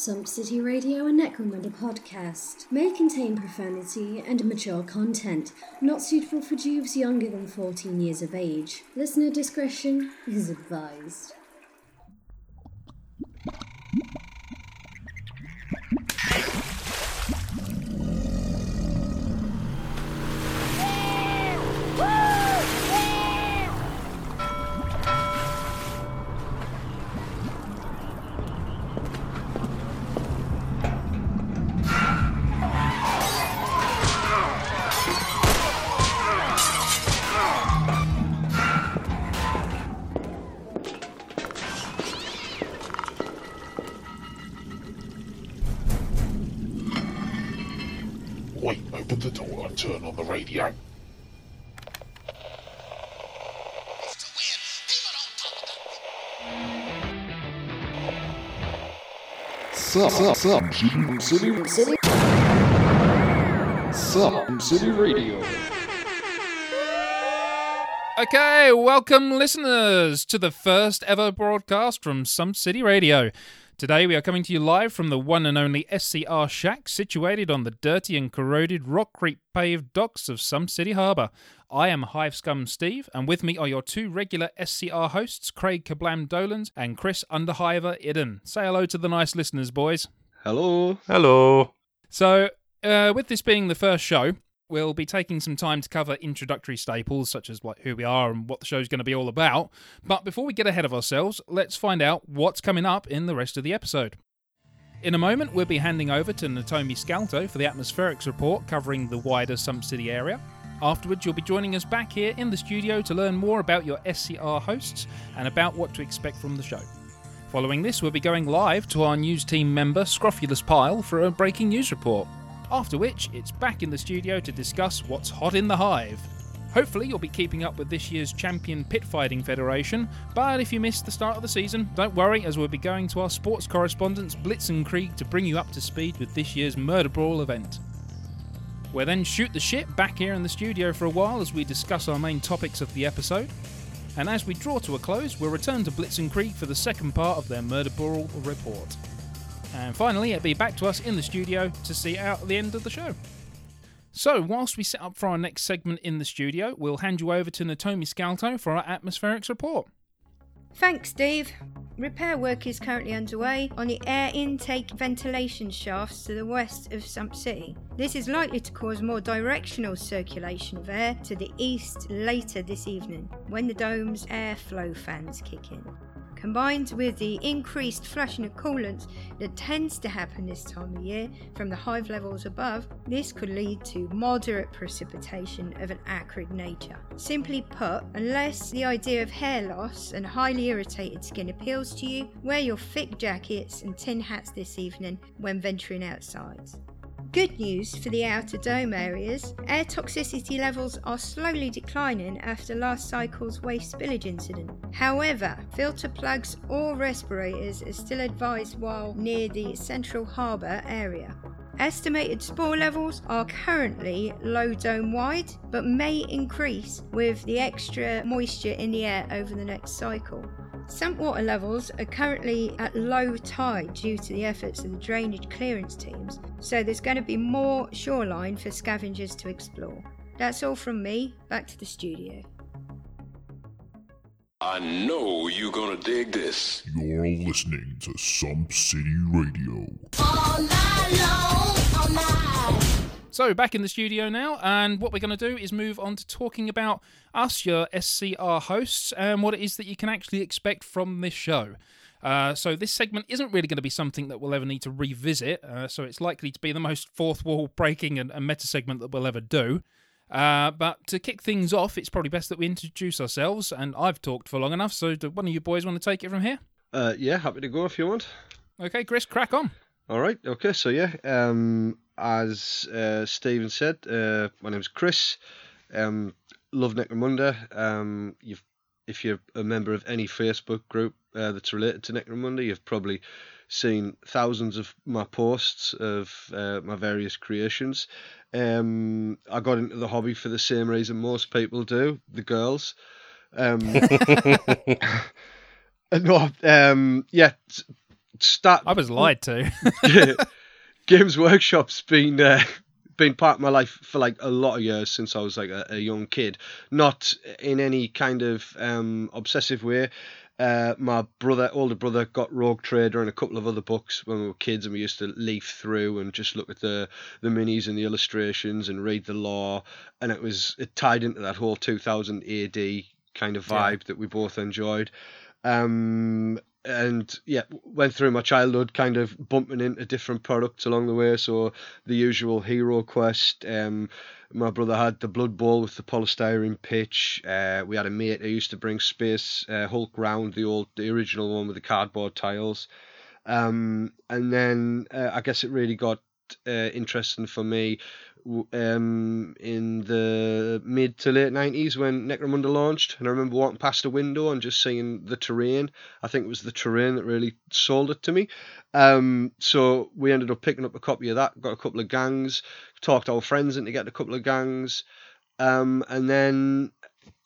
Sump City Radio and Necromunda podcast may contain profanity and mature content not suitable for youths younger than 14 years of age. Listener discretion is advised. Sup, City, Sup, City Radio. Okay, welcome listeners to the first ever broadcast from Sump City Radio. Today we are coming to you live from the one and only SCR Shack situated on the dirty and corroded rockcrete paved docks of Sump City Harbour. I am Hive Scum Steve, and with me are your two regular SCR hosts, Craig Kablam Dolans and Chris Underhiver Idden. Say hello to the nice listeners, boys. Hello. Hello. So, uh, with this being the first show, we'll be taking some time to cover introductory staples such as like who we are and what the show's going to be all about. But before we get ahead of ourselves, let's find out what's coming up in the rest of the episode. In a moment, we'll be handing over to Natomi Scalto for the atmospherics report covering the wider Sump City area. Afterwards, you'll be joining us back here in the studio to learn more about your SCR hosts and about what to expect from the show. Following this, we'll be going live to our news team member, Scrofulous Pile, for a breaking news report. After which, it's back in the studio to discuss what's hot in the hive. Hopefully, you'll be keeping up with this year's champion pit fighting federation, but if you missed the start of the season, don't worry, as we'll be going to our sports correspondents Blitz and Krieg to bring you up to speed with this year's Murder Brawl event. We'll then shoot the shit back here in the studio for a while as we discuss our main topics of the episode. And as we draw to a close, we'll return to Blitz and Krieg for the second part of their Murder Brawl report. And finally, it'll be back to us in the studio to see out the end of the show. So, whilst we set up for our next segment in the studio, we'll hand you over to Natomi Scalto for our atmospherics report. Thanks, Steve. Repair work is currently underway on the air intake ventilation shafts to the west of Sump City. This is likely to cause more directional circulation of air to the east later this evening, when the dome's airflow fans kick in. Combined with the increased flushing of coolants that tends to happen this time of year from the hive levels above, this could lead to moderate precipitation of an acrid nature. Simply put, unless the idea of hair loss and highly irritated skin appeals to you, wear your thick jackets and tin hats this evening when venturing outside. Good news for the outer dome areas air toxicity levels are slowly declining after last cycle's waste spillage incident. However, filter plugs or respirators are still advised while near the central harbour area. Estimated spore levels are currently low dome wide, but may increase with the extra moisture in the air over the next cycle. Sump water levels are currently at low tide due to the efforts of the drainage clearance teams, so there's going to be more shoreline for scavengers to explore. That's all from me, back to the studio. I know you're gonna dig this. You're listening to Sump City Radio. So, back in the studio now, and what we're going to do is move on to talking about us, your SCR hosts, and what it is that you can actually expect from this show. Uh, so, this segment isn't really going to be something that we'll ever need to revisit, uh, so it's likely to be the most fourth wall breaking and, and meta segment that we'll ever do. Uh, but to kick things off, it's probably best that we introduce ourselves, and I've talked for long enough, so do one of you boys want to take it from here? Uh, yeah, happy to go if you want. Okay, Chris, crack on. All right. Okay. So yeah, um, as uh, Stephen said, uh, my name's Chris. Um, love Necromunda. Um, you've, if you're a member of any Facebook group uh, that's related to Necromunda, you've probably seen thousands of my posts of uh, my various creations. Um, I got into the hobby for the same reason most people do, the girls. Um, no, um, yeah, start. I was lied to. Games Workshop's been uh, been part of my life for like a lot of years since I was like a, a young kid. Not in any kind of um, obsessive way. Uh, my brother, older brother, got Rogue Trader and a couple of other books when we were kids, and we used to leaf through and just look at the the minis and the illustrations and read the lore, and it was it tied into that whole 2000 AD kind of Yeah. vibe that we both enjoyed. Um, and yeah, went through my childhood kind of bumping into different products along the way. So the usual Hero Quest. Um, my brother had the Blood Bowl with the polystyrene pitch. Uh, we had a mate who used to bring Space uh, Hulk round, the old, the original one with the cardboard tiles. Um, and then uh, I guess it really got uh, interesting for me um, in the mid to late 90s when Necromunda launched. And I remember walking past a window and just seeing the terrain. I think it was the terrain that really sold it to me. Um, so we ended up picking up a copy of that, got a couple of gangs, talked our friends into getting a couple of gangs. Um, and then,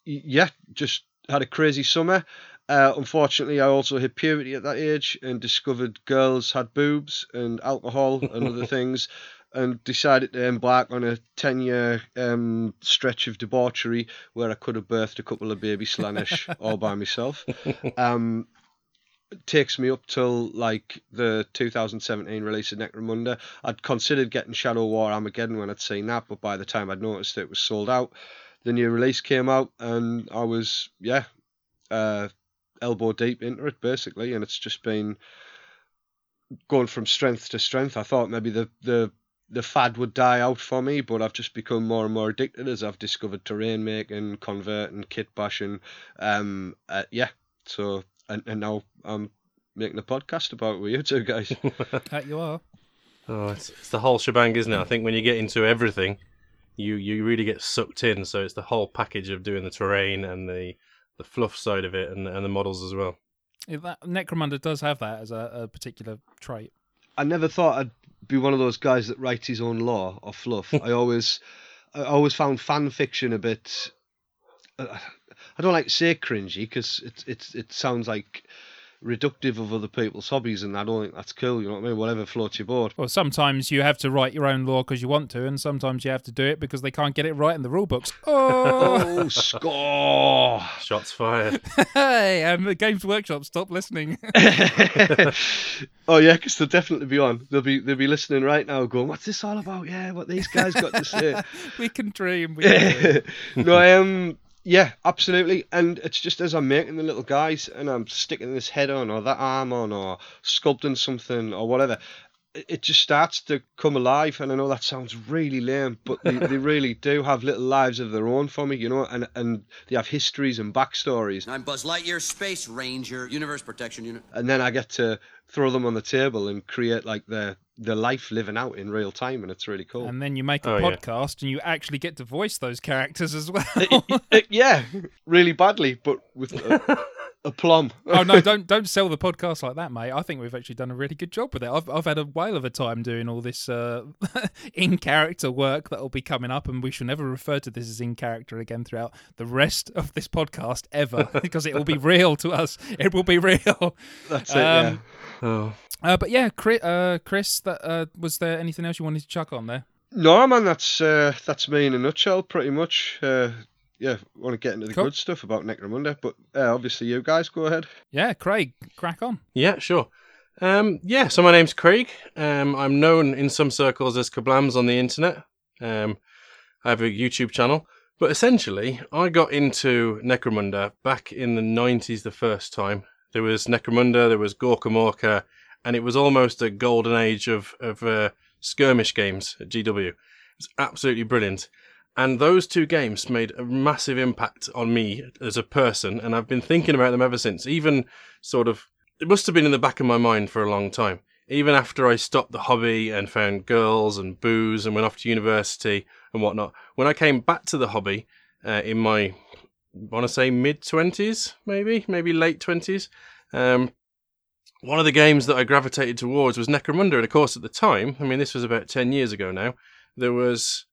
yeah, just had a crazy summer. Uh, unfortunately, I also hit puberty at that age and discovered girls had boobs and alcohol and other things, and decided to embark on a 10 year um, stretch of debauchery where I could have birthed a couple of baby Slaanesh all by myself. Um, it takes me up till like the 2017 release of Necromunda. I'd considered getting Shadow War Armageddon when I'd seen that, but by the time I'd noticed it was sold out, the new release came out and I was, yeah, uh, elbow deep into it basically, and it's just been going from strength to strength. I thought maybe the the the fad would die out for me, but I've just become more and more addicted as I've discovered terrain making, converting, kit bashing. Um, uh, yeah. So and, and now I'm making a podcast about it with you two guys. That you are. Oh, it's, it's the whole shebang, isn't it? I think when you get into everything, you you really get sucked in. So it's the whole package of doing the terrain and the the fluff side of it and and the models as well. Yeah, that, Necromunda does have that as a, a particular trait. I never thought I'd be one of those guys that writes his own lore or fluff. I always, I always found fan fiction a bit. Uh, I don't like to say cringy because it it it sounds like reductive of other people's hobbies, and I don't think that's cool. You know what I mean? Whatever floats your boat. Well, sometimes you have to write your own lore because you want to, and sometimes you have to do it because they can't get it right in the rule books. Oh, Oh, score! Shots fired. hey, and the Games Workshop, stop listening. oh yeah, because they'll definitely be on. They'll be they'll be listening right now, going, "What's this all about? Yeah, what these guys got to say." we can dream. We can dream. no, I am. Yeah, absolutely. And it's just as I'm making the little guys and I'm sticking this head on or that arm on or sculpting something or whatever, it- it just starts to come alive. And I know that sounds really lame, but they, they really do have little lives of their own for me, you know, and, and they have histories and backstories. I'm Buzz Lightyear, Space Ranger, Universe Protection Unit. And then I get to throw them on the table and create like their, their life living out in real time. And it's really cool. And then you make a Oh, yeah. podcast and you actually get to voice those characters as well. Uh, yeah, really badly, but with a, a plum. oh no, don't don't sell the podcast like that, mate. I think we've actually done a really good job with it. I've I've had a whale of a time doing all this uh, in character work that'll be coming up, and we shall never refer to this as in character again throughout the rest of this podcast ever, because it will be real to us. It will be real. That's it, yeah. Um, Oh, Uh, but yeah, Chris, uh, Chris that uh, was there anything else you wanted to chuck on there? No, man, that's uh, that's me in a nutshell, pretty much. Uh, yeah, want to get into the Cool. good stuff about Necromunda, but uh, obviously you guys go ahead. Yeah, Craig, crack on. yeah, sure. Um, yeah, so my name's Craig. Um, I'm known in some circles as Kablams on the internet. Um, I have a YouTube channel, but essentially, I got into Necromunda back in the 90s the first time. There was Necromunda, there was Gorkamorka, and it was almost a golden age of, of uh, skirmish games at GW. It's absolutely brilliant. And those two games made a massive impact on me as a person, and I've been thinking about them ever since. Even sort of, it must have been in the back of my mind for a long time. Even after I stopped the hobby and found girls and booze and went off to university and whatnot, when I came back to the hobby uh, in my, want to say mid 20s, maybe, maybe late 20s, um, one of the games that I gravitated towards was Necromunda. And of course, at the time, I mean, this was about 10 years ago now, there was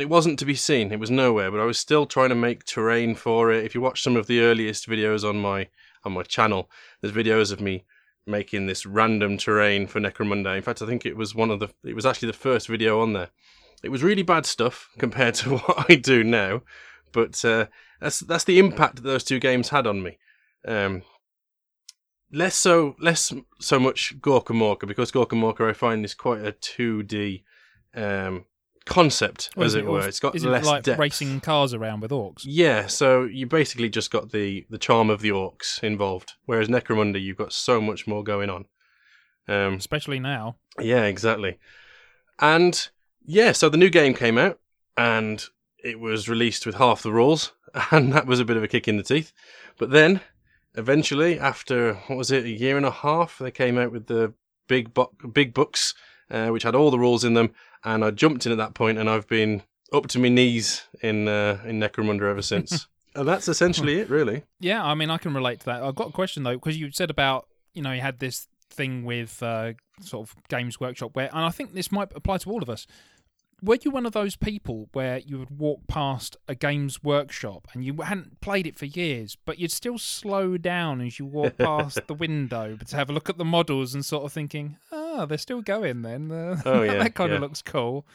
it wasn't to be seen. It was nowhere, but I was still trying to make terrain for it. If you watch some of the earliest videos on my on my channel, there's videos of me making this random terrain for Necromunda. In fact, I think it was one of the. It was actually the first video on there. It was really bad stuff compared to what I do now, but uh, that's that's the impact that those two games had on me. Um, less so, less so much Gorkamorka because Gorkamorka I find is quite a two D um, concept, Well, as is it were. It's got is it less like depth. racing cars around with orcs. Yeah, so you basically just got the the charm of the orcs involved, whereas Necromunda you've got so much more going on. Um, Especially now. yeah, exactly. And yeah, so the new game came out, and it was released with half the rules, and that was a bit of a kick in the teeth. But then, eventually, after what was it, a year and a half, they came out with the big bo- big books, uh, which had all the rules in them, and I jumped in at that point, and I've been up to my knees in uh, in Necromunda ever since. and that's essentially it, really. Yeah, I mean, I can relate to that. I've got a question though, because you said about you know you had this thing with uh, sort of Games Workshop where, and I think this might apply to all of us. Were you one of those people where you would walk past a Games Workshop and you hadn't played it for years, but you'd still slow down as you walk past the window to have a look at the models and sort of thinking, "Ah, they're still going then. Uh, Oh, yeah, that kind yeah. of looks cool."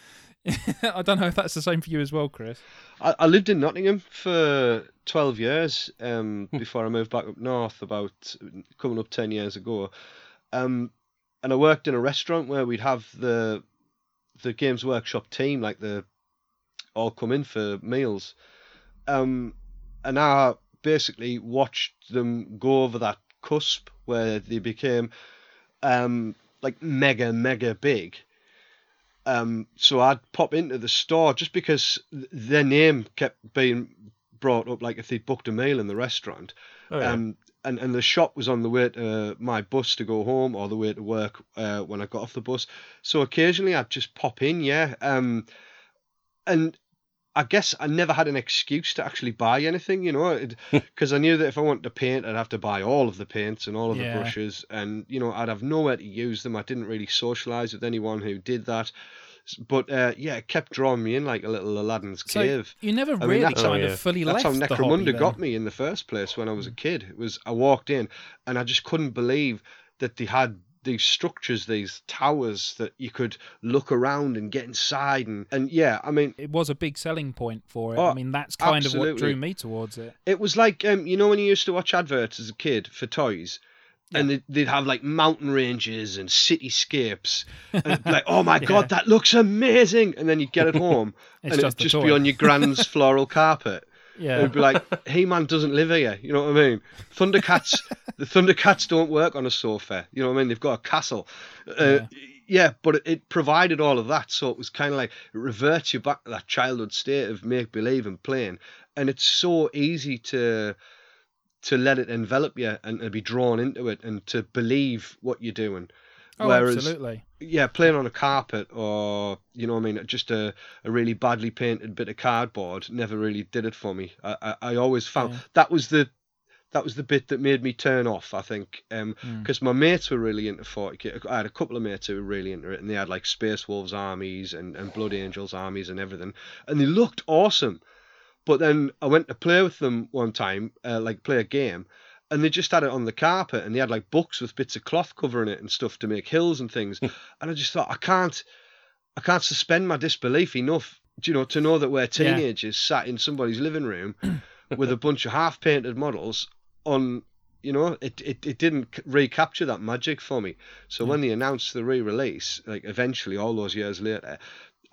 I don't know if that's the same for you as well, Chris. I, I lived in Nottingham for 12 years um, before I moved back up north about coming up 10 years ago. Um, and I worked in a restaurant where we'd have the the Games Workshop team, like the all come in for meals. Um, and I basically watched them go over that cusp where they became um, like mega, mega big. Um, so I'd pop into the store just because th- their name kept being brought up, like if they'd booked a meal in the restaurant. Oh, yeah. Um, and, and the shop was on the way to my bus to go home or the way to work uh, when I got off the bus. So occasionally I'd just pop in, yeah. Um, and I guess I never had an excuse to actually buy anything, you know, because I knew that if I wanted to paint, I'd have to buy all of the paints and all of Yeah. the brushes, and you know, I'd have nowhere to use them. I didn't really socialize with anyone who did that, but uh, yeah, it kept drawing me in like a little Aladdin's So cave. you never I mean, really that's how- kind Oh, of yeah. fully That's how left the hobby Necromunda then. got me in the first place when I was a kid. It was I walked in and I just couldn't believe that they had these structures, these towers that you could look around and get inside and and yeah, I mean it was a big selling point for it. Oh, I mean, that's kind of what drew me towards it. it was like um you know when you used to watch adverts as a kid for toys. And they'd, they'd have like mountain ranges and cityscapes, and like, oh my god, that looks amazing! And then you'd get it home, and just it'd a just be on your grand's floral carpet. Yeah. It'd be like, He Man doesn't live here. You know what I mean? Thundercats, the Thundercats don't work on a sofa. You know what I mean? They've got a castle. Uh, yeah. but it, it provided all of that. So it was kind of like, it reverts you back to that childhood state of make believe and playing. And it's so easy to to let it envelop you and to be drawn into it and to believe what you're doing. Oh, Whereas, absolutely. yeah, playing on a carpet or you know, what I mean, just a, a really badly painted bit of cardboard never really did it for me. I I, I always found Yeah. that was the that was the bit that made me turn off. I think because my mates were really into 40k. I had a couple of mates who were really into it, and they had like Space Wolves armies and and Blood Angels armies and everything, and they looked awesome. But then I went to play with them one time, uh, like play a game, and they just had it on the carpet, and they had like books with bits of cloth covering it and stuff to make hills and things. Hmm. and I just thought, I can't, I can't suspend my disbelief enough, you know, to know that we're Yeah. teenagers sat in somebody's living room with a bunch of half painted models on. You know, it, it, it didn't recapture that magic for me. So hmm. when they announced the re-release, like eventually all those years later,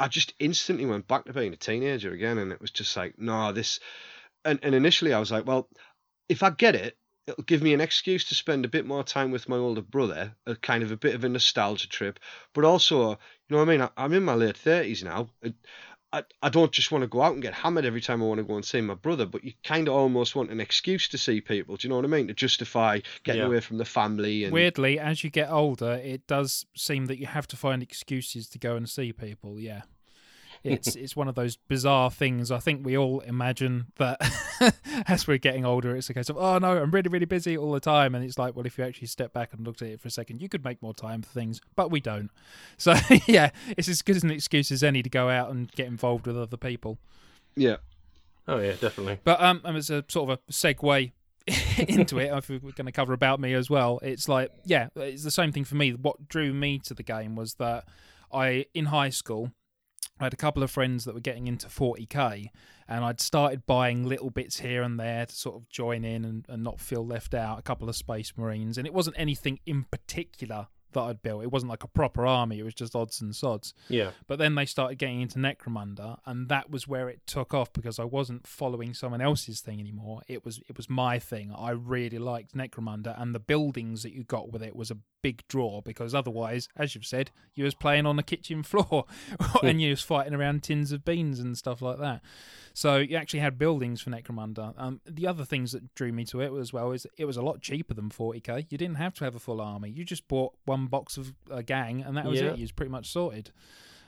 I just instantly went back to being a teenager again, and it was just like, no, this. And and initially I was like, well, if I get it, it'll give me an excuse to spend a bit more time with my older brother, a kind of a bit of a nostalgia trip, but also, you know what I mean? I, I'm in my late thirties now. It, I, I don't just want to go out and get hammered every time I want to go and see my brother, but you kind of almost want an excuse to see people. Do you know what I mean? To justify getting Yeah. away from the family and Weirdly, as you get older, it does seem that you have to find excuses to go and see people. Yeah. It's it's one of those bizarre things. I think we all imagine that as we're getting older, it's a case of oh no, I'm really really busy all the time, and it's like well, if you actually step back and looked at it for a second, you could make more time for things, but we don't. So yeah, it's as good as an excuse as any to go out and get involved with other people. yeah. Oh yeah, definitely. But um, and as a sort of a segue into it, if we're going to cover about me as well, it's like, yeah, it's the same thing for me. What drew me to the game was that I, in high school, I had a couple of friends that were getting into 40k, and I'd started buying little bits here and there to sort of join in and, and not feel left out. A couple of Space Marines, and it wasn't anything in particular that I'd built. It wasn't like a proper army, it was just odds and sods. Yeah. But then they started getting into Necromunda, and that was where it took off because I wasn't following someone else's thing anymore. It was it was my thing. I really liked Necromunda, and the buildings that you got with it was a big draw because otherwise, as you've said, you was playing on the kitchen floor and you was fighting around tins of beans and stuff like that. So you actually had buildings for Necromunda. Um, the other things that drew me to it as well is it was a lot cheaper than 40k. You didn't have to have a full army. You just bought one box of a gang and that was Yeah. it. You was pretty much sorted.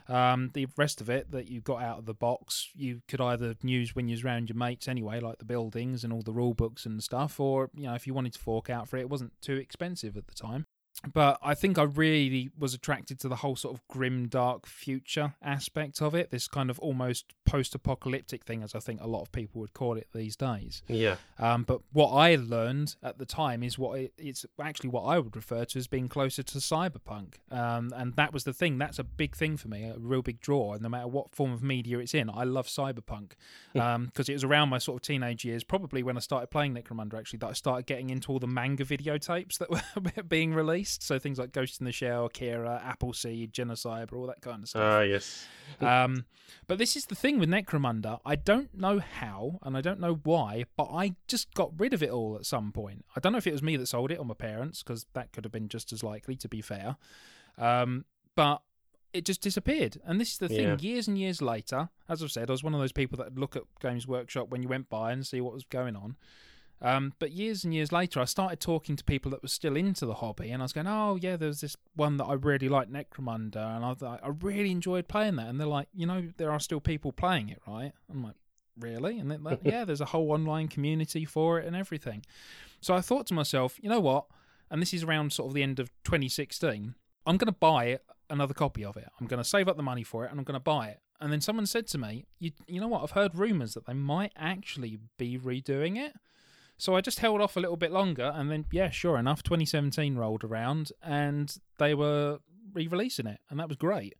Um, the rest of it that you got out of the box, you could either use when you was around your mates anyway, like the buildings and all the rule books and stuff, or you know if you wanted to fork out for it, it wasn't too expensive at the time. But I think I really was attracted to the whole sort of grim, dark future aspect of it. This kind of almost post-apocalyptic thing, as I think a lot of people would call it these days. Yeah. Um, but what I learned at the time is what it, it's actually what I would refer to as being closer to cyberpunk, um, and that was the thing. That's a big thing for me, a real big draw. And no matter what form of media it's in, I love cyberpunk because it was around my sort of teenage years, probably when I started playing Necromunda, actually, that I started getting into all the manga videotapes that were being released. So things like Ghost in the Shell, Kira, Appleseed, Genocyber, all that kind of stuff. Ah, yes. Um, but this is the thing with Necromunda. I don't know how, and I don't know why, but I just got rid of it all at some point. I don't know if it was me that sold it or my parents, because that could have been just as likely, to be fair. Um, but it just disappeared. And this is the thing. Yeah. Years and years later, as I've said, I was one of those people that would look at Games Workshop when you went by and see what was going on. Um, but years and years later, I started talking to people that were still into the hobby, and I was going, "Oh yeah, there's this one that I really liked, Necromunda, and I I really enjoyed playing that." And they're like, "You know, there are still people playing it, right?" I'm like, "Really?" And they're like, "Yeah, there's a whole online community for it and everything." So I thought to myself, you know what? And this is around sort of the end of 2016. I'm going to buy another copy of it. I'm going to save up the money for it, and I'm going to buy it. And then someone said to me, "You, you know what? I've heard rumours that they might actually be redoing it." So I just held off a little bit longer, and then yeah, sure enough, 2017 rolled around, and they were re-releasing it, and that was great.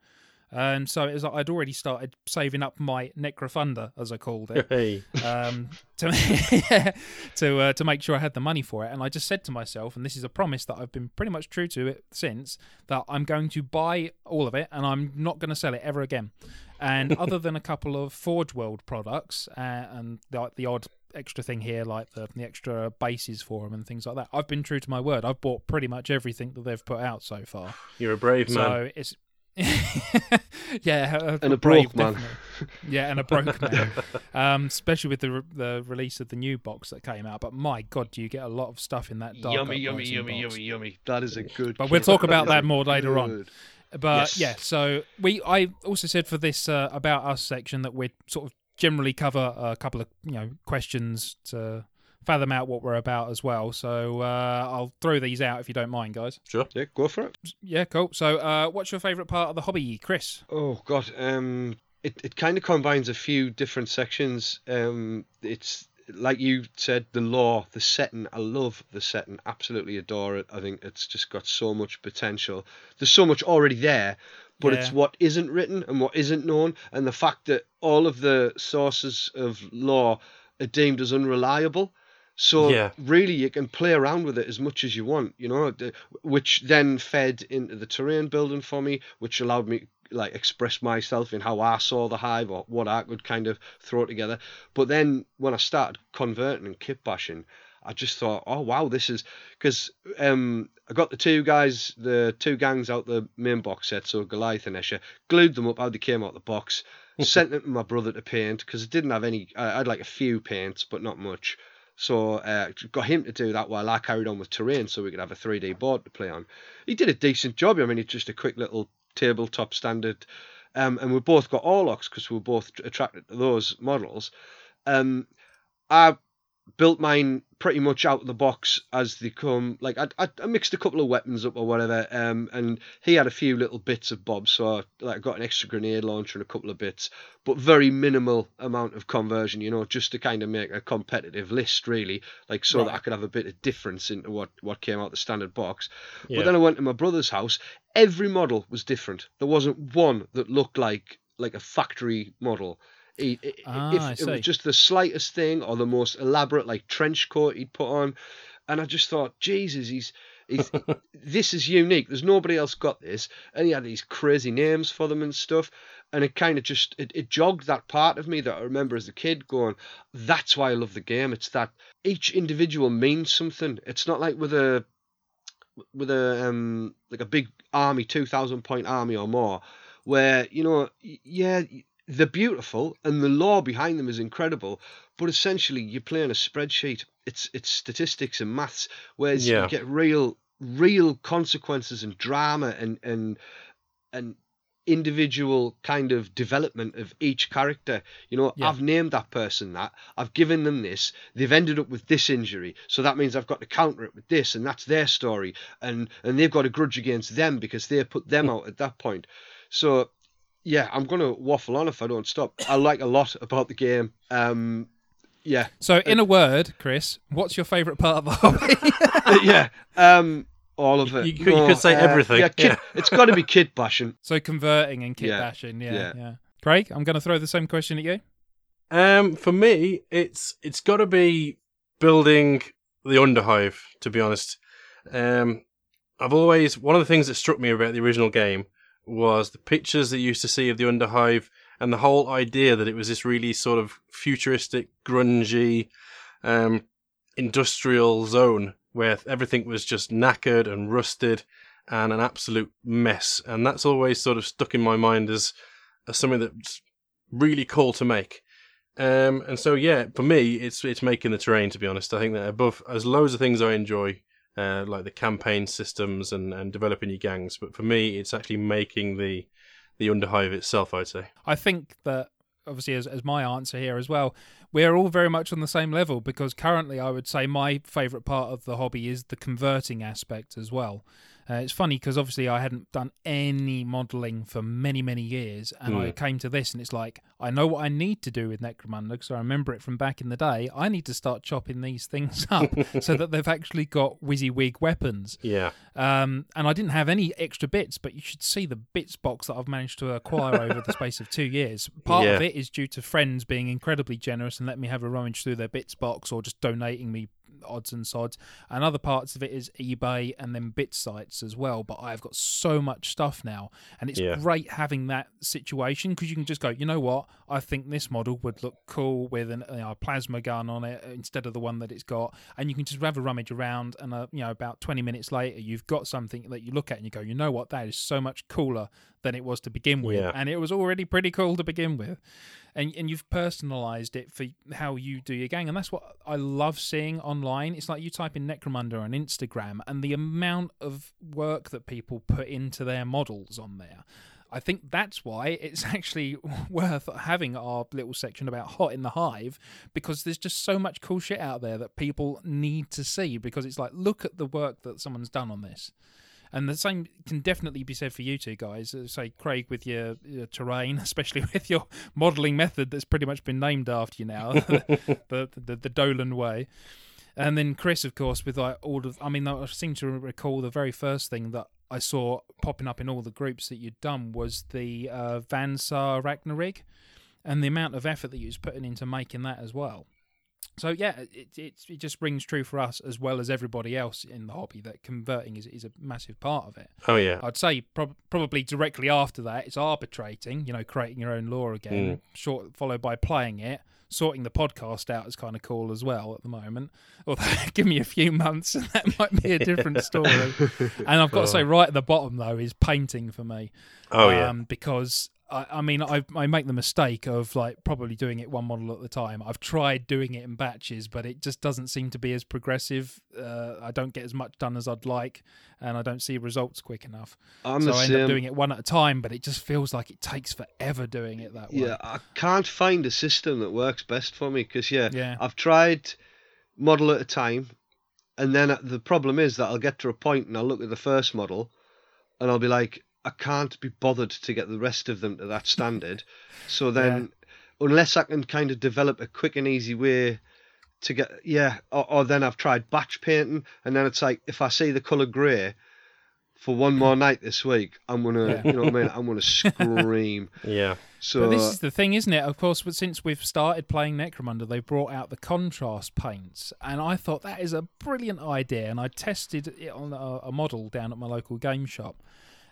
And so it was like I'd already started saving up my Necrofunder, as I called it, Hey. um, to to uh, to make sure I had the money for it. And I just said to myself, and this is a promise that I've been pretty much true to it since, that I'm going to buy all of it, and I'm not going to sell it ever again. And other than a couple of Forge World products uh, and the, the odd extra thing here, like the the extra bases for them and things like that, I've been true to my word. I've bought pretty much everything that they've put out so far. You're a brave man. So it's yeah, a, And a brave, broke man. definitely. Yeah, and a broke man. Um, especially with the re- the release of the new box that came out. But my God, do you get a lot of stuff in that dark Yummy, yummy, Uprising yummy, box. yummy, yummy. That is a good. But we'll talk about That that is more later on. But Yes. yeah, so we I also said for this uh, about us section that we're sort of generally cover a couple of you know questions to fathom out what we're about as well. So uh, I'll throw these out if you don't mind, guys. Sure. Yeah, go for it. Yeah, cool. So uh, what's your favourite part of the hobby, Chris? Oh God, um, it it kind of combines a few different sections. Um, it's like you said, the lore, the setting. I love the setting. Absolutely adore it. I think it's just got so much potential. There's so much already there, but it's what isn't written and what isn't known, and the fact that all of the sources of lore are deemed as unreliable. So Yeah. really, you can play around with it as much as you want, you know, which then fed into the terrain building for me, which allowed me like express myself in how I saw the hive or what I could kind of throw together. But then when I started converting and kit bashing, I just thought, oh wow, this is because um, I got the two guys, the two gangs out the main box set, so Goliath and Escher, glued them up how they came out the box, sent them to my brother to paint because I didn't have any. I had like a few paints, but not much. So uh, got him to do that while I carried on with terrain, so we could have a 3D board to play on. He did a decent job. I mean, it's just a quick little tabletop standard, um, and we both got Orlocks because we were both attracted to those models. Um, I built mine pretty much out of the box as they come. Like I, I, I mixed a couple of weapons up or whatever, um, and he had a few little bits of Bob, so I like got an extra grenade launcher and a couple of bits, but very minimal amount of conversion, you know, just to kind of make a competitive list, really, like so that I could have a bit of difference into what what came out the standard box. Yeah. But then I went to my brother's house. Every model was different. There wasn't one that looked like like a factory model. He, Ah, if it was just the slightest thing or the most elaborate like trench coat he'd put on, and I just thought, Jesus, he's. He's, this is unique. There's nobody else got this, and he had these crazy names for them and stuff. And it kind of just it, it jogged that part of me that I remember as a kid going, "That's why I love the game. It's that each individual means something. It's not like with a with a um like a big army, two thousand point army or more, where you know, yeah, they're beautiful and the lore behind them is incredible, but essentially you're playing a spreadsheet. It's it's statistics and maths, whereas Yeah. you get real real consequences and drama and and and individual kind of development of each character. You know, Yeah. I've named that person that, I've given them this, they've ended up with this injury, so that means I've got to counter it with this, and that's their story, and and they've got a grudge against them because they put them out at that point. So yeah, I'm gonna waffle on if I don't stop. I like a lot about the game. Um, yeah, So, in a word, Chris, what's your favourite part of the hobby? yeah. Um, all of it. You could- you could say everything, Yeah, kit, yeah. it's got to be kit bashing. so, converting and kit Yeah, bashing. Yeah, yeah, yeah. Craig, I'm going to throw the same question at you. Um, for me, it's it's got to be building the Underhive. To be honest, um, I've always one of the things that struck me about the original game was the pictures that you used to see of the Underhive and the whole idea that it was this really sort of futuristic, grungy, um, industrial zone where everything was just knackered and rusted and an absolute mess. And that's always sort of stuck in my mind as, as something that's really cool to make. Um, and so yeah, for me, it's it's making the terrain. To be honest, I think that above as loads of things I enjoy, uh, like the campaign systems and, and developing your gangs. But for me, it's actually making the the Underhive itself. I'd say. I think that obviously as, as my answer here as well, we're all very much on the same level because currently I would say my favourite part of the hobby is the converting aspect as well. Uh, it's funny because obviously I hadn't done any modelling for many, many years, and I came to this, and it's like I know what I need to do with Necromunda because I remember it from back in the day. I need to start chopping these things up so that they've actually got WYSIWYG weapons. Yeah. Um, and I didn't have any extra bits, but you should see the bits box that I've managed to acquire over the space of two years. Part of it is due to friends being incredibly generous and letting me have a rummage through their bits box or just donating me odds and sods. And other parts of it is eBay and then bit sites as well. But I've got so much stuff now, and it's Yeah. great having that situation because you can just go, you know what? I think this model would look cool with an, you know, a plasma gun on it instead of the one that it's got, and you can just have a rummage around, and uh, you know, about twenty minutes later, you've got something that you look at and you go, you know what? That is so much cooler than it was to begin with, Yeah. and it was already pretty cool to begin with. And, and you've personalized it for how you do your gang, and that's what I love seeing online. It's like you type in Necromunda on Instagram, and the amount of work that people put into their models on there. I think that's why it's actually worth having our little section about Hot in the Hive because there's just so much cool shit out there that people need to see because it's like, look at the work that someone's done on this. And the same can definitely be said for you two guys. Uh, Say, Craig, with your, your terrain, especially with your modelling method that's pretty much been named after you now, the, the, the Dolan way. And then Chris, of course, with like all of, I mean, I seem to recall the very first thing that I saw popping up in all the groups that you'd done was the uh, Van Saar Ragnarig, and the amount of effort that you was putting into making that as well. So yeah, it, it it just rings true for us as well as everybody else in the hobby that converting is is a massive part of it. Oh yeah. I'd say prob- probably directly after that, it's arbitrating, you know, creating your own lore again, short followed by playing it. Sorting the podcast out is kind of cool as well at the moment. Although, give me a few months and that might be a different story. and I've got to say, right at the bottom though, is painting for me. Oh yeah. Um, because I, I mean, I, I make the mistake of like probably doing it one model at the time. I've tried doing it in batches, but it just doesn't seem to be as progressive. Uh, I don't get as much done as I'd like, and I don't see results quick enough. I'm so I end same. up doing it one at a time, but it just feels like it takes forever doing it that way. Yeah, I can't find a system that works best for me because yeah, Yeah. I've tried model at a time, and then uh, the problem is that I'll get to a point and I'll look at the first model, and I'll be like, I can't be bothered to get the rest of them to that standard. So then, unless I can kind of develop a quick and easy way to get, yeah, or, or then I've tried batch painting, and then it's like if I see the color grey for one more night this week, I'm gonna, Yeah. you know what I mean? I'm gonna scream. Yeah. So But this is the thing, isn't it? Of course, but since we've started playing Necromunda, they brought out the contrast paints, and I thought that is a brilliant idea. And I tested it on a, a model down at my local game shop,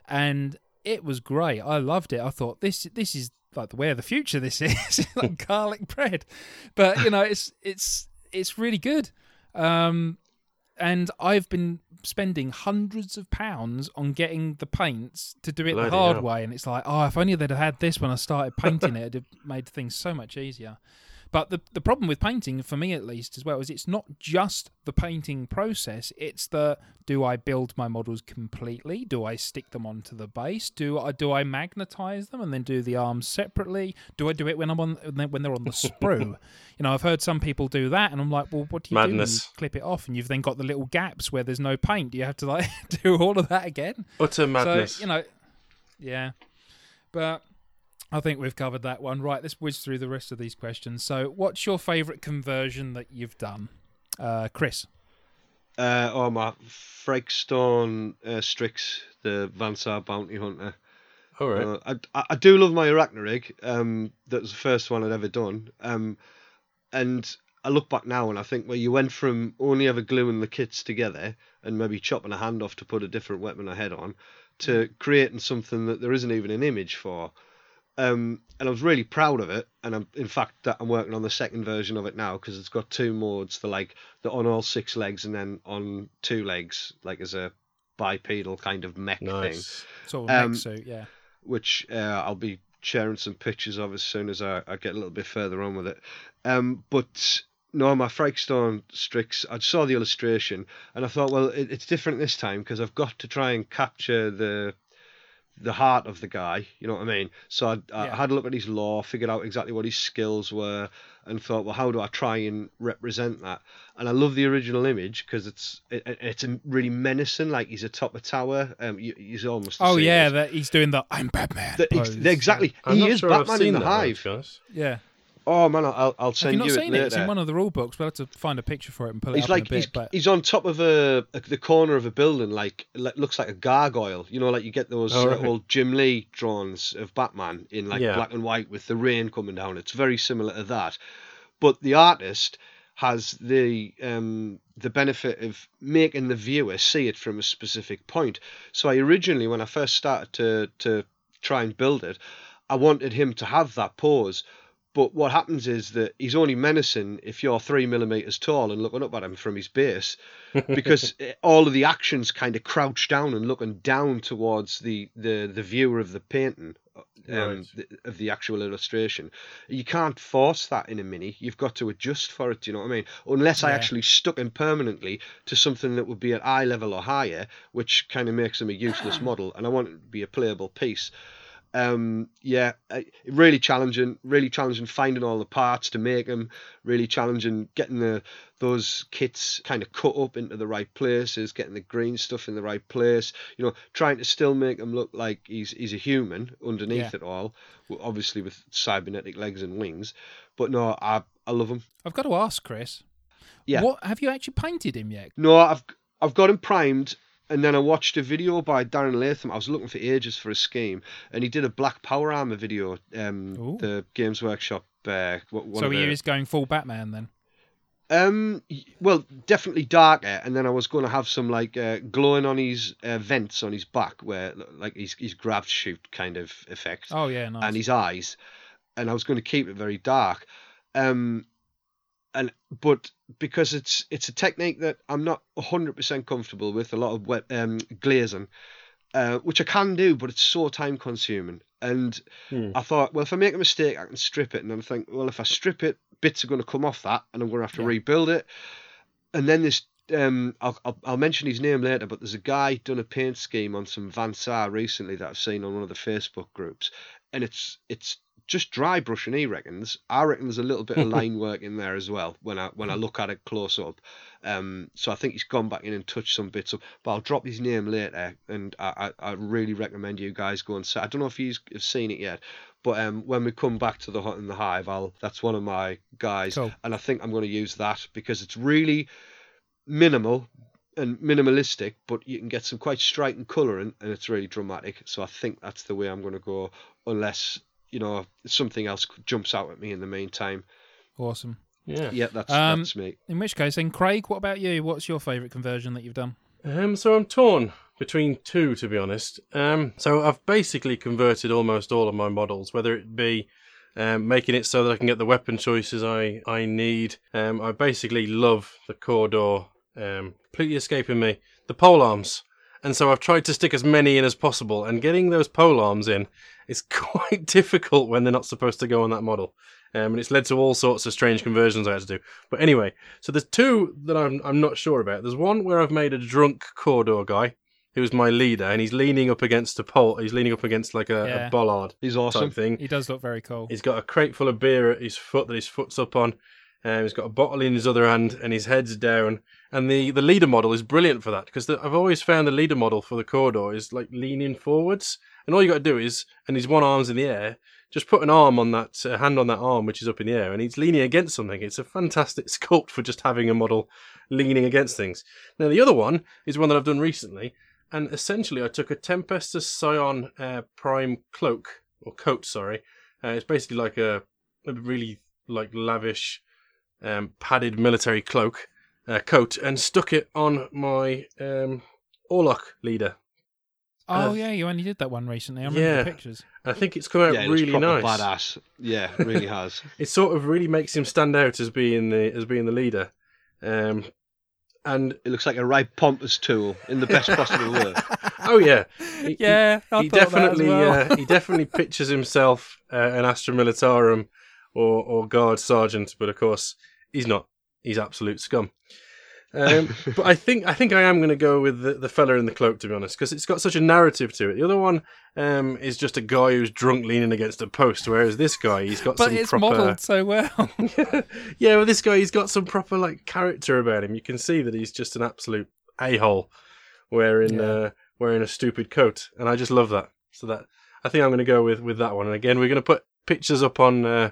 and it was great. I loved it. I thought this this is like the way of the future. This is like garlic bread, but you know, it's it's it's really good. Um, and I've been spending hundreds of pounds on getting the paints to do it Bloody the hard hell. way, and it's like, oh, if only they'd have had this when I started painting it, it'd have made things so much easier. But the the problem with painting, for me at least, as well, is it's not just the painting process. It's the do I build my models completely? Do I stick them onto the base? Do I do I magnetize them and then do the arms separately? Do I do it when I'm on when they're on the sprue? you know, I've heard some people do that, and I'm like, well, what do you do? you Madness. clip it off, and you've then got the little gaps where there's no paint. Do you have to like do all of that again? Utter madness. So you know, yeah. But I think we've covered that one. Right, let's whiz through the rest of these questions. So, what's your favourite conversion that you've done, uh, Chris? Uh, oh, my Fregstone uh, Strix, the Van Saar Bounty Hunter. All right. Uh, I, I- I do love my Arachnorig. Um, that was the first one I'd ever done. Um, and I look back now and I think, well, you went from only ever gluing the kits together and maybe chopping a hand off to put a different weapon ahead on, to creating something that there isn't even an image for. Um, and I was really proud of it. And I'm, in fact, that I'm working on the second version of it now because it's got two modes: for like the on all six legs and then on two legs, like as a bipedal kind of mech thing nice. Sort of Um, mech suit, yeah. which uh, I'll be sharing some pictures of as soon as I, I get a little bit further on with it. Um, but no, my Fragstone Strix, I saw the illustration and I thought, well, it, it's different this time because I've got to try and capture the the heart of the guy. You know what I mean? So I, I Yeah. had a look at his lore, figured out exactly what his skills were, and thought, well, how do I try and represent that? And I love the original image because it's it, it- it's really menacing. Like he's atop a tower. Um, you, he's almost. Oh yeah, that he's doing the I'm Batman. the, ex- pose. exactly. I'm he is sure I've Batman in the that Hive. to. Yeah. Oh man, I'll I'll Have send you not you seen it it? It's in one of the rule books. We'll have to find a picture for it and pull it He's up like in a he's, bit. But he's on top of a, a the corner of a building, like le- looks like a gargoyle. You know, like you get those Oh, uh, right. old Jim Lee drawings of Batman in like Yeah. black and white with the rain coming down. It's very similar to that, but the artist has the um the benefit of making the viewer see it from a specific point. So I originally, when I first started to to try and build it, I wanted him to have that pose. But what happens is that he's only menacing if you're three millimeters tall and looking up at him from his base, because all of the actions kind of crouch down and looking down towards the the, the viewer of the painting. Um, Right. the, of the actual illustration, you can't force that in a mini. You've got to adjust for it. Do you know what I mean? Unless I actually stuck him permanently to something that would be at eye level or higher, which kind of makes him a useless model. And I want it to be a playable piece um yeah really challenging really challenging finding all the parts to make them really challenging getting the those kits kind of cut up into the right places getting the green stuff in the right place you know trying to still make him look like he's he's a human underneath Yeah. it all obviously with cybernetic legs and wings but no i i love him I've got to ask Chris. Yeah. What have you actually painted him yet? No, I've I've got him primed, and then I watched a video by Darren Latham. I was looking for ages for a scheme, and he did a Black Power Armor video. Um, the Games Workshop. Uh, one so he is going full Batman then. Um, well, definitely darker, and then I was going to have some like uh, glowing on his uh, vents on his back, where like his his grav chute kind of effect Oh yeah, nice. and his eyes, and I was going to keep it very dark. Um, and but because it's it's a technique that I'm not hundred percent comfortable with, a lot of wet, um, glazing, uh, which I can do, but it's so time consuming. And Hmm. I thought, well, if I make a mistake, I can strip it. And then I think, well, if I strip it, bits are going to come off that, and I'm going to have to Yeah. rebuild it. And then this um, I'll, I'll, I'll mention his name later, but there's a guy done a paint scheme on some Van Saar recently that I've seen on one of the Facebook groups, and it's it's just dry brushing. He reckons. I reckon there's a little bit of line work in there as well when I when I look at it close up. Um, so I think he's gone back in and touched some bits up. But I'll drop his name later, and I, I, I really recommend you guys go and see. I don't know if you have seen it yet, but um, when we come back to the hot in the hive, I'll that's one of my guys, Cool. and I think I'm going to use that because it's really minimal and minimalistic, but you can get some quite striking colour in, and it's really dramatic. So I think that's the way I'm going to go, unless you know something else jumps out at me in the meantime. Awesome. Yeah. Yeah, that's Um, that's me. In which case, then, Craig, what about you? What's your favourite conversion that you've done? Um, so I'm torn between two, to be honest. Um, so I've basically converted almost all of my models, whether it be um, making it so that I can get the weapon choices I I need. Um, I basically love the corridor. Um, completely escaping me the pole arms, and so I've tried to stick as many in as possible. And getting those pole arms in is quite difficult when they're not supposed to go on that model. Um, and it's led to all sorts of strange conversions I had to do. But anyway, so there's two that I'm I'm not sure about. There's one where I've made a drunk Cawdor guy who's my leader, and he's leaning up against a pole. He's leaning up against like a, Yeah. a bollard He's awesome. type thing. He does look very cool. He's got a crate full of beer at his foot that his foot's up on. Um, he's got a bottle in his other hand, and his head's down. And the, the leader model is brilliant for that because I've always found the leader model for the Cawdor is like leaning forwards, and all you got to do is, and his one arm's in the air, just put an arm on that uh, hand on that arm which is up in the air, and he's leaning against something. It's a fantastic sculpt for just having a model leaning against things. Now the other one is one that I've done recently, and essentially I took a Tempestus Scion uh, Prime cloak or coat, sorry. Uh, it's basically like a, a really like lavish um, padded military cloak uh, coat, and stuck it on my um, Orlock leader. Oh Uh, yeah, you only did that one recently. I remember yeah. the pictures. I think it's come out yeah, it really nice. badass. Yeah, really has. It sort of really makes him stand out as being the as being the leader. Um, and It looks like a right pompous tool in the best possible way. oh yeah, He- Yeah, I he thought that as definitely well. uh, he definitely pictures himself uh, an Astra Militarum or or guard sergeant, but of course he's not. He's absolute scum. Um, but I think I think I am going to go with the, the fella in the cloak to be honest, because it's got such a narrative to it. The other one um, is just a guy who's drunk leaning against a post, whereas this guy he's got But some it's proper. modelled so well. yeah, well, this guy he's got some proper like character about him. You can see that he's just an absolute a hole wearing Yeah. uh, wearing a stupid coat, and I just love that. So that I think I'm going to go with with that one. And again, we're going to put pictures up on uh,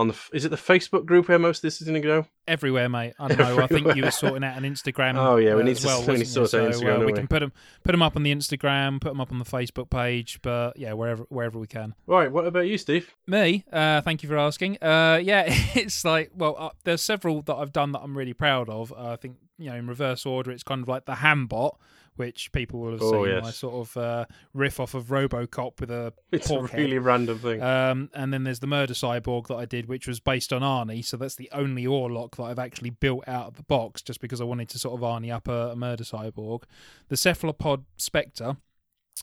on the is it the Facebook group where most of this is going to go? Everywhere, mate. I don't know. I think you were sorting out an Instagram. Oh, yeah, we uh, need to- well, we need to sort out So, Instagram, uh, we don't can put them put them up on the Instagram, put them up on the Facebook page, but yeah, wherever wherever we can. Right. What about you, Steve? Me, uh, thank you for asking. Uh, yeah, it's like, well, uh, there's several that I've done that I'm really proud of. Uh, I think, you know, in reverse order, it's kind of like the Hambot, which people will have Oh, seen yes. my sort of uh, riff off of Robocop with a It's a pork head. really random thing. Um, and then there's the Murder Cyborg that I did, which was based on Arnie. So that's the only Orlock that I've actually built out of the box, just because I wanted to sort of Arnie up a, a Murder Cyborg. The Cephalopod Spectre,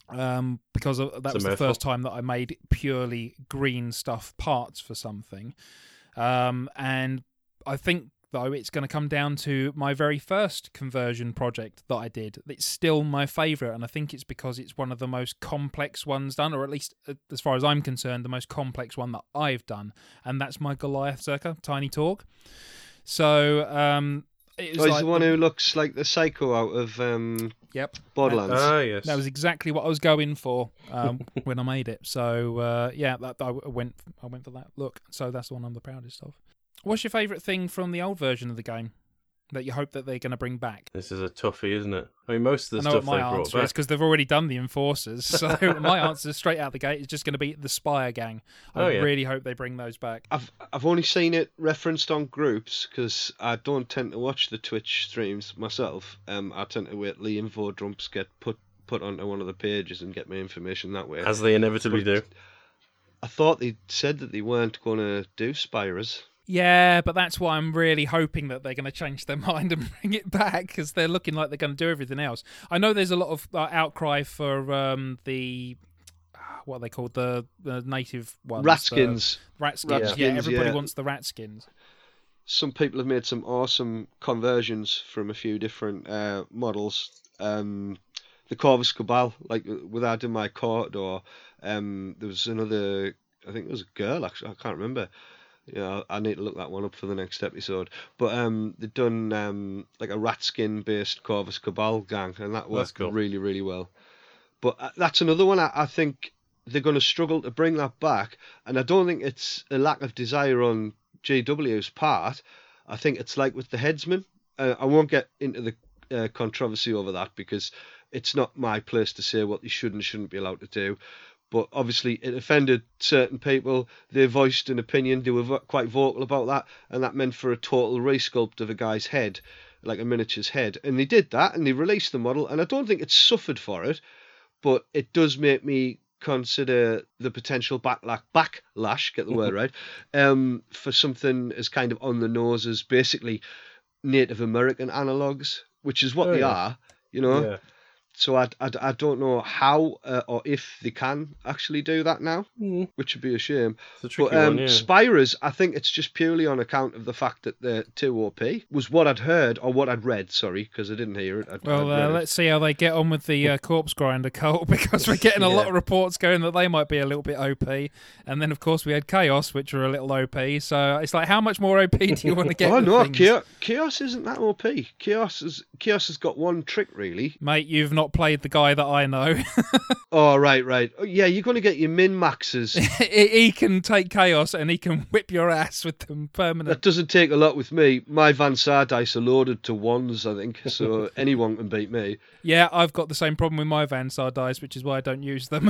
um, because that It's was the first time that I made purely green stuff parts for something. Um, and I think though it's going to come down to my very first conversion project that I did. It's still my favorite, and I think it's because it's one of the most complex ones done, or at least uh, as far as I'm concerned, the most complex one that I've done, and that's my Goliath Circa Tiny Talk. So um, it was Oh, like the one who looks like the psycho out of um, Yep. Borderlands. ah, yes. That was exactly what I was going for um, when I made it. So uh, yeah, that I went I went for that look. So that's the one I'm the proudest of. What's your favourite thing from the old version of the game that you hope that they're going to bring back? This is a toughie, isn't it? I mean, most of the I know stuff what they my brought answer back. is because they've already done the enforcers. So my answer straight out the gate is just going to be the Spire Gang. I Oh, yeah. really hope they bring those back. I've I've only seen it referenced on groups because I don't tend to watch the Twitch streams myself. Um, I tend to wait till the info dumps get put put onto one of the pages and get my information that way. as they inevitably do. I thought they said that they weren't going to do Spires. Yeah, but that's why I'm really hoping that they're going to change their mind and bring it back because they're looking like they're going to do everything else. I know there's a lot of uh, outcry for um, the ah, what are they called the, the native ones, Rat the skins. rat skins. Yeah, everybody yeah. wants the rat skins. some people have made some awesome conversions from a few different uh, models. Um, the Corvus Cabal, like with Adam my court, or um, there was another. I think it was a girl. Actually, I can't remember. Know, I need to look that one up for the next episode. But um, they've done um, like a rat skin based Corvus Cabal gang, and that worked cool. really, really well. But uh, that's another one I, I think they're going to struggle to bring that back, and I don't think it's a lack of desire on GW's part. I think it's like with the headsman. Uh, I won't get into the uh, controversy over that because it's not my place to say what they should and shouldn't be allowed to do. But obviously, it offended certain people. They voiced an opinion. They were vo- quite vocal about that, and that meant for a total resculpt of a guy's head, like a miniature's head. And they did that, and they released the model. And I don't think it suffered for it, but it does make me consider the potential backlash, backlash, get the word right, um, for something as kind of on the nose as basically Native American analogues, which is what Oh, they yeah. are, you know. Yeah. So I, I, I don't know how uh, or if they can actually do that now, Mm. which would be a shame. It's a tricky But um, one, yeah. Spyrers, I think it's just purely on account of the fact that they're too OP. Was what I'd heard or what I'd read. Sorry, because I didn't hear it. I'd, Well, I'd uh, it. let's see how they get on with the uh, corpse grinder cult because we're getting a lot of reports going that they might be a little bit OP, and then of course we had chaos, which are a little OP. So it's like, how much more OP do you want to get? oh with no. Chaos, Chaos isn't that OP. Chaos is Chaos has got one trick really. Mate, you've not played the guy that I know. Oh right, right. Oh, yeah, you're going to get your min maxes. he, he can take chaos and he can whip your ass with them permanent. that doesn't take a lot with me. My Van Saar dice are loaded to ones, I think, so anyone can beat me. Yeah, I've got the same problem with my Van Saar dice, which is why I don't use them.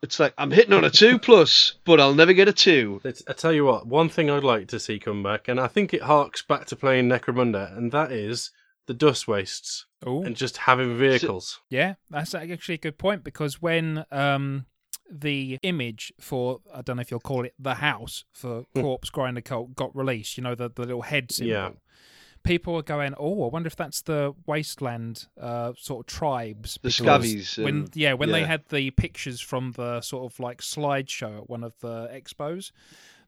It's like I'm hitting on a two plus, but I'll never get a two. Let's- I tell you what, one thing I'd like to see come back, and I think it harks back to playing Necromunda, and that is the dust wastes oh, and just having vehicles. Yeah, that's actually a good point because when um the image for I don't know if you'll call it the house for Corpse Grinder Cult got released, you know the the little head symbol. Yeah. People were going, oh, I wonder if that's the wasteland uh, sort of tribes. The because scavies When and- yeah, when they had the pictures from the sort of like slideshow at one of the expos,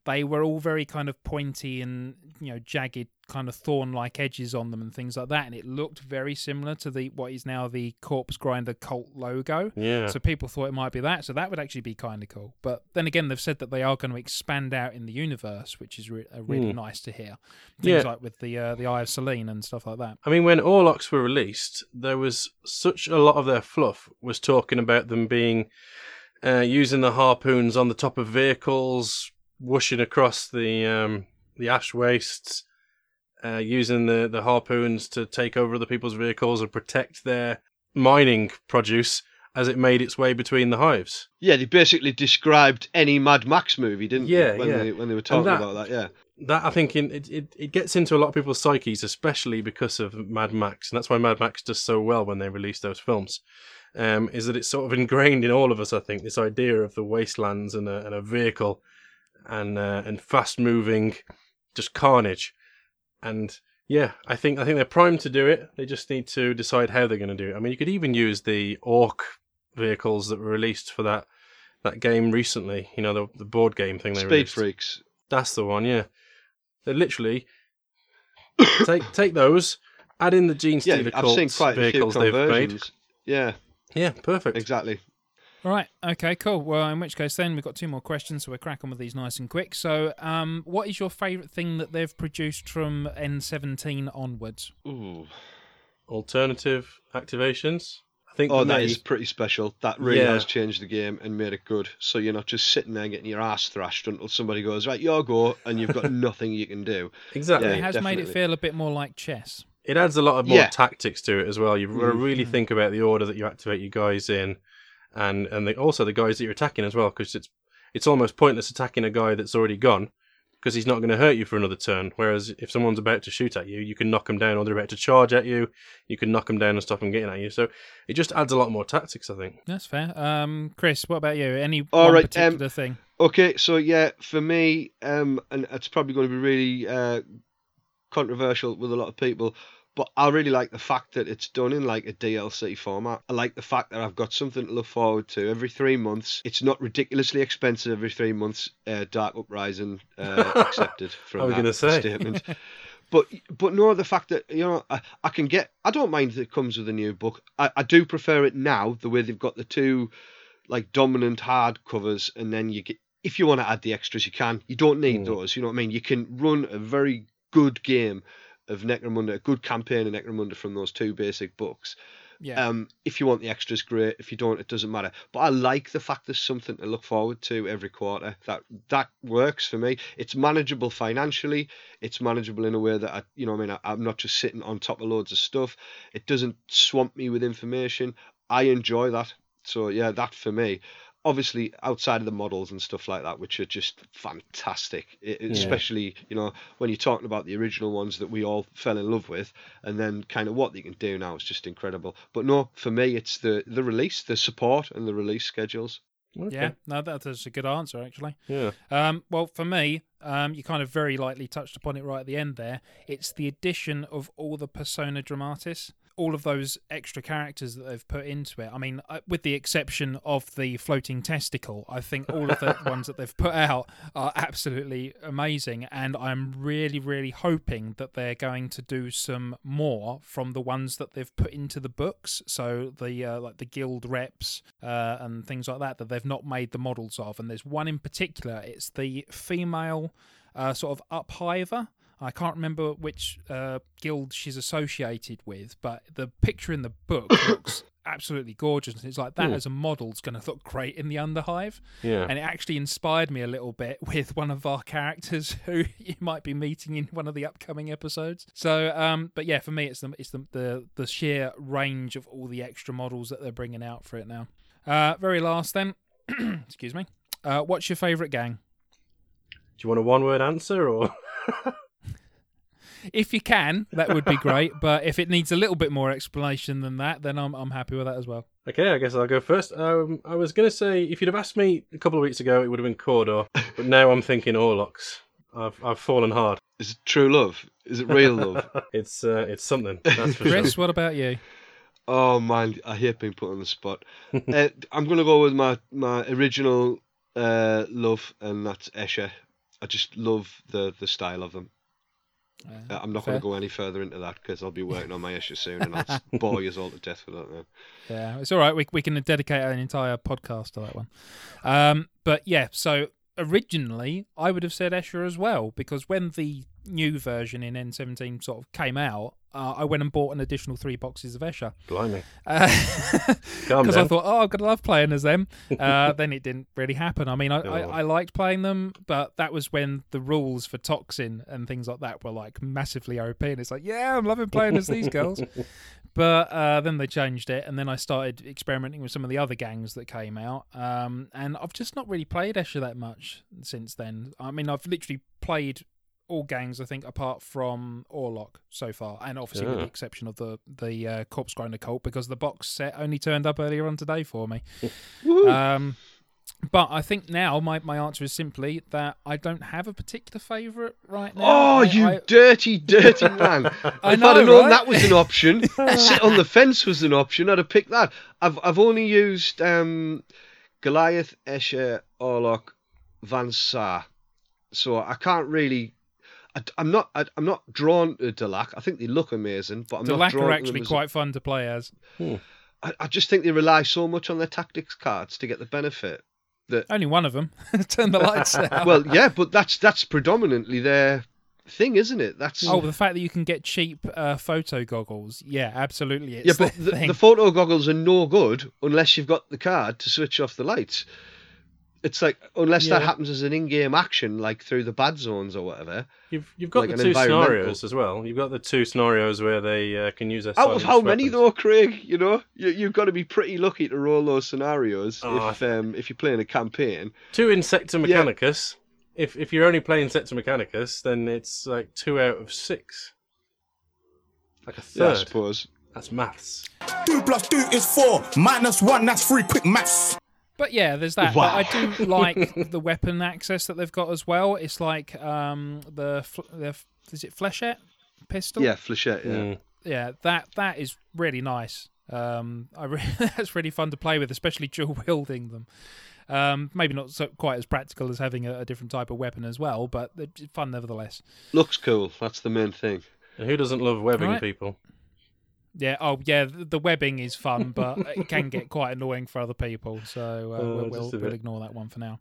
they were all very kind of pointy and you know jagged kind of thorn-like edges on them and things like that and it looked very similar to the what is now the corpse grinder cult logo. Yeah. so people thought it might be that so that would actually be kind of cool. But then again they've said that they are going to expand out in the universe which is re- uh, really nice to hear. Things Yeah. like with the uh, the eye of selene and stuff like that. I mean, when Orlocks were released, there was such a lot of their fluff was talking about them being uh, using the harpoons on the top of vehicles, whooshing across the um, the ash wastes, uh, using the, the harpoons to take over other people's vehicles and protect their mining produce as it made its way between the hives. Yeah, they basically described any Mad Max movie, didn't Yeah, they? When yeah. they when they were talking that- about that, yeah. that I think in, it, it it gets into a lot of people's psyches, especially because of Mad Max, and that's why Mad Max does so well when they release those films. Um, is that it's sort of ingrained in all of us? I think this idea of the wastelands and a, and a vehicle, and uh, and fast moving, just carnage, and yeah, I think I think they're primed to do it. They just need to decide how they're going to do it. I mean, you could even use the Orc vehicles that were released for that that game recently. You know, the the board game thing they Speed released. Freaks. That's the one, yeah. They're literally take take those, add in the Gene Yeah, Stealer I've Cults seen quite vehicles they've made. Yeah, Yeah, perfect. exactly. All right. Okay. Cool. Well, in which case, then we've got two more questions, so we're cracking with these nice and quick. So, um, what is your favourite thing that they've produced from N17 onwards? Ooh. Alternative activations. I think Oh, for that me, is pretty special. That really Yeah. has changed the game and made it good. So you're not just sitting there getting your ass thrashed until somebody goes, right, your go, and you've got nothing you can do. exactly. Yeah, it has made it feel a bit more like chess. It adds a lot of more Yeah. tactics to it as well. You've got to Mm. really think about the order that you activate your guys in, and and the, also the guys that you're attacking as well, because it's it's almost pointless attacking a guy that's already gone, because he's not going to hurt you for another turn. Whereas if someone's about to shoot at you, you can knock them down, or they're about to charge at you, you can knock them down and stop them getting at you. So it just adds a lot more tactics, I think. That's fair. Um, Chris, what about you? Any All one right, um, particular thing? Okay, so yeah, for me, um, and it's probably going to be really uh, controversial with a lot of people, But I really like the fact that it's done in like a DLC format. I like the fact that I've got something to look forward to every three months. It's not ridiculously expensive every three months. Uh, Dark Uprising uh, accepted from I was that gonna say. statement. But but no, the fact that you know I, I can get I don't mind that it comes with a new book. I, I do prefer it now the way they've got the two like dominant hard covers and then you get if you want to add the extras you can. You don't need Mm. those. You know what I mean? You can run a very good game of Necromunda, a good campaign of Necromunda from those two basic books. Yeah. Um, if you want the extras, great. If you don't, it doesn't matter. But I like the fact there's something to look forward to every quarter. That that works for me. It's manageable financially. It's manageable in a way that I, you know, I mean, I, I'm not just sitting on top of loads of stuff. It doesn't swamp me with information. I enjoy that. So yeah, that for me. Obviously, outside of the models and stuff like that, which are just fantastic, I- especially you know when you're talking about the original ones that we all fell in love with, and then kind of what they can do now is just incredible. But no, for me, it's the the release, the support, and the release schedules. Okay. Yeah, no, that's a good answer actually. Yeah. Um, well, for me, um, you kind of very lightly touched upon it right at the end there. It's the addition of all the persona dramatis, all of those extra characters that they've put into it. I mean, uh, with the exception of the floating testicle, I think all of the ones that they've put out are absolutely amazing. And I'm really, really hoping that they're going to do some more from the ones that they've put into the books. So the uh, like the guild reps uh, and things like that that they've not made the models of. And there's one in particular. It's the female uh, sort of uphiver. I can't remember which uh, guild she's associated with, but the picture in the book looks absolutely gorgeous. It's like that Hmm. as a model is going to look great in the Underhive. Yeah. And it actually inspired me a little bit with one of our characters who you might be meeting in one of the upcoming episodes. So, um, but yeah, for me, it's the it's the the, the sheer range of all the extra models that they're bringing out for it now. Uh, very last then, excuse me. Uh, what's your favourite gang? Do you want a one word answer or? If you can, that would be great. but if it needs a little bit more explanation than that, then I'm I'm happy with that as well. Okay, I guess I'll go first. Um, I was going to say, if you'd have asked me a couple of weeks ago, it would have been Cawdor, but now I'm thinking Orlocks. I've I've fallen hard. Is it true love? Is it real love? It's uh, it's something. That's for sure. Chris, what about you? Oh man, I hate being put on the spot. uh, I'm gonna go with my my original uh, love, and that's Escher. I just love the the style of them. Uh, I'm not going to go any further into that because I'll be working on my Escher soon, and I'll bore you all to death with that. Now. Yeah, it's all right. We we can dedicate an entire podcast to that one. Um, but yeah, so originally I would have said Escher as well because when the new version in N17 sort of came out, uh, I went and bought an additional three boxes of Escher. Blimey. Because Calm I thought, oh, I'm gonna love playing as them. Uh, then it didn't really happen. I mean, I, I, Oh. I liked playing them, but that was when the rules for Toxin and things like that were like massively OP. And it's like, yeah, I'm loving playing as these girls. But uh, then they changed it, and then I started experimenting with some of the other gangs that came out. Um, and I've just not really played Escher that much since then. I mean, I've literally played all gangs, I think, apart from Orlock so far, and obviously with Ah. the exception of the the uh, Corpse Grinder cult because the box set only turned up earlier on today for me. um, but I think now my, my answer is simply that I don't have a particular favourite right now. Oh, I- you I- dirty, dirty man! I if I I'd have known right? that was an option, sit on the fence was an option. I'd have picked that. I've I've only used um, Goliath, Escher, Orlock, Van Saar, so I can't really. I, am not. I, I'm not drawn to Delaque. I think they look amazing, but I'm the not drawn are to actually them as a- quite fun to play as. I, I just think they rely so much on their tactics cards to get the benefit. That Only one of them. Turn the lights out. well, yeah, but that's that's predominantly their thing, isn't it? That's Oh, the fact that you can get cheap uh, photo goggles. Yeah, absolutely. It's yeah, but the the, the photo goggles are no good unless you've got the card to switch off the lights. It's like unless that happens as an in-game action, like through the bad zones or whatever. You've you've got Like the two scenarios as well. You've got the two scenarios where they uh, can use their Out of silenced how many though, Craig? You know, you, you've got to be pretty lucky to roll those scenarios Oh, if um, if you're playing a campaign. Two in Sector Yeah. Mechanicus. If if you're only playing Sector Mechanicus, then it's like two out of six. Like a Yeah, I third. suppose. That's maths. Two plus two is four. Minus one, that's three. Quick maths. But yeah, there's that. Wow. But I do like the weapon access that they've got as well. It's like um, the, the is it flechette pistol? Yeah, flechette. Yeah. Mm. yeah, that that is really nice. Um, I re- that's really fun to play with, especially dual wielding them. Um, maybe not so quite as practical as having a, a different type of weapon as well, but they're fun nevertheless. Looks cool. That's the main thing. And who doesn't love webbing Right. people? Yeah. Oh, yeah. The, webbing is fun, but it can get quite annoying for other people. So uh, Uh, we'll, we'll, we'll ignore that one for now.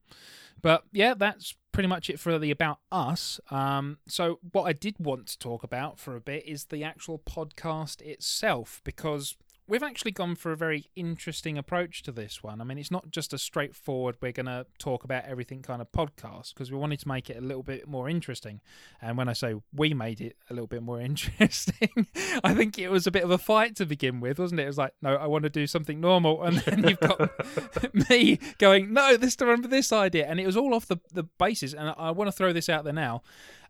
But yeah, that's pretty much it for the about us. Um, so what I did want to talk about for a bit is the actual podcast itself, because we've actually gone for a very interesting approach to this one. I mean, it's not just a straightforward we're going to talk about everything kind of podcast because we wanted to make it a little bit more interesting. And when I say we made it a little bit more interesting, I think it was a bit of a fight to begin with, wasn't it? It was like, no, I want to do something normal, and then you've got me going, no, this to remember this idea, and it was all off the the basis. And I want to throw this out there now.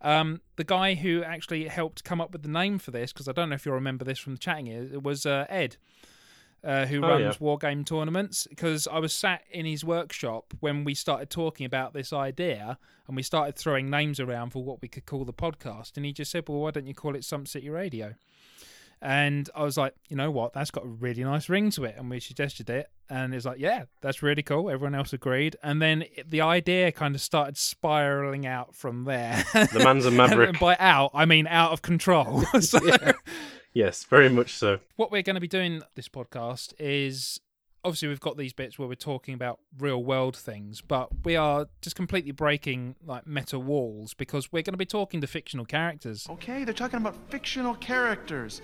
Um, the guy who actually helped come up with the name for this, because I don't know if you'll remember this from the chatting, it was uh, Ed. Uh, who Oh, runs yeah. war game tournaments? Because I was sat in his workshop when we started talking about this idea, and we started throwing names around for what we could call the podcast. And he just said, "Well, why don't you call it Sump City Radio?" And I was like, you know what? That's got a really nice ring to it. And we suggested it. And it's like, yeah, that's really cool. Everyone else agreed. And then it, the idea kind of started spiraling out from there. The man's a maverick. And by out, I mean out of control. so, Yes, very much so. what we're going to be doing this podcast is obviously we've got these bits where we're talking about real world things, but we are just completely breaking like meta walls because we're going to be talking to fictional characters. Okay, they're talking about fictional characters.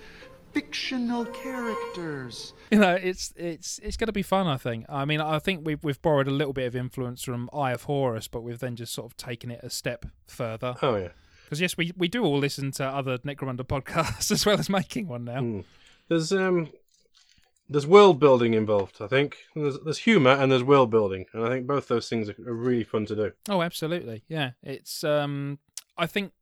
Fictional characters. you know it's it's it's going to be fun i think i mean i think we've, we've borrowed a little bit of influence from eye of horus but we've then just sort of taken it a step further Oh yeah. because yes we, we do all listen to other necromunda podcasts as well as making one now Hmm. There's um there's world building involved, I think. There's there's humour and there's world building, and I think both those things are, are really fun to do. oh absolutely yeah it's um i think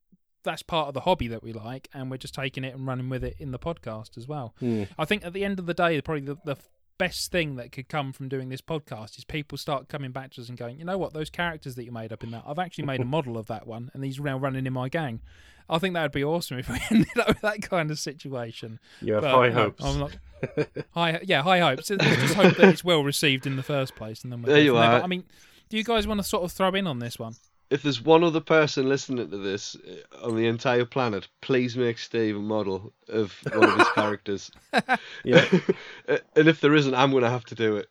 that's part of the hobby that we like and we're just taking it and running with it in the podcast as well Hmm. I think at the end of the day, probably the, the best thing that could come from doing this podcast is people start coming back to us and going, you know what, those characters that you made up in that, I've actually made a model of that one, and he's now running in my gang. I think that would be awesome if we ended up with that kind of situation. You have But, high hopes. I'm not. high, yeah, high hopes. Let's just hope that it's well received in the first place, and then we'll There you from But, are. I mean, do you guys want to sort of throw in on this one? If there's one other person listening to this uh, on the entire planet, please make Steve a model of one of his characters. Yeah. and if there isn't, I'm going to have to do it.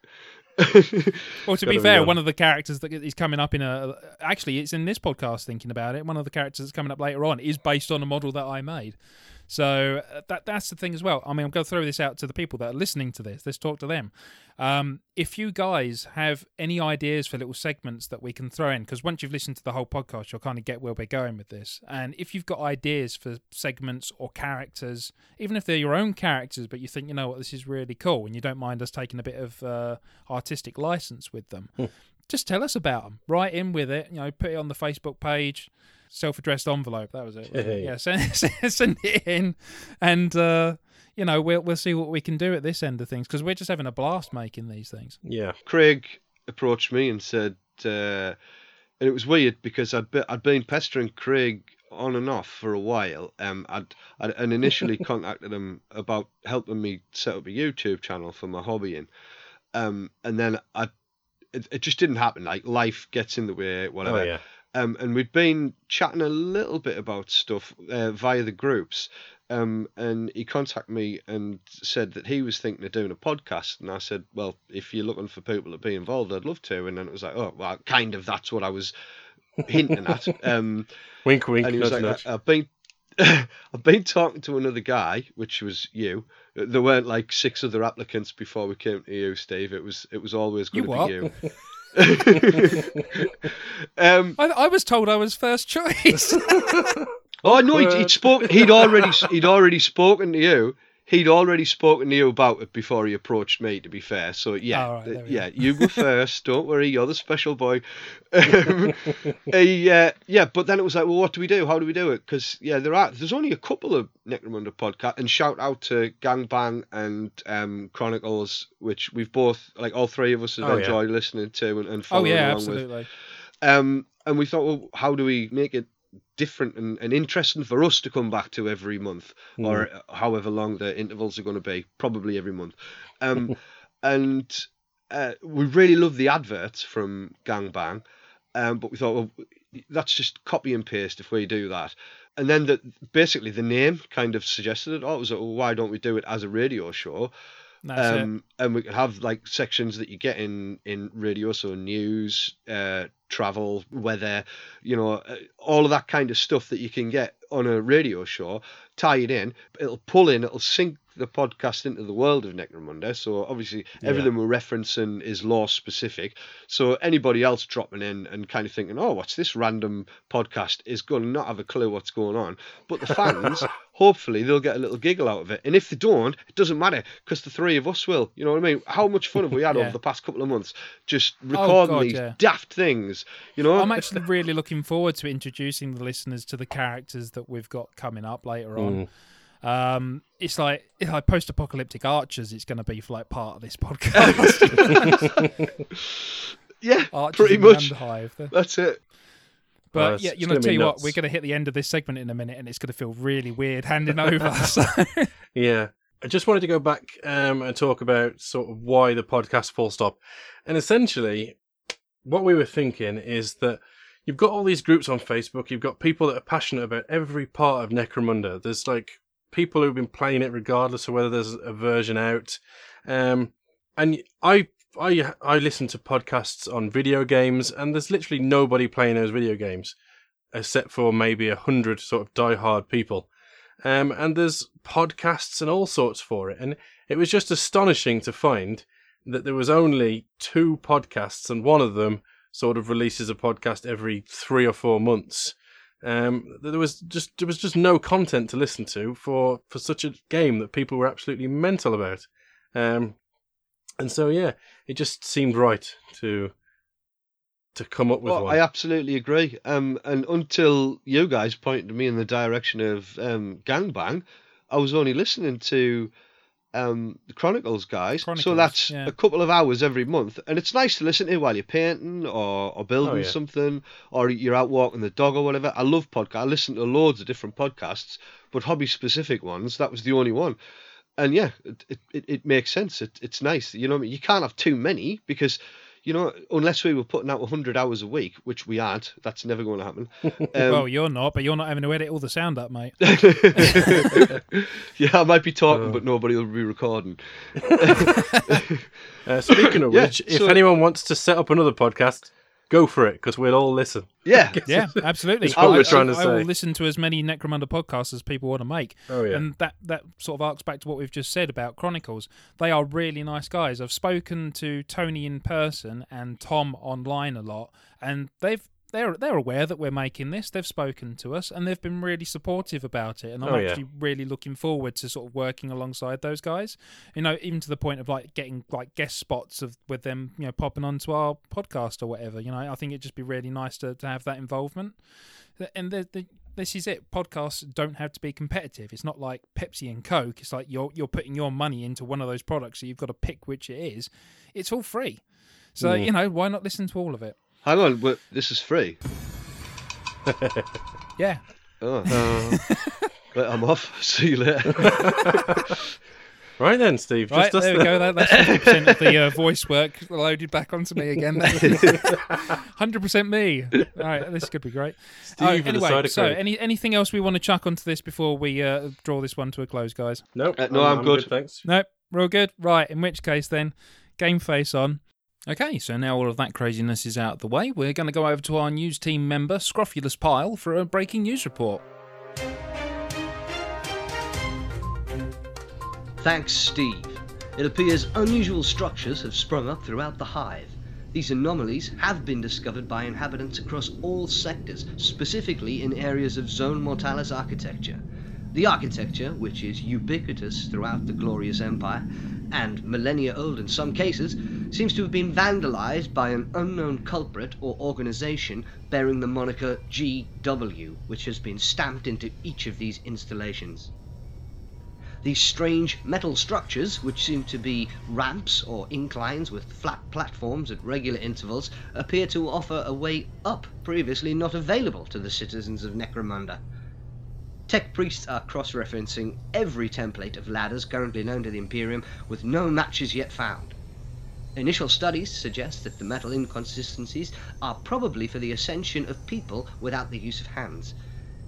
Well, to be fair, one of the characters that is coming up in a actually it's in this podcast. Thinking about it, one of the characters that's coming up later on is based on a model that I made. So uh, that that's the thing as well. I mean, I'm going to throw this out to the people that are listening to this. Let's talk to them. Um, if you guys have any ideas for little segments that we can throw in, because once you've listened to the whole podcast, you'll kind of get where we're going with this. And if you've got ideas for segments or characters, even if they're your own characters, but you think you know what this is really cool, and you don't mind us taking a bit of uh, artistic license with them, just tell us about them. Write in with it. You know, put it on the Facebook page. Self-addressed envelope. That was it. wasn't it? Yeah. yeah, send, send it in, and uh, you know we'll we'll see what we can do at this end of things because we're just having a blast making these things. Yeah. Craig approached me and said, uh, and it was weird because I'd be, I'd been pestering Craig on and off for a while. Um, I'd, I'd and initially contacted him about helping me set up a YouTube channel for my hobbying. Um, and then I, it, it just didn't happen. Like life gets in the way, whatever. Oh yeah. Um, and we'd been chatting a little bit about stuff uh, via the groups. Um, and he contacted me and said that he was thinking of doing a podcast. And I said, well, if you're looking for people to be involved, I'd love to. And then it was like, oh, well, kind of that's what I was hinting at. Um, Wink, wink. and he was nudge, like, nudge. I've been. I've been talking to another guy, which was you. There weren't like six other applicants before we came to you, Steve. It was it was always You going to what? be you. um, I, I was told I was first choice. Oh no, he'd, Awkward. he'd spoke. He'd already he'd already spoken to you. He'd already spoken to you about it before he approached me. To be fair, so yeah, right, we yeah, you were first. Don't worry, you're the special boy. Um, he, uh, yeah, but then it was like, well, what do we do? How do we do it? Because yeah, there are there's only a couple of Necromunda podcast, and shout out to Gangbang and um, Chronicles, which we've both like all three of us have Oh, yeah. enjoyed listening to and, and oh following yeah, along with. Um, and we thought, well, how do we make it different and, and interesting for us to come back to every month or however long the intervals are going to be, probably every month. Um, and uh, we really love the adverts from Gang Bang, um, but we thought, well, that's just copy and paste if we do that. And then the, basically the name kind of suggested it. Oh, it was like, well, why don't we do it as a radio show? Um, and we could have like sections that you get in in radio, so news, uh, travel, weather, you know, uh, all of that kind of stuff that you can get on a radio show. Tie it in, it'll pull in, it'll sync the podcast into the world of Necromunda. So obviously everything we're referencing is lore specific. So anybody else dropping in and kind of thinking, oh, what's this random podcast is going to not have a clue what's going on. But the fans, hopefully, they'll get a little giggle out of it. And if they don't, it doesn't matter because the three of us will. You know what I mean? How much fun have we had Yeah. over the past couple of months just oh, recording God, these yeah. daft things? You know? I'm actually really looking forward to introducing the listeners to the characters that we've got coming up later on. Mm. Um, it's like it's like post-apocalyptic archers. It's going to be for like part of this podcast. yeah, Archers pretty much. Underhive. That's it. But yeah, you know, gonna tell be you what, we're going to hit the end of this segment in a minute, and it's going to feel really weird handing over. So, Yeah. I just wanted to go back um, and talk about sort of why the podcast full stop. And essentially, what we were thinking is that you've got all these groups on Facebook, you've got people that are passionate about every part of Necromunda. There's like people who've been playing it regardless of whether there's a version out. Um, and I I I listen to podcasts on video games, and there's literally nobody playing those video games, except for maybe a hundred sort of diehard people. Um, and there's podcasts and all sorts for it, and it was just astonishing to find that there was only two podcasts, and one of them sort of releases a podcast every three or four months. Um, there was just there was just no content to listen to for for such a game that people were absolutely mental about. Um, and so yeah, it just seemed right to to come up with Well, one. I absolutely agree. Um, and until you guys pointed me in the direction of um, Gangbang, I was only listening to um, the Chronicles guys. so that's yeah. a couple of hours every month, and it's nice to listen to while you're painting or, or building Oh, yeah. something, or you're out walking the dog or whatever. I love podcasts. I listen to loads of different podcasts, but hobby specific ones. That was the only one. And yeah, it, it, it, it makes sense. It, it's nice. You know, what I mean? you can't have too many because you know, unless we were putting out 100 hours a week, which we had, that's never going to happen. Um, well, you're not, but you're not having to edit all the sound up, mate. yeah, I might be talking, Oh. but nobody will be recording. Uh, speaking of Yeah, which, if so- anyone wants to set up another podcast, go for it because we'll all listen. Yeah, Yeah, absolutely. That's what I, we're trying to I, I will say. listen to as many Necromunda podcasts as people want to make. Oh, yeah. And that, that sort of arcs back to what we've just said about Chronicles. They are really nice guys. I've spoken to Tony in person and Tom online a lot, and they've they're they're aware that we're making this. They've spoken to us and they've been really supportive about it. And I'm Oh, yeah. actually really looking forward to sort of working alongside those guys. You know, even to the point of like getting like guest spots of with them, you know, popping onto our podcast or whatever. You know, I think it'd just be really nice to, to have that involvement. And the, the this is it. Podcasts don't have to be competitive. It's not like Pepsi and Coke. It's like you're you're putting your money into one of those products, so you've got to pick which it is. It's all free. So Mm. you know, why not listen to all of it? Hang on, but this is free. Yeah. Oh. right, I'm off. See you later. Right then, Steve. Just Right, us there we go. That, that's fifty percent of the uh, voice work loaded back onto me again. Hundred percent me. All right, this could be great. Steve Uh, anyway, so any anything else we want to chuck onto this before we uh, draw this one to a close, guys? Nope. Uh, no, I'm good. Thanks. Nope, we're good. Right, in which case then, game face on. Okay, so now all of that craziness is out of the way, we're going to go over to our news team member, Scrofulous Pile, for a breaking news report. Thanks, Steve. It appears unusual structures have sprung up throughout the hive. These anomalies have been discovered by inhabitants across all sectors, specifically in areas of Zone Mortalis architecture. The architecture, which is ubiquitous throughout the Glorious Empire, and millennia old in some cases, seems to have been vandalized by an unknown culprit or organization bearing the moniker GW, which has been stamped into each of these installations. These strange metal structures, which seem to be ramps or inclines with flat platforms at regular intervals, appear to offer a way up previously not available to the citizens of Necromunda. Tech priests are cross referencing every template of ladders currently known to the Imperium with no matches yet found. Initial studies suggest that the metal inconsistencies are probably for the ascension of people without the use of hands.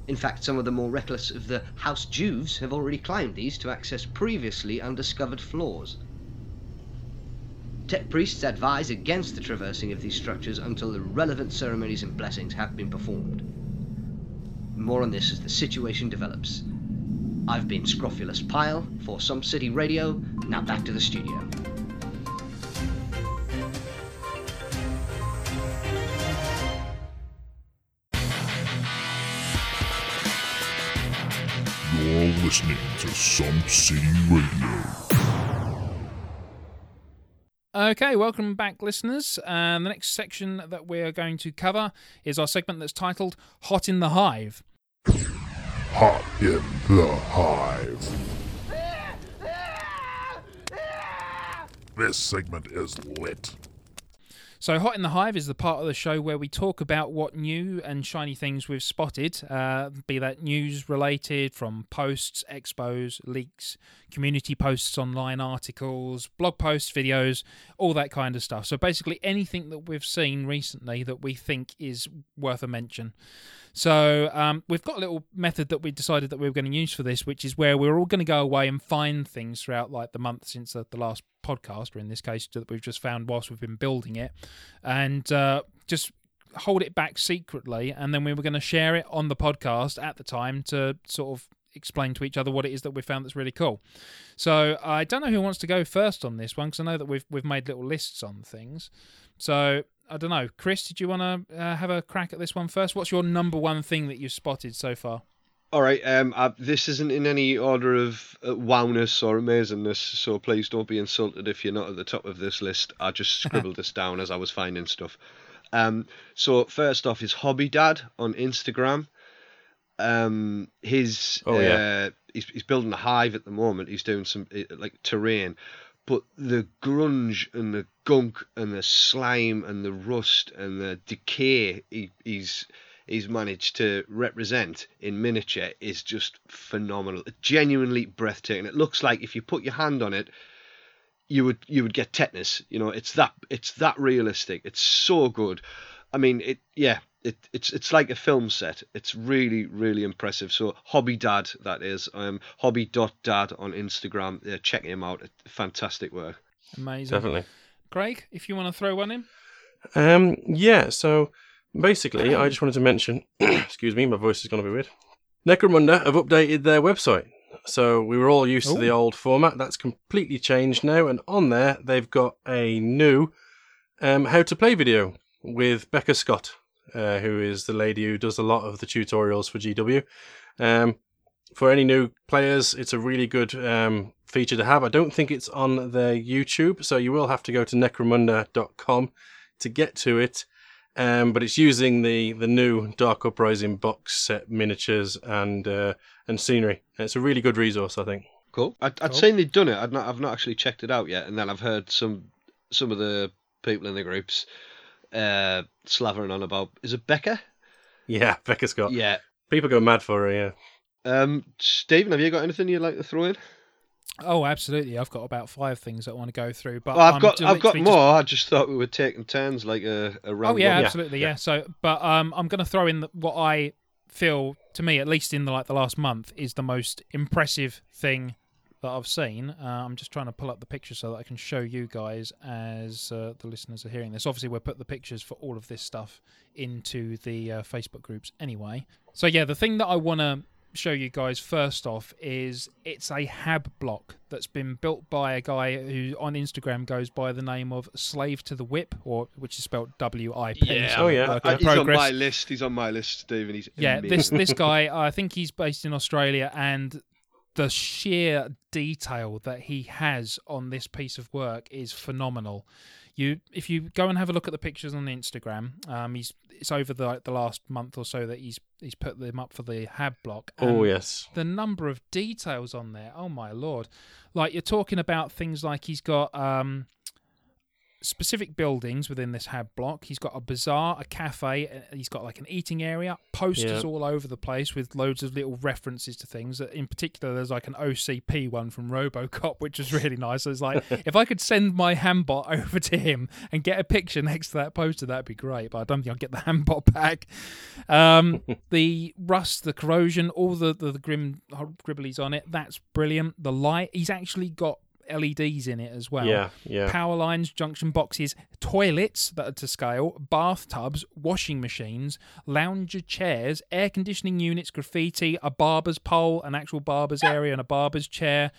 In fact, some of the more reckless of the House juves have already climbed these to access previously undiscovered floors. Tech priests advise against the traversing of these structures until the relevant ceremonies and blessings have been performed. More on this as the situation develops. I've been Scrofulous Pile for Sump City Radio. Now back to the studio. You're listening to Sump City Radio. Okay, welcome back, listeners. Um, the next section that we're going to cover is our segment that's titled Hot in the Hive. Hot in the Hive. This segment is lit. So, Hot in the Hive is the part of the show where we talk about what new and shiny things we've spotted, uh, be that news related from posts, expos, leaks, community posts, online articles, blog posts, videos, all that kind of stuff. So, basically, anything that we've seen recently that we think is worth a mention. So um, we've got a little method that we decided that we were going to use for this, which is where we're all going to go away and find things throughout like the month since the, the last podcast, or in this case that we've just found whilst we've been building it, and uh, just hold it back secretly, and then we were going to share it on the podcast at the time to sort of explain to each other what it is that we found that's really cool. So I don't know who wants to go first on this one because I know that we've we've made little lists on things. So I don't know, Chris. Did you want to uh, have a crack at this one first? What's your number one thing that you've spotted so far? All right. Um, I, this isn't in any order of uh, wowness or amazingness, so please don't be insulted if you're not at the top of this list. I just scribbled this down as I was finding stuff. Um, so first off is Hobby Dad on Instagram. Um, his Oh, yeah. uh, he's he's building a hive at the moment. He's doing some uh, like terrain, but the grunge and the gunk and the slime and the rust and the decay he, he's he's managed to represent in miniature is just phenomenal. Genuinely breathtaking. It looks like if you put your hand on it, you would you would get tetanus. You know, it's that it's that realistic. It's so good. I mean, it yeah, it it's it's like a film set. It's really really impressive. So Hobby Dad that is um hobby dot dad on Instagram. Yeah, check him out. Fantastic work. Amazing. Definitely. Craig, if you want to throw one in. Um, yeah, so basically, I just wanted to mention, excuse me, my voice is going to be weird. Necromunda have updated their website. So we were all used to the old format. That's completely changed now. And on there, they've got a new um, how to play video with Becca Scott, uh, who is the lady who does a lot of the tutorials for GW. Um, for any new players, it's a really good um, feature to have. I don't think it's on their YouTube, so you will have to go to necromunda.com to get to it. Um, but it's using the, the new Dark Uprising box set miniatures and uh, and scenery. It's a really good resource, I think. Cool. I'd, I'd Cool. seen they'd done it. I'd not. I've not actually checked it out yet. And then I've heard some some of the people in the groups uh, slavering on about. Is it Becca? Yeah, Becca Scott. Yeah. People go mad for her, yeah. Um, Stephen, have you got anything you'd like to throw in? Oh, absolutely. I've got about five things that I want to go through. But Well, I've I'm got I've got literally just- more. I just thought we were taking turns, like a, a round. Oh yeah, robin. absolutely, yeah. So, but um, I'm going to throw in the, what I feel, to me at least, in the like the last month, is the most impressive thing that I've seen. Uh, I'm just trying to pull up the picture so that I can show you guys as uh, the listeners are hearing this. Obviously, we'll put the pictures for all of this stuff into the uh, Facebook groups anyway. So yeah, the thing that I want to show you guys first off is it's a hab block that's been built by a guy who on Instagram goes by the name of Slave to the Whip, or which is spelled W I P. Yeah. Oh, yeah. Uh, he's on my list. He's on my list, Stephen. He's Yeah, this this guy, I think he's based in Australia, and the sheer detail that he has on this piece of work is phenomenal. You, if you go and have a look at the pictures on Instagram, um, he's it's over the the last month or so that he's he's put them up for the Hab block. Oh, yes. the number of details on there. Oh my lord! Like you're talking about things like he's got um, specific buildings within this Hab block. He's got a bazaar, a cafe. uh, He's got like an eating area, posters Yeah. all over the place with loads of little references to things. Uh, In particular, there's like an OCP one from RoboCop, which is really nice. It's like if I could send my Hambot over to him and get a picture next to that poster, that'd be great. But I don't think I'll get the Hambot back. Um, the rust, the corrosion, all the the, the grim gribblies on it. That's brilliant. The light. He's actually got LEDs in it as well. Yeah, yeah. Power lines, junction boxes, toilets that are to scale, bathtubs, washing machines, lounger chairs, air conditioning units, graffiti, a barber's pole, an actual barber's area, and a barber's chair,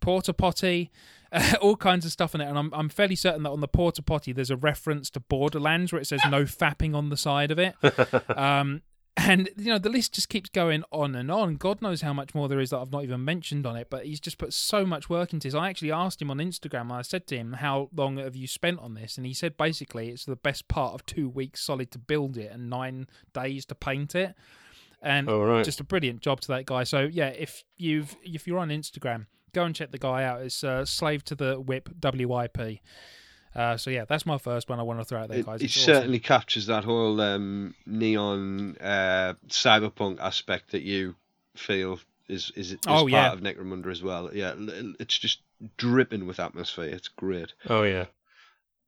porta potty. all kinds of stuff in it, and I'm I'm fairly certain that on the porta potty there's a reference to Borderlands where it says no fapping on the side of it. Um, and you know the list just keeps going on and on. God knows how much more there is that I've not even mentioned on it. But he's just put so much work into this. I actually asked him on Instagram. And I said to him, "How long have you spent on this?" And he said basically it's the best part of two weeks solid to build it and nine days to paint it. And Oh, right. just a brilliant job to that guy. So yeah, if you've if you're on Instagram, go and check the guy out. It's uh, Slave to the Whip WYP. Uh, so yeah, that's my first one I want to throw out there, It, guys. it It's awesome. certainly captures that whole um, neon uh, cyberpunk aspect that you feel is is, is Oh, part yeah. of Necromunda as well. Yeah, it's just dripping with atmosphere. It's great. Oh yeah,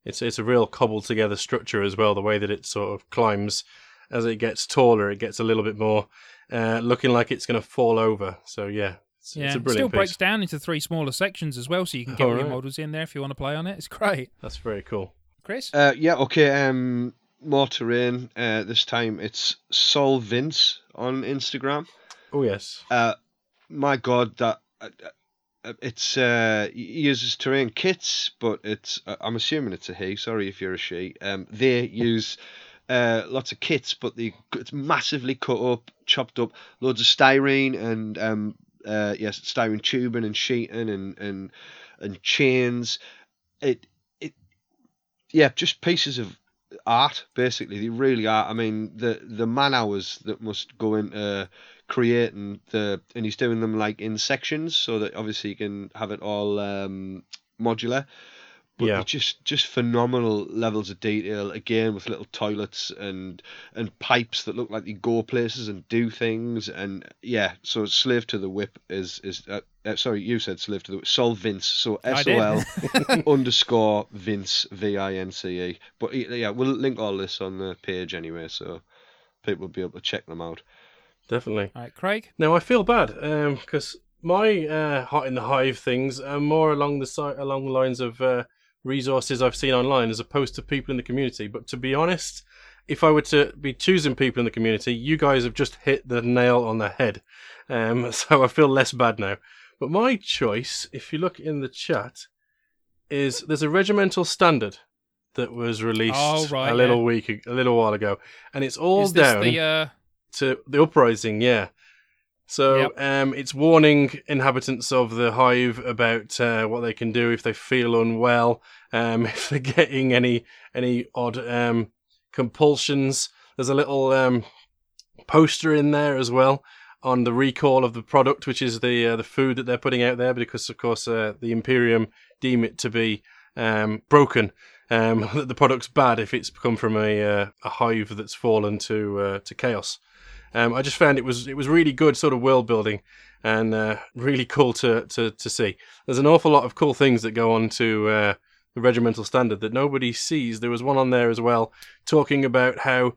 it's it's a real cobbled together structure as well. The way that it sort of climbs as it gets taller, it gets a little bit more uh, looking like it's going to fall over. So yeah, it's, Yeah, it's a it still brilliant breaks down into three smaller sections as well, so you can get all your models in there if you want to play on it. It's great. That's very cool. Chris? Uh, yeah, okay. Um, more terrain. Uh, this time it's Sol Vince on Instagram. Oh yes. Uh, my God, that uh, uh, it's uh, he uses terrain kits, but it's uh, I'm assuming it's a he. Sorry if you're a she. Um, they use uh, lots of kits, but they it's massively cut up, chopped up, loads of styrene and um, uh, yes, styrene tubing and sheeting and and and chains. It it yeah, just pieces of art basically. They really are. I mean, the the man hours that must go into creating the and he's doing them like in sections so that obviously you can have it all um, modular. But Yeah. just just phenomenal levels of detail again with little toilets and and pipes that look like they go places and do things and yeah. So slave to the whip is is uh, uh, sorry you said slave to the whip. Sol Vince. So I S did. O L underscore Vince V I N C E. But yeah, we'll link all this on the page anyway, so people will be able to check them out. Definitely. All right, Craig. Now I feel bad because my uh, hot in the hive things are more along the si- along the lines of uh, resources I've seen online as opposed to people in the community. But to be honest, if I were to be choosing people in the community, you guys have just hit the nail on the head. Um, so I feel less bad now. But my choice, if you look in the chat, is there's a regimental standard that was released Oh, right, a little yeah. week, a little while ago, and it's all Is down the uh, to the uprising, yeah. So um, it's warning inhabitants of the hive about uh, what they can do if they feel unwell, um, if they're getting any any odd um, compulsions. There's a little um, poster in there as well on the recall of the product, which is the uh, the food that they're putting out there, because of course uh, the Imperium deem it to be um, broken. Um, that the product's bad if it's come from a uh, a hive that's fallen to uh, to chaos. Um, I just found it was it was really good sort of world building and uh, really cool to, to to see. There's an awful lot of cool things that go on to uh, the regimental standard that nobody sees. There was one on there as well talking about how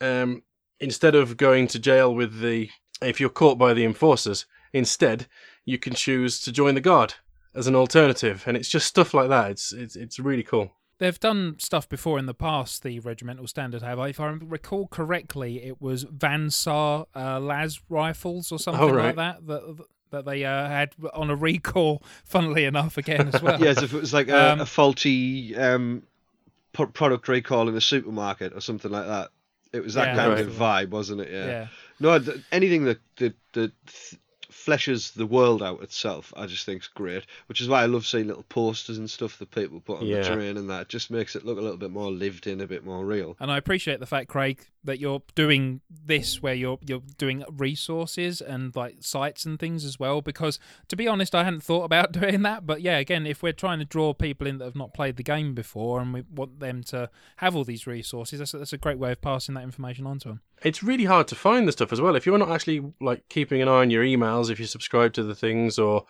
um, instead of going to jail with the if you're caught by the enforcers, instead you can choose to join the guard as an alternative, and it's just stuff like that. It's it's it's really cool. They've done stuff before in the past, the regimental standard have. I, if I recall correctly, it was Van Saar uh, Las rifles or something Oh, right. like that that that they uh, had on a recall. Funnily enough, again as well. yes, if it was like a, Um, a faulty um, pro- product recall in a supermarket or something like that. It was that Yeah, kind right. of vibe, wasn't it? Yeah. Yeah. No, th- anything that that, that th- fleshes the world out itself. I just think it's great, which is why I love seeing little posters and stuff that people put on Yeah. the terrain, and that it just makes it look a little bit more lived in, a bit more real. And I appreciate the fact, Craig, that you're doing this where you're you're doing resources and like sites and things as well. Because to be honest, I hadn't thought about doing that. But yeah, again, if we're trying to draw people in that have not played the game before and we want them to have all these resources, that's a, that's a great way of passing that information on to them. It's really hard to find the stuff as well. If you're not actually like keeping an eye on your emails, if you subscribe to the things, or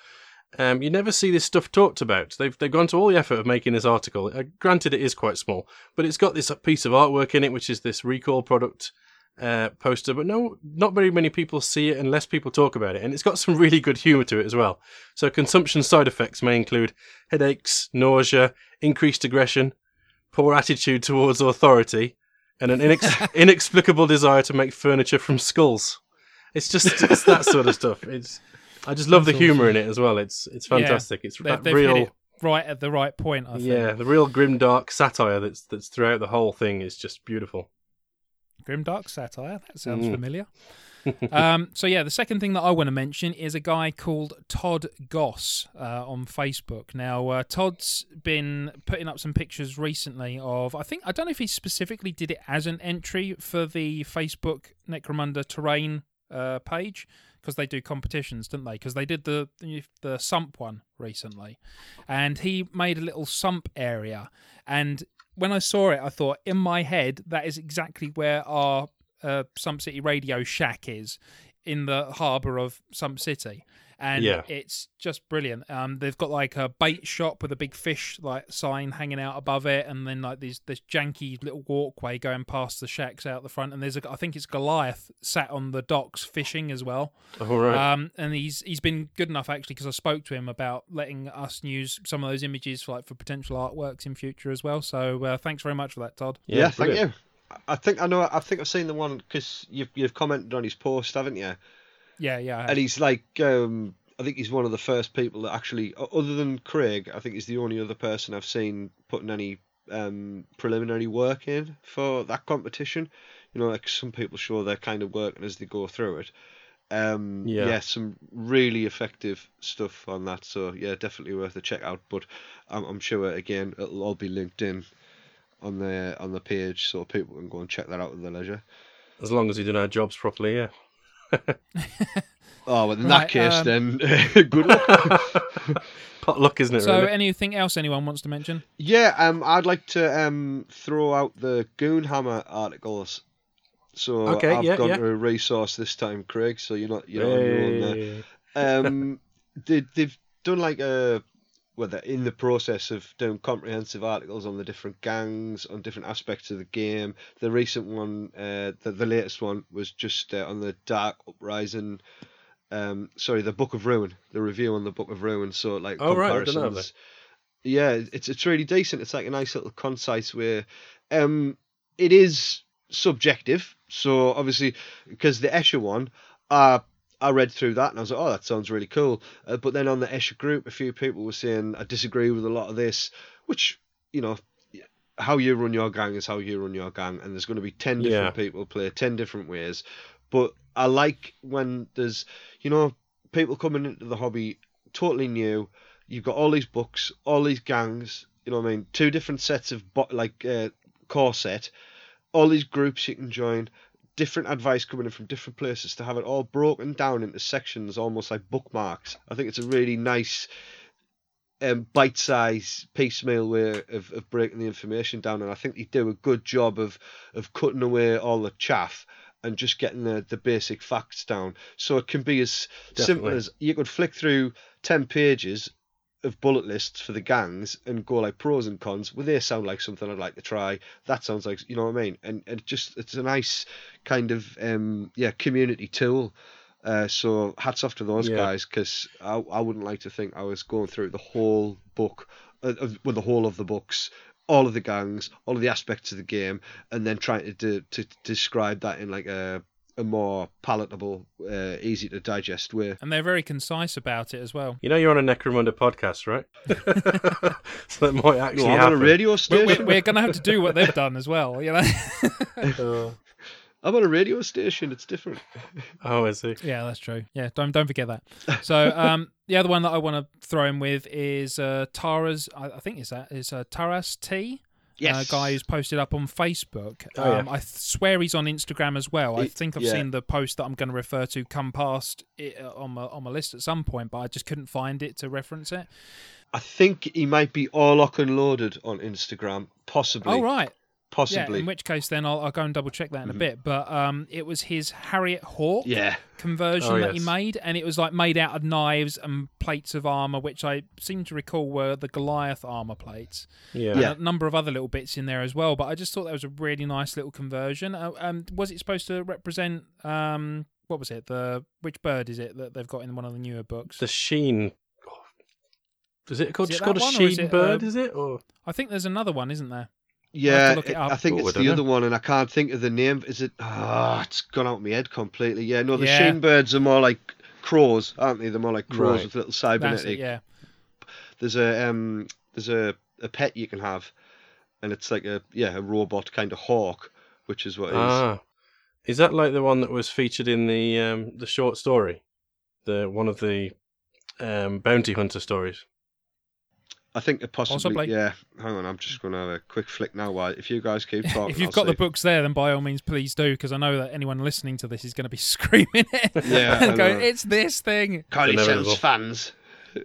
um, you never see this stuff talked about. They've they've gone to all the effort of making this article. Uh, granted, it is quite small, but it's got this piece of artwork in it, which is this recall product uh, poster. But no, not very many people see it unless people talk about it, and it's got some really good humour to it as well. So consumption side effects may include headaches, nausea, increased aggression, poor attitude towards authority, and an inex- inexplicable desire to make furniture from skulls. It's just it's that sort of stuff. It's I just love That's the humour in it as well. It's it's Yeah, fantastic. it's they- that real it right at the right point. I think. yeah, the real grim dark satire that's that's throughout the whole thing is just beautiful. Grim dark satire. That sounds Mm. familiar. um, so yeah, the second thing that I want to mention is a guy called Todd Goss uh, on Facebook. Now, uh, Todd's been putting up some pictures recently of. I think I don't know if he specifically did it as an entry for the Facebook Necromunda Terrain uh, page because they do competitions, don't they? Because they did the the sump one recently, and he made a little sump area. And when I saw it, I thought in my head that is exactly where our uh, Sump City Radio shack is in the harbour of Sump City. And Yeah. it's just brilliant. Um, they've got like a bait shop with a big fish like sign hanging out above it, and then like these this janky little walkway going past the shacks out the front. And there's a I think it's Goliath sat on the docks fishing as well. Oh, right. Um, and he's he's been good enough actually because I spoke to him about letting us use some of those images for like for potential artworks in future as well. So uh, thanks very much for that, Todd. Yeah, thank you. I think I know. I think I've seen the one because you've you've commented on his post, haven't you? Yeah, yeah. And he's like, um, I think he's one of the first people that actually, other than Craig, I think he's the only other person I've seen putting any um, preliminary work in for that competition. You know, like some people show their kind of working as they go through it. Um, Yeah. yeah. some really effective stuff on that. So yeah, definitely worth a check out. But I'm, I'm sure again it'll all be linked in on the on the page, so people can go and check that out at their leisure. As long as we do our jobs properly, yeah. Oh, well, in Right, that case, um, then good luck. Pot luck, isn't it? So, really? anything else anyone wants to mention? Yeah, um, I'd like to um throw out the Goonhammer articles. So Okay, I've yeah, gone yeah. to a resource this time, Craig. So you're not you're not on your own there. Um, they they've done like a well, they're in the process of doing comprehensive articles on the different gangs, on different aspects of the game. The recent one, uh, the the latest one was just uh, on the Dark Uprising. Um, sorry, the Book of Ruin, the review on the Book of Ruin. So like Oh, right, I comparisons. Yeah, it's it's really decent. It's like a nice little concise way. Um, it is subjective, so obviously because the Escher one, uh, I read through that and I was like, oh, that sounds really cool. Uh, but then on the Escher group, a few people were saying I disagree with a lot of this, which you know. How you run your gang is how you run your gang, and there's going to be ten different Yeah. people play ten different ways. But I like when there's, you know, people coming into the hobby totally new. You've got all these books, all these gangs. You know what I mean? Two different sets of bo- like uh, core set, all these groups you can join. Different advice coming in from different places to have it all broken down into sections, almost like bookmarks. I think it's a really nice, um, bite-sized piecemeal way of, of breaking the information down, and I think they do a good job of of cutting away all the chaff and just getting the, the basic facts down. So it can be as simple as you could flick through ten pages of bullet lists for the gangs and go like pros and cons. Well, they sound like something I'd like to try. That sounds like you know what I mean. And and just it's a nice kind of um yeah community tool. Uh, so hats off to those Yeah. guys because I, I wouldn't like to think I was going through the whole book, uh, of- with the whole of the books, all of the gangs, all of the aspects of the game, and then trying to do, to describe that in like a a more palatable, uh, easy to digest way. And they're very concise about it as well. You know you're on a Necromunda podcast, right? so that might actually I'm on a radio We're, station. we're, we're going to have to do what they've done as well, you know. Uh, I'm on a radio station. It's different. Oh, I see. Yeah, that's true. Yeah, don't don't forget that. So um, the other one that I want to throw in with is uh, Tara's. I, I think is that is uh, Taras T. Yes. A guy who's posted up on Facebook. Oh, yeah. um, I th- swear he's on Instagram as well. I think I've yeah. seen the post that I'm going to refer to come past it, uh, on my on my list at some point, but I just couldn't find it to reference it. I think he might be Orlock and loaded on Instagram, possibly. Oh right, Possibly. Yeah, in which case then I'll, I'll go and double check that in a Mhm. bit. But um, it was his Harriet Hawk Yeah. conversion Oh, that he made, and it was like made out of knives and plates of armor, which I seem to recall were the Goliath armor plates. Yeah. And Yeah. a number of other little bits in there as well. But I just thought that was a really nice little conversion. Uh, um, was it supposed to represent um, what was it? The which bird is it that they've got in one of the newer books? The sheen. Is it called Is it just called a sheen it, bird? uh, Is it or I think there's another one, isn't there? Yeah, it I- think Oh, I it's the know. other one, and I can't think of the name. Is it? Ah, it's gone out of my head completely. Yeah, no, the Yeah. sheen birds are more like crows, aren't they? They're more like crows Right. with little That's cybernetic. it. Yeah. There's a um, there's a, a pet you can have, and it's like a yeah a robot kind of hawk, which is what it is. ah, is that like the one that was featured in the um the short story, the one of the um bounty hunter stories? I think it possibly, Possibly. yeah. Hang on, I'm just going to have a quick flick now. While if you guys keep talking, if you've I'll got the books there, then by all means, please do, because I know that anyone listening to this is going to be screaming it Yeah, and going, "It's this thing!" Kylie Inevitable. fans.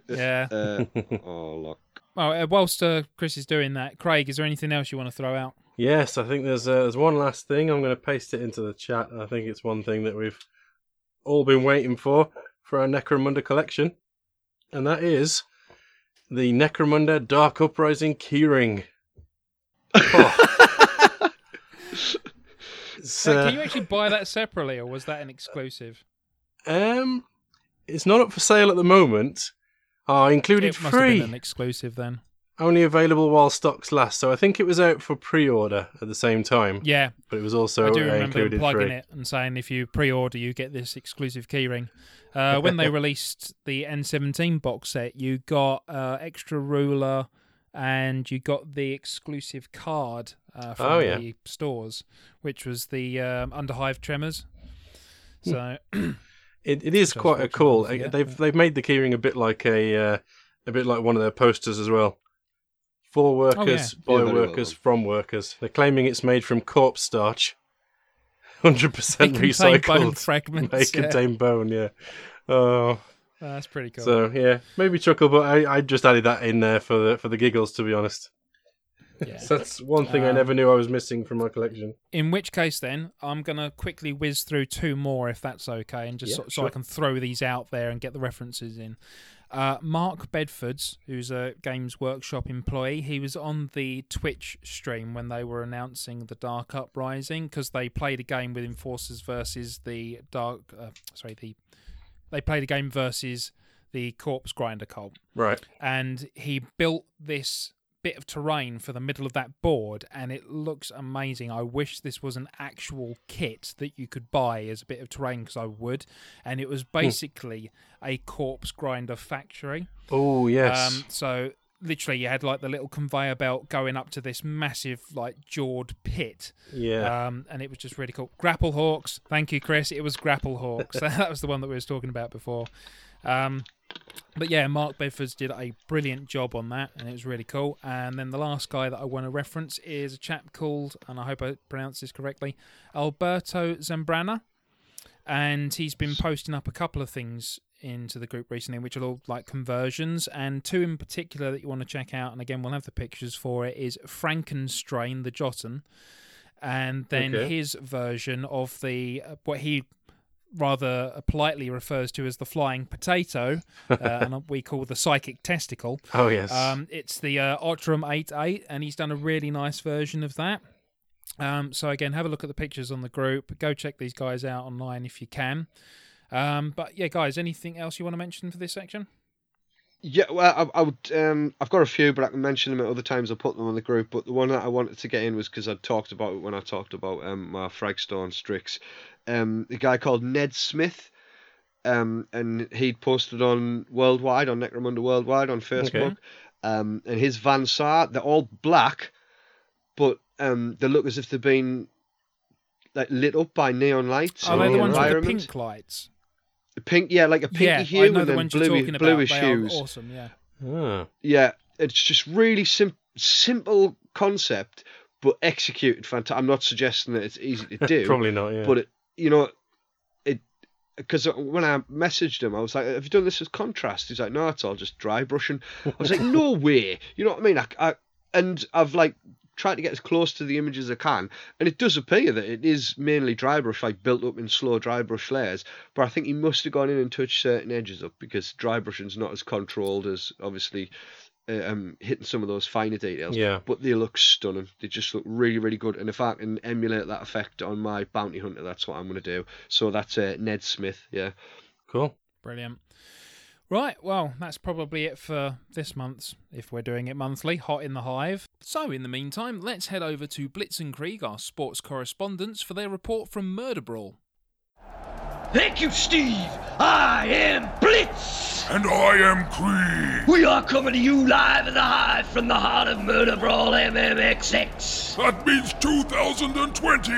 Yeah. Uh, oh look. Well, uh, whilst uh, Chris is doing that, Craig, is there anything else you want to throw out? Yes, I think there's uh, there's one last thing. I'm going to paste it into the chat. I think it's one thing that we've all been waiting for for our Necromunda collection, and that is the Necromunda Dark Uprising keyring. Oh. It's, Uh, uh, can you actually buy that separately, or was that an exclusive? um, it's not up for sale at the moment. Oh, included It must have free. been an exclusive then. Only available while stocks last. So I think it was out for pre-order at the same time. Yeah, but it was also I do remember included plugging free. it and saying if you pre-order, you get this exclusive keyring. Uh, when they released the N17 box set, you got uh, extra ruler and you got the exclusive card uh, from Oh, yeah. the stores, which was the um, Underhive Tremors. So It, it is Which I was quite a cool. get, They've they've made the keyring a bit like a uh, a bit like one of their posters as well. For workers, Yeah, by well workers, done. from workers. They're claiming it's made from corpse starch, hundred percent They contain bone recycled. fragments, They yeah. contain bone. Yeah. Oh, that's pretty cool. so yeah, maybe chuckle, but I, I just added that in there for the for the giggles. To be honest, yeah. so that's one thing I Um, never knew I was missing from my collection. In which case, then I'm gonna quickly whiz through two more, if that's okay, and just Yeah, so, so I can throw these out there and get the references in. Uh, Mark Bedfords, who's a Games Workshop employee, he was on the Twitch stream when they were announcing the Dark Uprising because they played a game with Enforcers versus the Dark. Uh, sorry, the they played a game versus the Corpse Grinder cult Right. and he built this bit of terrain for the middle of that board and it looks amazing i wish this was an actual kit that you could buy as a bit of terrain because i would and it was basically a corpse grinder factory Oh yes. um, so literally you had like the little conveyor belt going up to this massive like jawed pit yeah. um, and it was just really cool. Grapple Hawks, thank you, Chris. It was Grapple Hawks. that was the one that we was talking about before. Um, but yeah, Mark Bedfords did a brilliant job on that, and it was really cool. And then the last guy that I want to reference is a chap called, and I hope I pronounce this correctly, Alberto Zambrana, and he's been posting up a couple of things into the group recently, which are all like conversions, and two in particular that you want to check out. And again, we'll have the pictures for it. Is Frankenstrain the Jotun, and then Okay. his version of the uh, what he rather politely refers to as the flying potato, uh, and we call the psychic testicle. oh yes. Um, it's the uh, Otram 8.8, and he's done a really nice version of that. Um, so again, have a look at the pictures on the group. Go check these guys out online if you can. Um, but yeah, guys, anything else you want to mention for this section? Yeah, well, I, I would. Um, I've got a few, but I can mention them at other times. I'll put them on the group. But the one that I wanted to get in was because I talked about it when I talked about um, my Fragstone Strix. Um, a guy called Ned Smith, um, and he'd posted on Worldwide on Necromunda Worldwide on Facebook. Um, and his Van Saar, they're all black, but um, they look as if they've been like lit up by neon lights. Are they in the the ones with the pink lights? Pink, yeah, like a pinky yeah, hue I know and the then ones you're bluey, about. bluish hues. awesome. Yeah. Ah. Yeah, it's just really sim- simple concept, but executed fantastic. I'm not suggesting that it's easy to do. Probably not, yeah. But it, you know, it because when I messaged him, I was like, "Have you done this as contrast?" He's like, "No, it's all just dry brushing." I was like, "No way!" You know what I mean? I, I and I've like tried to get as close to the image as I can, and it does appear that it is mainly dry brush, like built up in slow dry brush layers. But I think he must have gone in and touched certain edges up because dry brushing's not as controlled as obviously uh, um, hitting some of those finer details. Yeah. But they look stunning. They just look really, really good. And if I can emulate that effect on my bounty hunter, that's what I'm going to do. So that's uh, Ned Smith. Yeah. Cool. Brilliant. Right, well, that's probably it for this month's, if we're doing it monthly, Hot in the Hive. So, in the meantime, let's head over to Blitz and Krieg, our sports correspondents, for their report from Murder Brawl. Thank you, Steve. I am Blitz. And I am Krieg. We are coming to you live in the hive from the heart of Murder Brawl MMXX. That means 2020.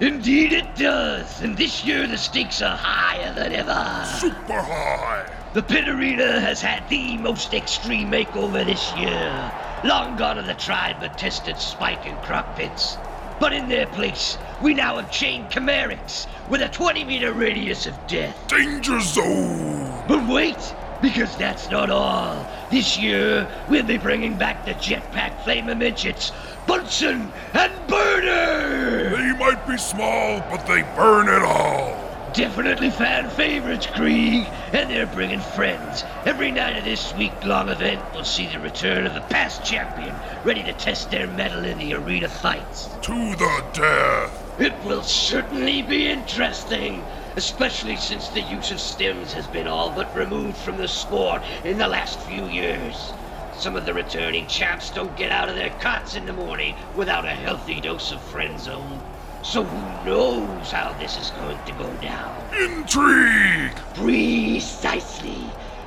Indeed it does. And this year the stakes are higher than ever. Super high. The pit arena has had the most extreme makeover this year. Long gone are the tried but tested spike and croc pits. But in their place, we now have chained chimerics with a 20 meter radius of death. Danger zone. But wait, because that's not all. This year, we'll be bringing back the jetpack flamer midgets, Bunsen and Burner! They might be small, but they burn it all. Definitely fan favorites, Krieg, and they're bringing friends. Every night of this week-long event will see the return of the past champion, ready to test their mettle in the arena fights. To the death. It will certainly be interesting, especially since the use of stems has been all but removed from the sport in the last few years. Some of the returning champs don't get out of their cots in the morning without a healthy dose of Frenzon. So who knows how this is going to go down? Intrigue! Precisely.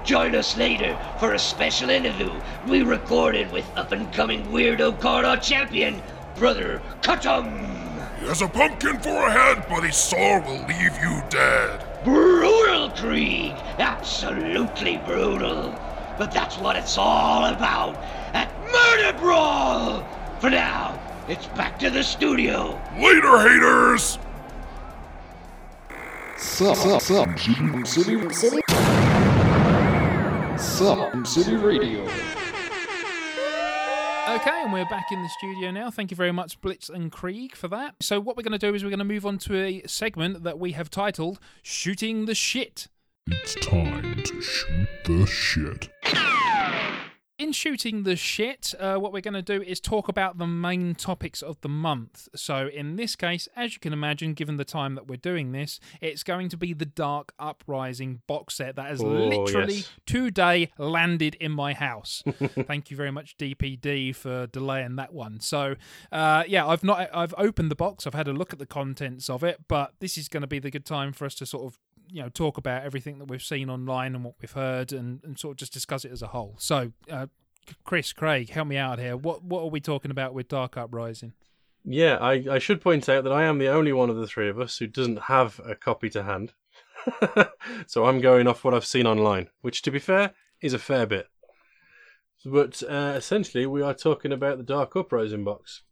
Join us later for a special interview we recorded with up-and-coming weirdo corridor champion, Brother Cutum. He has a pumpkin for a head, but his sword will leave you dead. Brutal, Krieg. Absolutely brutal. But that's what it's all about at Murder Brawl. For now, it's back to the studio. Later, haters! Sup, sup, sup, City, City, City. Sup, City Radio. Okay, and we're back in the studio now. Thank you very much, Blitz and Krieg, for that. So, what we're going to do is we're going to move on to a segment that we have titled Shooting the Shit. It's time to shoot the shit. In shooting the shit, uh, what we're going to do is talk about the main topics of the month. So, in this case, as you can imagine, given the time that we're doing this, it's going to be the Dark Uprising box set that has Oh, literally yes. today landed in my house. Thank you very much, DPD, for delaying that one. So, uh, yeah, I've not, I've opened the box, I've had a look at the contents of it, but this is going to be the good time for us to sort of you know talk about everything that we've seen online and what we've heard and, and sort of just discuss it as a whole so uh, chris craig help me out here what what are we talking about with dark uprising Yeah, I, I should point out that I am the only one of the three of us who doesn't have a copy to hand. so I'm going off what I've seen online, which, to be fair, is a fair bit. But uh, essentially, we are talking about the Dark Uprising box.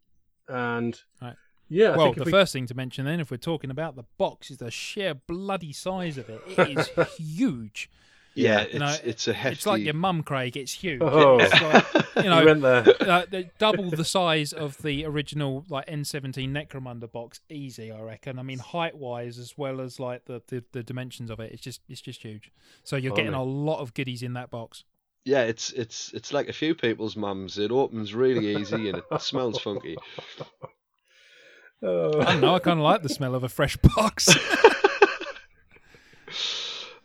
And Right. Yeah, I well think the we- first thing to mention then if we're talking about the box is the sheer bloody size of it it is huge Yeah, You know, it's it's a hefty. It's like your mum, Craig. It's huge. Oh. It's like, you You know, went there. Uh, double the size of the original like N17 Necromunda box, easy, I reckon. I mean, height wise as well as like the, the, the dimensions of it, it's just it's just huge. So you're getting a lot of goodies in that box. Yeah, it's it's it's like a few people's mums. It opens really easy and it smells funky. I don't know. I kind of like the smell of a fresh box.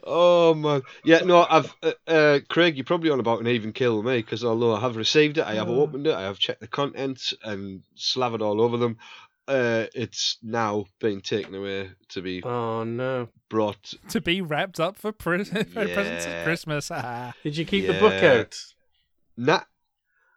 Oh man, yeah, no, I've uh, uh, Craig. You're probably on about an even kill with me because although I have received it, I have Oh. opened it, I have checked the contents and slathered all over them. Uh, it's now being taken away to be oh no brought. to be wrapped up for, pre- for presents at Christmas. Ah. Did you keep the book out? Nah,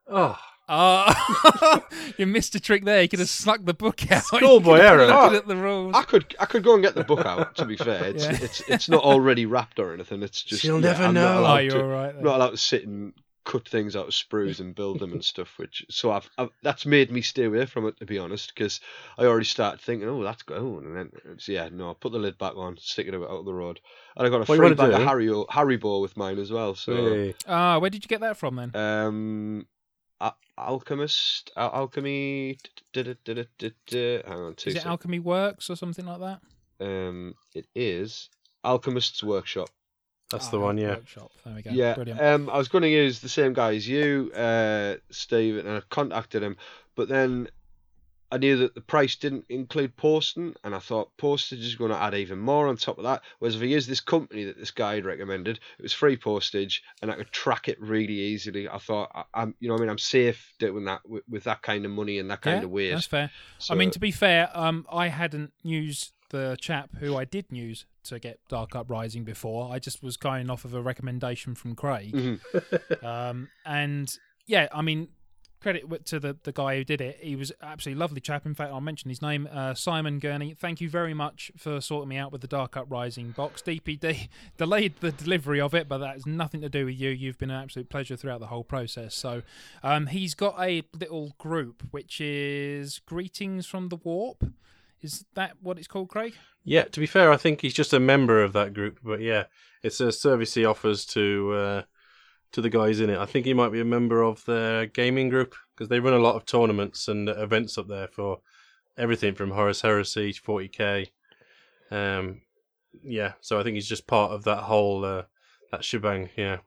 Oh, Oh, you missed a trick there. You could have snuck the book out. Schoolboy You error. Oh, Looking at the rules. I could I could go and get the book out. To be fair, it's Yeah. it's it's not already wrapped or anything. It's just She'll yeah, never I'm know. allowed Oh, you're to- all right then. Not allowed to sit and cut things out of sprues and build them and stuff. Which so I've, I've that's made me stay away from it to be honest, because I already started thinking, oh, that's going, and then it's, yeah, no, I put the lid back on, stick it out of the road, and I got a What you free wanna bag of do? Harry Haribo with mine as well. So Hey. Ah, where did you get that from then? um, Al- alchemist, Al- alchemy. Hang on, two Is it. Alchemy Works or something like that? Um, it is Alchemist's Workshop. That's Ah, the one, yeah. Workshop. There we go. Yeah. Brilliant. Um, I was going to use the same guy as you, uh, Steve, and I contacted him, but then I knew that the price didn't include posting, and I thought postage is going to add even more on top of that. Whereas if I used this company that this guy had recommended, it was free postage, and I could track it really easily. I thought, I, I'm, you know, what I mean, I'm safe doing that with, with that kind of money and that kind yeah, of weight. That's fair. So, I mean, to be fair, um, I hadn't used the chap who I did use to get Dark Uprising before. I just was going off of a recommendation from Craig. Mhm. um, and yeah, I mean, credit to the, the guy who did it. He was absolutely lovely chap. In fact, I'll mention his name, uh, Simon Gurney. Thank you very much for sorting me out with the Dark Uprising box. DPD delayed the delivery of it, but that has nothing to do with you. You've been an absolute pleasure throughout the whole process. So um, he's got a little group which is Greetings from the Warp. Is that what it's called, Craig? Yeah, to be fair, I think he's just a member of that group. But yeah, it's a service he offers to uh, to the guys in it. I think he might be a member of their gaming group because they run a lot of tournaments and events up there for everything from Horus Heresy to 40k. Um, yeah, so I think he's just part of that whole uh, that shebang. Yeah.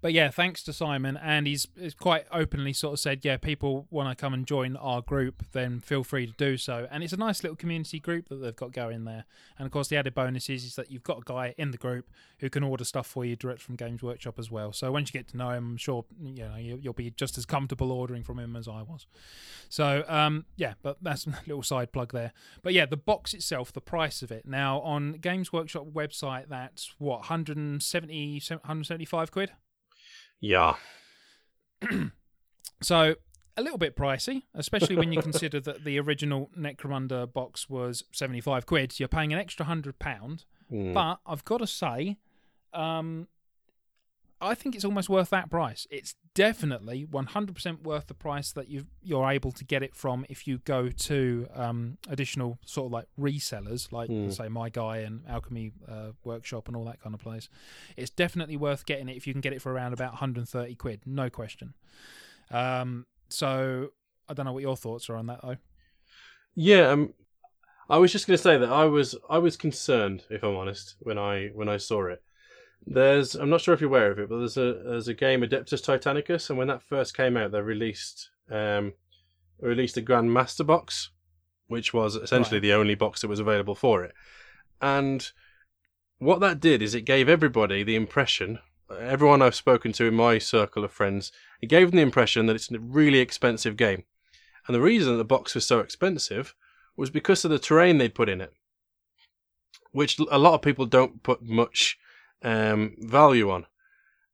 But yeah, thanks to Simon, and he's, he's quite openly sort of said, yeah, people want to come and join our group, then feel free to do so. And it's a nice little community group that they've got going there. And of course, the added bonus is, is that you've got a guy in the group who can order stuff for you direct from Games Workshop as well. So once you get to know him, I'm sure you know you, you'll be just as comfortable ordering from him as I was. So um, yeah, but that's a little side plug there. But yeah, the box itself, the price of it now on Games Workshop website, that's what 170, 175 quid. Yeah. So a little bit pricey, especially when you consider that the original Necromunda box was seventy five quid. You're paying an extra hundred pound, Mm. but I've got to say, um, I think it's almost worth that price. It's definitely one hundred percent worth the price that you you're able to get it from if you go to um, additional sort of like resellers like Mm. say My Guy and Alchemy uh, Workshop and all that kind of place. It's definitely worth getting it if you can get it for around about 130 quid, no question. Um, so I don't know what your thoughts are on that though. Yeah, um, I was just going to say that I was I was concerned, if I'm honest, when I when I saw it. There's I'm not sure if you're aware of it, but there's a there's a game Adeptus Titanicus, and when that first came out, they released um released a Grand Master box, which was essentially Right. the only box that was available for it. And what that did is it gave everybody the impression, everyone I've spoken to in my circle of friends, it gave them the impression that it's a really expensive game. And the reason that the box was so expensive was because of the terrain they'd put in it, which a lot of people don't put much um, value on.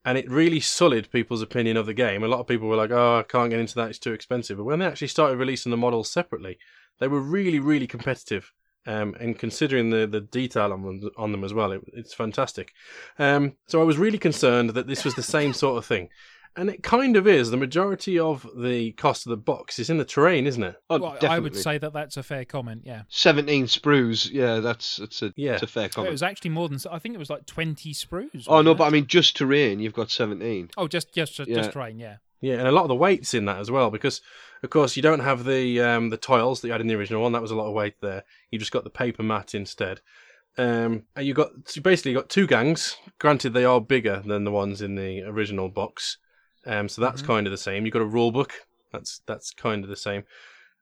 And it really sullied people's opinion of the game. A lot of people were like, oh, I can't get into that, it's too expensive. But when they actually started releasing the models separately, they were really, really competitive. Um, and considering the, the detail on them, on them as well, it, it's fantastic. Um, so I was really concerned that this was the same sort of thing. And it kind of is. The majority of the cost of the box is in the terrain, isn't it? Oh, Well, I would say that that's a fair comment. Yeah. 17 sprues. Yeah, that's that's a, Yeah. it's a fair comment. It was actually more than I think it was like twenty sprues. oh, no, wasn't but? I mean, just terrain, you've got 17. oh, just just just, Yeah. just terrain. Yeah. Yeah, and a lot of the weights in that as well, because of course you don't have the um, the tiles that you had in the original one. That was a lot of weight there. You just got the paper mat instead. Um, and you got so basically you basically got two gangs. Granted, they are bigger than the ones in the original box, um, so that's Mhm. kind of the same. You've got a rule book. That's that's kind of the same.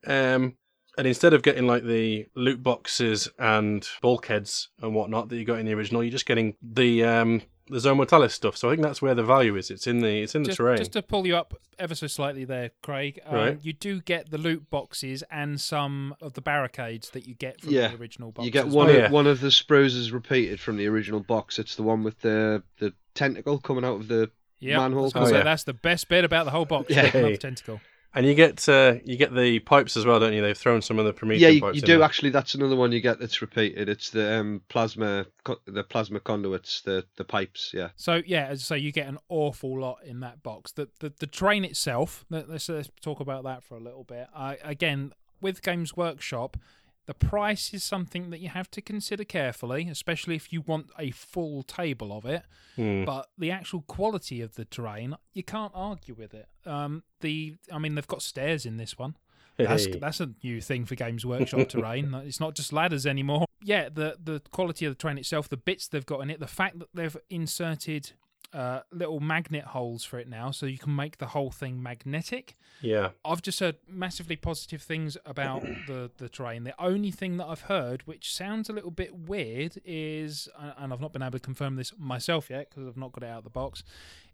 Um, and instead of getting like the loot boxes and bulkheads and whatnot that you got in the original, you're just getting the um, the Zone Mortalis stuff. So I think that's where the value is. It's in the it's in the just, terrain. just to pull you up ever so slightly there, Craig. Um, Right. You do get the loot boxes and some of the barricades that you get from Yeah, the original box. You get one well. of, yeah. one of the sprues repeated from the original box. It's the one with the the tentacle coming out of the Yep, manhole. Oh, yeah. that's the best bit about the whole box. Yeah. picking the tentacle. And you get uh, you get the pipes as well, don't you? They've thrown some of the Promethean yeah, you, pipes you in do there. actually. That's another one you get that's repeated. It's the um, plasma, co- the plasma conduits, the the pipes. Yeah. So yeah, as I say, you get an awful lot in that box. The the, the train itself. let- Let's, let's talk about that for a little bit. I, again, with Games Workshop, the price is something that you have to consider carefully, especially if you want a full table of it. Hmm. But the actual quality of the terrain, you can't argue with it. Um, the I mean, they've got stairs in this one. That's Hey. that's a new thing for Games Workshop terrain. It's not just ladders anymore. Yeah, the the quality of the terrain itself, the bits they've got in it, the fact that they've inserted uh, little magnet holes for it now, so you can make the whole thing magnetic. Yeah. I've just heard massively positive things about the the train. The only thing that I've heard, which sounds a little bit weird, is and I've not been able to confirm this myself yet because I've not got it out of the box,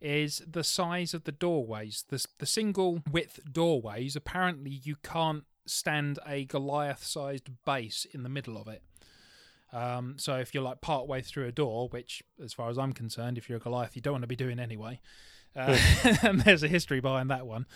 is the size of the doorways. The the single width doorways. Apparently, you can't stand a Goliath-sized base in the middle of it. Um, so if you're like part way through a door, which, as far as I'm concerned, if you're a Goliath, you don't want to be doing anyway, uh, and there's a history behind that one,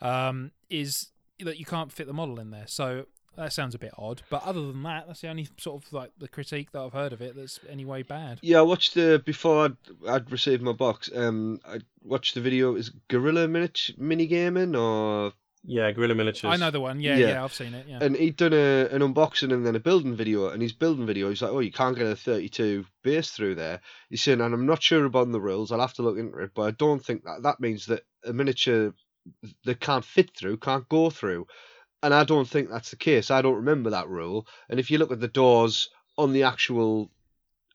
um, is that you can't fit the model in there. So that sounds a bit odd. But other than that, that's the only sort of like the critique that I've heard of it that's anyway bad. Yeah, I watched the before I'd, I'd received my box. Um, I watched the video. Is Guerrilla mini gaming or Yeah, Guerrilla Miniatures. I know the one. Yeah, yeah, I've seen it. Yeah. And he'd done a, an unboxing and then a building video. And his building video, he's like, "Oh, you can't get a 32 base through there." He's saying, and I'm not sure about the rules. I'll have to look into it, but I don't think that that means that a miniature that can't fit through can't go through. And I don't think that's the case. I don't remember that rule. And if you look at the doors on the actual,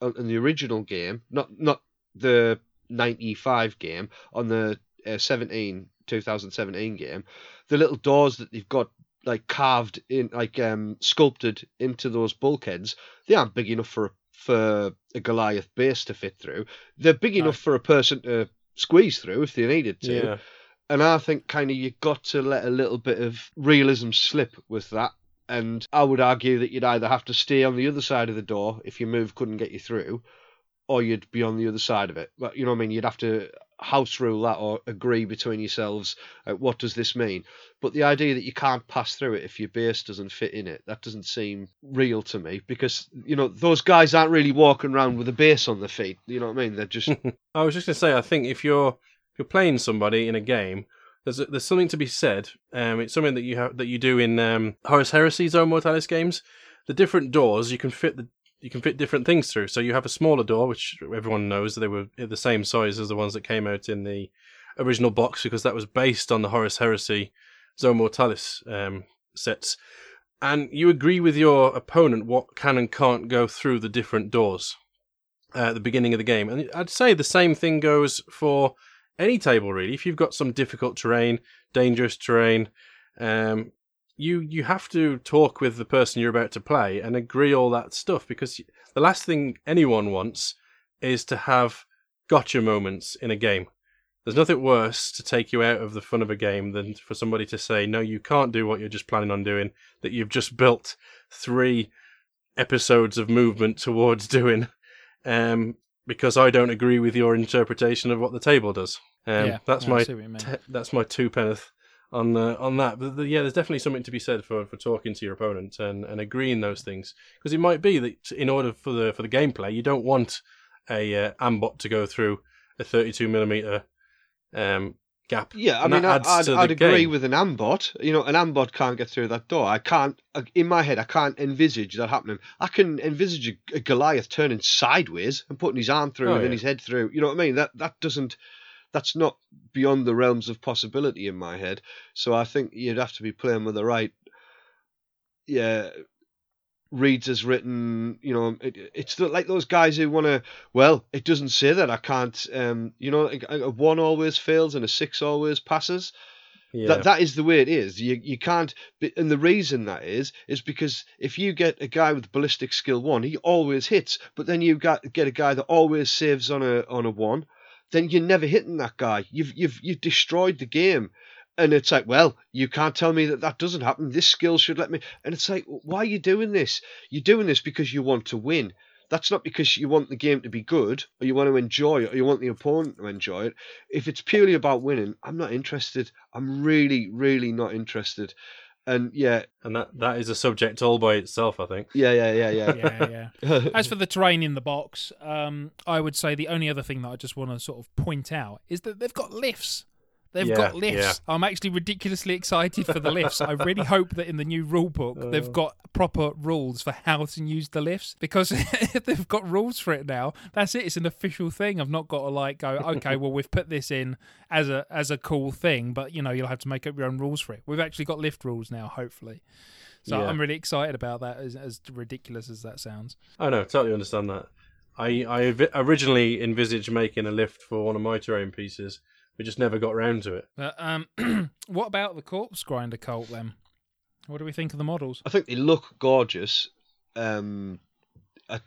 on on the original game, not not the 95 game, on the uh, 17 2017 game, the little doors that they've got like carved in, like um sculpted into those bulkheads, they aren't big enough for for a Goliath base to fit through. They're big enough for a person to squeeze through if they needed to. Yeah. And I think kind of you got to let a little bit of realism slip with that. And I would argue that you'd either have to stay on the other side of the door if your move couldn't get you through, or you'd be on the other side of it. But you know what I mean? You'd have to house rule that or agree between yourselves. Like, what does this mean? But the idea that you can't pass through it if your base doesn't fit in it, that doesn't seem real to me because, you know, those guys aren't really walking around with a base on their feet. You know what I mean? They're just. I was just going to say, I think if you're if you're playing somebody in a game, there's there's something to be said. Um, it's something that you have that you do in um, Horus Heresy Zone Mortalis games. The different doors you can fit the you can fit different things through. So you have a smaller door, which everyone knows they were the same size as the ones that came out in the original box because that was based on the Horus Heresy Zone Mortalis um, sets. And you agree with your opponent what can and can't go through the different doors uh, at the beginning of the game. And I'd say the same thing goes for any table really. If you've got some difficult terrain, dangerous terrain, um, you you have to talk with the person you're about to play and agree all that stuff because the last thing anyone wants is to have gotcha moments in a game. There's nothing worse to take you out of the fun of a game than for somebody to say, no, you can't do what you're just planning on doing, that you've just built three episodes of movement towards doing, um, because I don't agree with your interpretation of what the table does. Um, Yeah, that's no, my see what you mean. te- that's my two penneth on uh, on that. But the, yeah, there's definitely something to be said for, for talking to your opponent and, and agreeing those things because it might be that in order for the for the gameplay, you don't want a uh, ambot to go through a 32 millimeter um, gap. Yeah, I mean, I- adds I'd, I'd agree game. with an ambot. You know, an ambot can't get through that door. I can't, in my head, I can't envisage that happening. I can envisage a, a Goliath turning sideways and putting his arm through Oh, and then his head through. You know what I mean? That that doesn't, that's not beyond the realms of possibility in my head. So I think you'd have to be playing with the right, yeah, reads as written. You know, it, it's like those guys who want to. Well, it doesn't say that I can't. Um, you know, a, a one always fails and a six always passes. Yeah. That that is the way it is. You you can't. And the reason that is is because if you get a guy with ballistic skill one, he always hits. But then you got get a guy that always saves on a on a one, then you're never hitting that guy. You've you've you've destroyed the game. And it's like, well, you can't tell me that that doesn't happen. This skill should let me. And it's like, why are you doing this? You're doing this because you want to win. that's not because you want the game to be good or you want to enjoy it or you want the opponent to enjoy it. If it's purely about winning, I'm not interested. I'm really, really not interested. And yeah, and that that is a subject all by itself, I think. Yeah, yeah, yeah, yeah. yeah, yeah. As for the terrain in the box, um, I would say the only other thing that I just want to sort of point out is that they've got lifts. They've Yeah, got lifts. yeah. I'm actually ridiculously excited for the lifts. I really hope that in the new rule book Uh. they've got proper rules for how to use the lifts because if they've got rules for it now. That's it. It's an official thing. I've not got to like go, okay, well we've put this in as a as a cool thing, but you know you'll have to make up your own rules for it. We've actually got lift rules now, hopefully. So Yeah. I'm really excited about that, as, as ridiculous as that sounds. I know, totally understand that. I I originally envisaged making a lift for one of my terrain pieces, but just never got around to it. But um, what about the corpse grinder cult then? What do we think of the models? I think they look gorgeous. Um, I,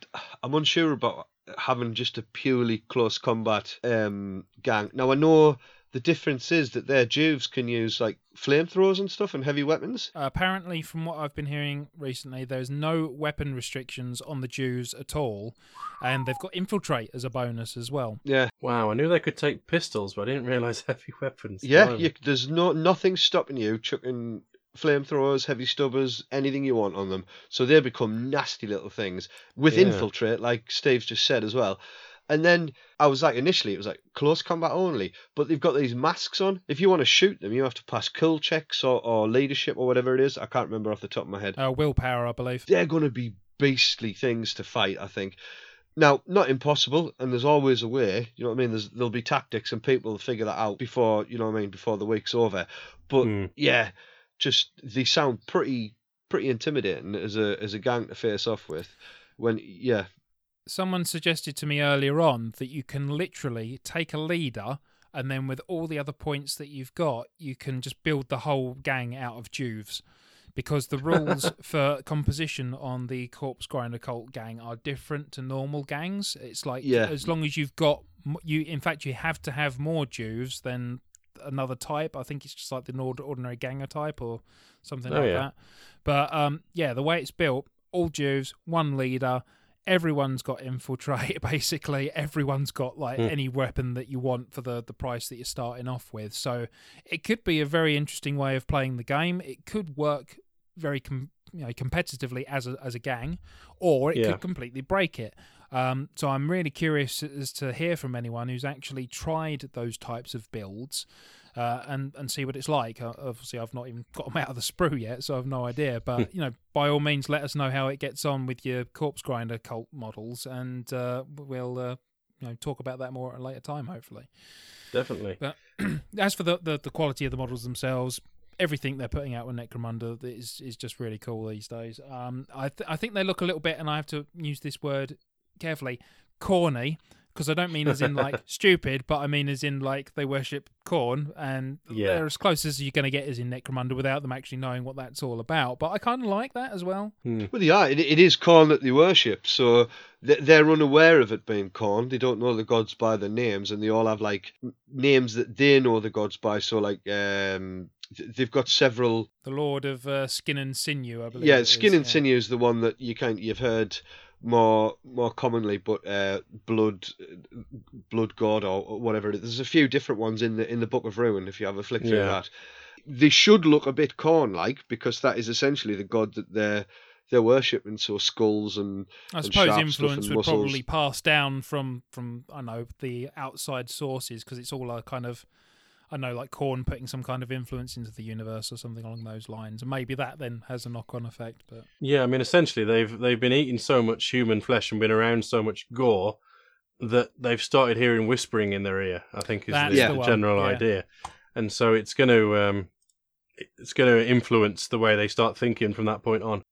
I'm unsure about having just a purely close combat um, gang. Now I know the difference is that their juves can use like flamethrowers and stuff and heavy weapons. Uh, apparently, from what I've been hearing recently, there's no weapon restrictions on the juves at all, and they've got infiltrate as a bonus as well. Yeah. Wow, I knew they could take pistols, but I didn't realise heavy weapons. Yeah, you, there's no nothing stopping you chucking flamethrowers, heavy stubbers, anything you want on them. So they become nasty little things with Yeah. infiltrate, like Steve's just said as well. And then I was like, initially it was like close combat only, but they've got these masks on. If you want to shoot them, you have to pass kill checks or, or leadership or whatever it is. I can't remember off the top of my head. Uh, willpower, I believe. They're going to be beastly things to fight, I think. Now, not impossible, and there's always a way. You know what I mean? There's there'll be tactics, and people will figure that out before you know what I mean before the week's over. But Hmm. yeah, just they sound pretty pretty intimidating as a as a gang to face off with. When yeah, Someone suggested to me earlier on that you can literally take a leader, and then with all the other points that you've got, you can just build the whole gang out of juves. Because the rules for composition on the Corpse Grinder Cult gang are different to normal gangs. It's like Yeah. as long as you've got you, in fact, you have to have more juves than another type. I think it's just like the ordinary ganger type or something Oh, like yeah. that. But um, yeah, the way it's built, all juves, one leader. Everyone's got infiltrate. Basically, everyone's got like Hmm. any weapon that you want for the the price that you're starting off with. So it could be a very interesting way of playing the game. It could work very com- you know competitively as a as a gang, or it Yeah. could completely break it. Um, so I'm really curious as to hear from anyone who's actually tried those types of builds. Uh, and and see what it's like. Uh, obviously, I've not even got them out of the sprue yet, so I've no idea. But you know, by all means, let us know how it gets on with your corpse grinder cult models, and uh, we'll uh, you know talk about that more at a later time, hopefully. Definitely. But as for the, the the quality of the models themselves, everything they're putting out with Necromunda is is just really cool these days. Um, I th- I think they look a little bit, and I have to use this word carefully, corny. Because I don't mean as in like stupid, but I mean as in like they worship Khorne, and Yeah. they're as close as you're going to get as in Necromunda without them actually knowing what that's all about. But I kind of like that as well. well, yeah, it, it is Khorne that they worship, so they- they're unaware of it being Khorne. They don't know the gods by their names, and they all have like names that they know the gods by. So like, um, they've got several The Lord of uh, Skin and Sinew, I believe. yeah, it is, skin and yeah. sinew is the one that you kind you've heard more more commonly, but uh, blood, blood god or, whatever. There's a few different ones in the in the Book of Ruin. If you have a flick through Yeah. that, they should look a bit Khorne like because that is essentially the god that they're they're worshipping. So skulls and I and suppose stuff influence would muscles. probably pass down from from I don't know the outside sources because it's all a kind of I know like Khorne putting some kind of influence into the universe or something along those lines, and maybe that then has a knock on effect. But Yeah, I mean, essentially, they've they've been eating so much human flesh and been around so much gore that they've started hearing whispering in their ear. I think is That's the, the the general yeah. idea, and so it's going to um, it's going to influence the way they start thinking from that point on.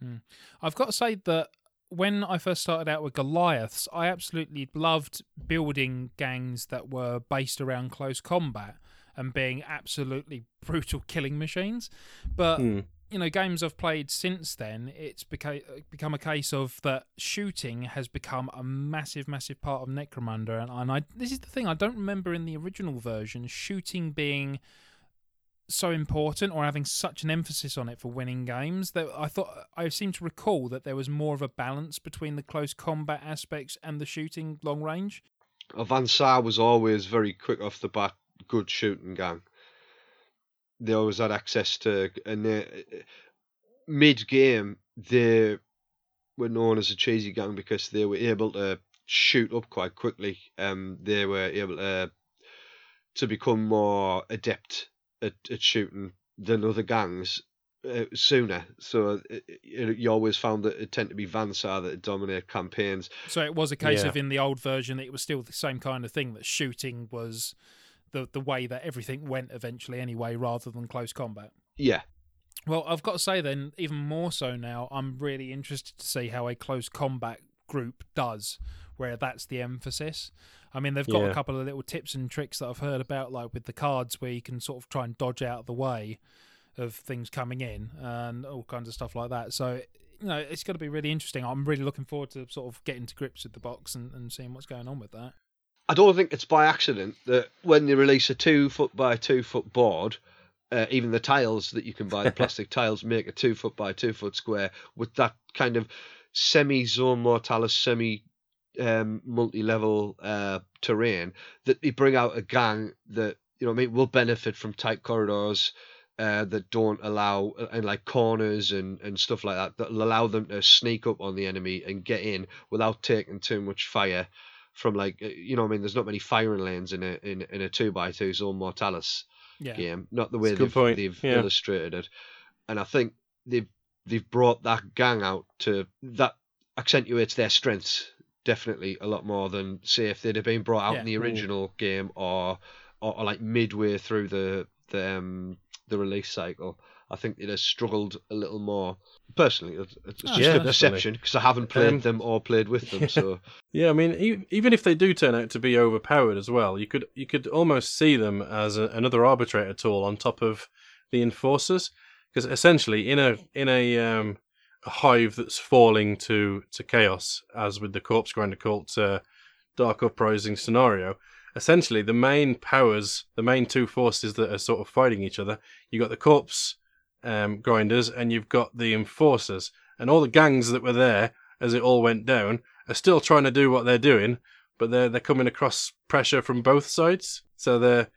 Hmm. I've got to say that when I first started out with Goliaths, I absolutely loved building gangs that were based around close combat and being absolutely brutal killing machines. But Hmm. you know, games I've played since then, it's become become a case of that shooting has become a massive, massive part of Necromunda, and, and I this is the thing I don't remember in the original version shooting being so important or having such an emphasis on it for winning games that I thought I seem to recall that there was more of a balance between the close combat aspects and the shooting long range. Van Saar was always very quick off the bat, good shooting gang. They always had access to, and mid game they were known as a cheesy gang because they were able to shoot up quite quickly. Um, they were able to to become more adept at, at shooting than other gangs uh, sooner. So it, it, you always found that it tended to be Van Saar that dominated campaigns. So it was a case Yeah. of in the old version, it was still the same kind of thing that shooting was the the way that everything went eventually anyway, rather than close combat. Yeah, Well, I've got to say then, even more so now, I'm really interested to see how a close combat group does, where that's the emphasis. I mean, they've got Yeah. a couple of little tips and tricks that I've heard about, like with the cards, where you can sort of try and dodge out of the way of things coming in and all kinds of stuff like that. So, you know, it's going to be really interesting. I'm really looking forward to sort of getting to grips with the box and, and seeing what's going on with that. I don't think it's by accident that when they release a two foot by two foot board, uh, even the tiles that you can buy, the plastic tiles, make a two foot by two foot square with that kind of semi zone mortalis, semi um, multi level uh, terrain. That they bring out a gang that you know, what I mean, will benefit from tight corridors. Uh, that don't allow and like corners and, and stuff like that that allow them to sneak up on the enemy and get in without taking too much fire from like uh, you know what I mean there's not many firing lanes in a in, in a two by two zone mortalis Yeah. game not the way they've, they've yeah. illustrated it and I think they've they've brought that gang out to that accentuates their strengths definitely a lot more than say if they'd have been brought out Yeah. in the original game or, or or like midway through the the um the release cycle I think it has struggled a little more. Personally it's it's Oh, just yeah, a perception because I haven't played Um, them or played with them so. Yeah, I mean, even if they do turn out to be overpowered as well, you could you could almost see them as a, another arbitrator tool on top of the enforcers, because essentially in a in a um, a hive that's falling to to chaos, as with the corpse grinder cult uh, dark uprising scenario, essentially the main powers, the main two forces that are sort of fighting each other, you got the corpse um, grinders and you've got the enforcers, and all the gangs that were there as it all went down are still trying to do what they're doing, but they're they're coming across pressure from both sides, so they're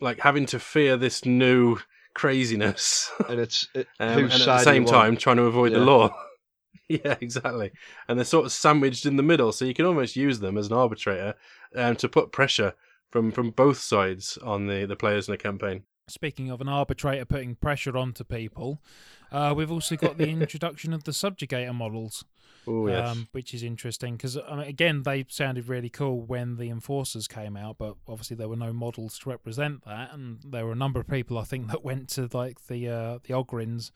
like having to fear this new craziness, and it's it, um, and at the same time trying to avoid the law. yeah, exactly. And they're sort of sandwiched in the middle, so you can almost use them as an arbitrator um, to put pressure from from both sides on the the players in a campaign. Speaking of an arbitrator putting pressure onto people, uh, we've also got the introduction of the subjugator models. Oh yes. um, which is interesting because I mean, again they sounded really cool when the enforcers came out, but obviously there were no models to represent that, and there were a number of people I think that went to like the uh, the Ogryns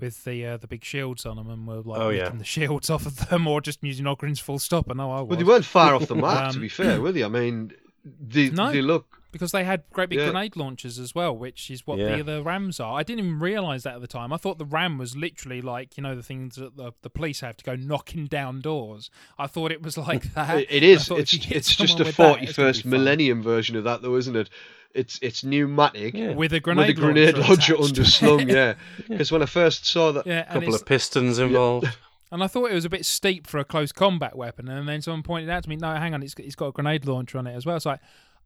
with the uh, the big shields on them and were like Oh, yeah. the shields off of them or just using Ogryns full stop. I know I was. Well, they weren't far off the mark, to Um, be fair, were they? I mean, they, No. they look. Because they had great big Yeah. grenade launchers as well, which is what Yeah. the the rams are. I didn't even realize that at the time. I thought the ram was literally like you know the things that the, the police have to go knocking down doors. I thought it was like that. It, it I is. thought It's if you hit it's just a someone with that, forty it's gonna be first millennium version of that, though, isn't it? It's it's pneumatic Yeah. with a with a grenade grenade launcher attached. underslung. Yeah, because when I first saw that, A and couple of pistons involved. And I thought it was a bit steep for a close combat weapon, and then someone pointed out to me, "No, hang on, it's it's got a grenade launcher on it as well." It's like,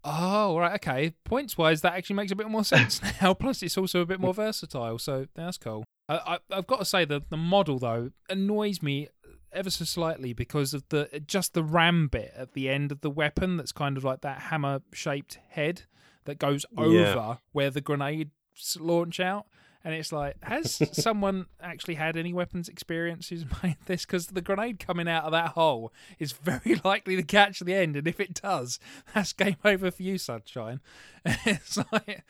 oh, right, okay. Points wise, that actually makes a bit more sense now. Plus, it's also a bit more versatile, so that's cool. I, I, I've got to say that the model though annoys me ever so slightly because of the just the ram bit at the end of the weapon. That's kind of like that hammer shaped head that goes over Yeah. where the grenades launch out. And it's like, has someone actually had any weapons experience who's made this? Because the grenade coming out of that hole is very likely to catch the end, and if it does, that's game over for you, Sunshine. it's like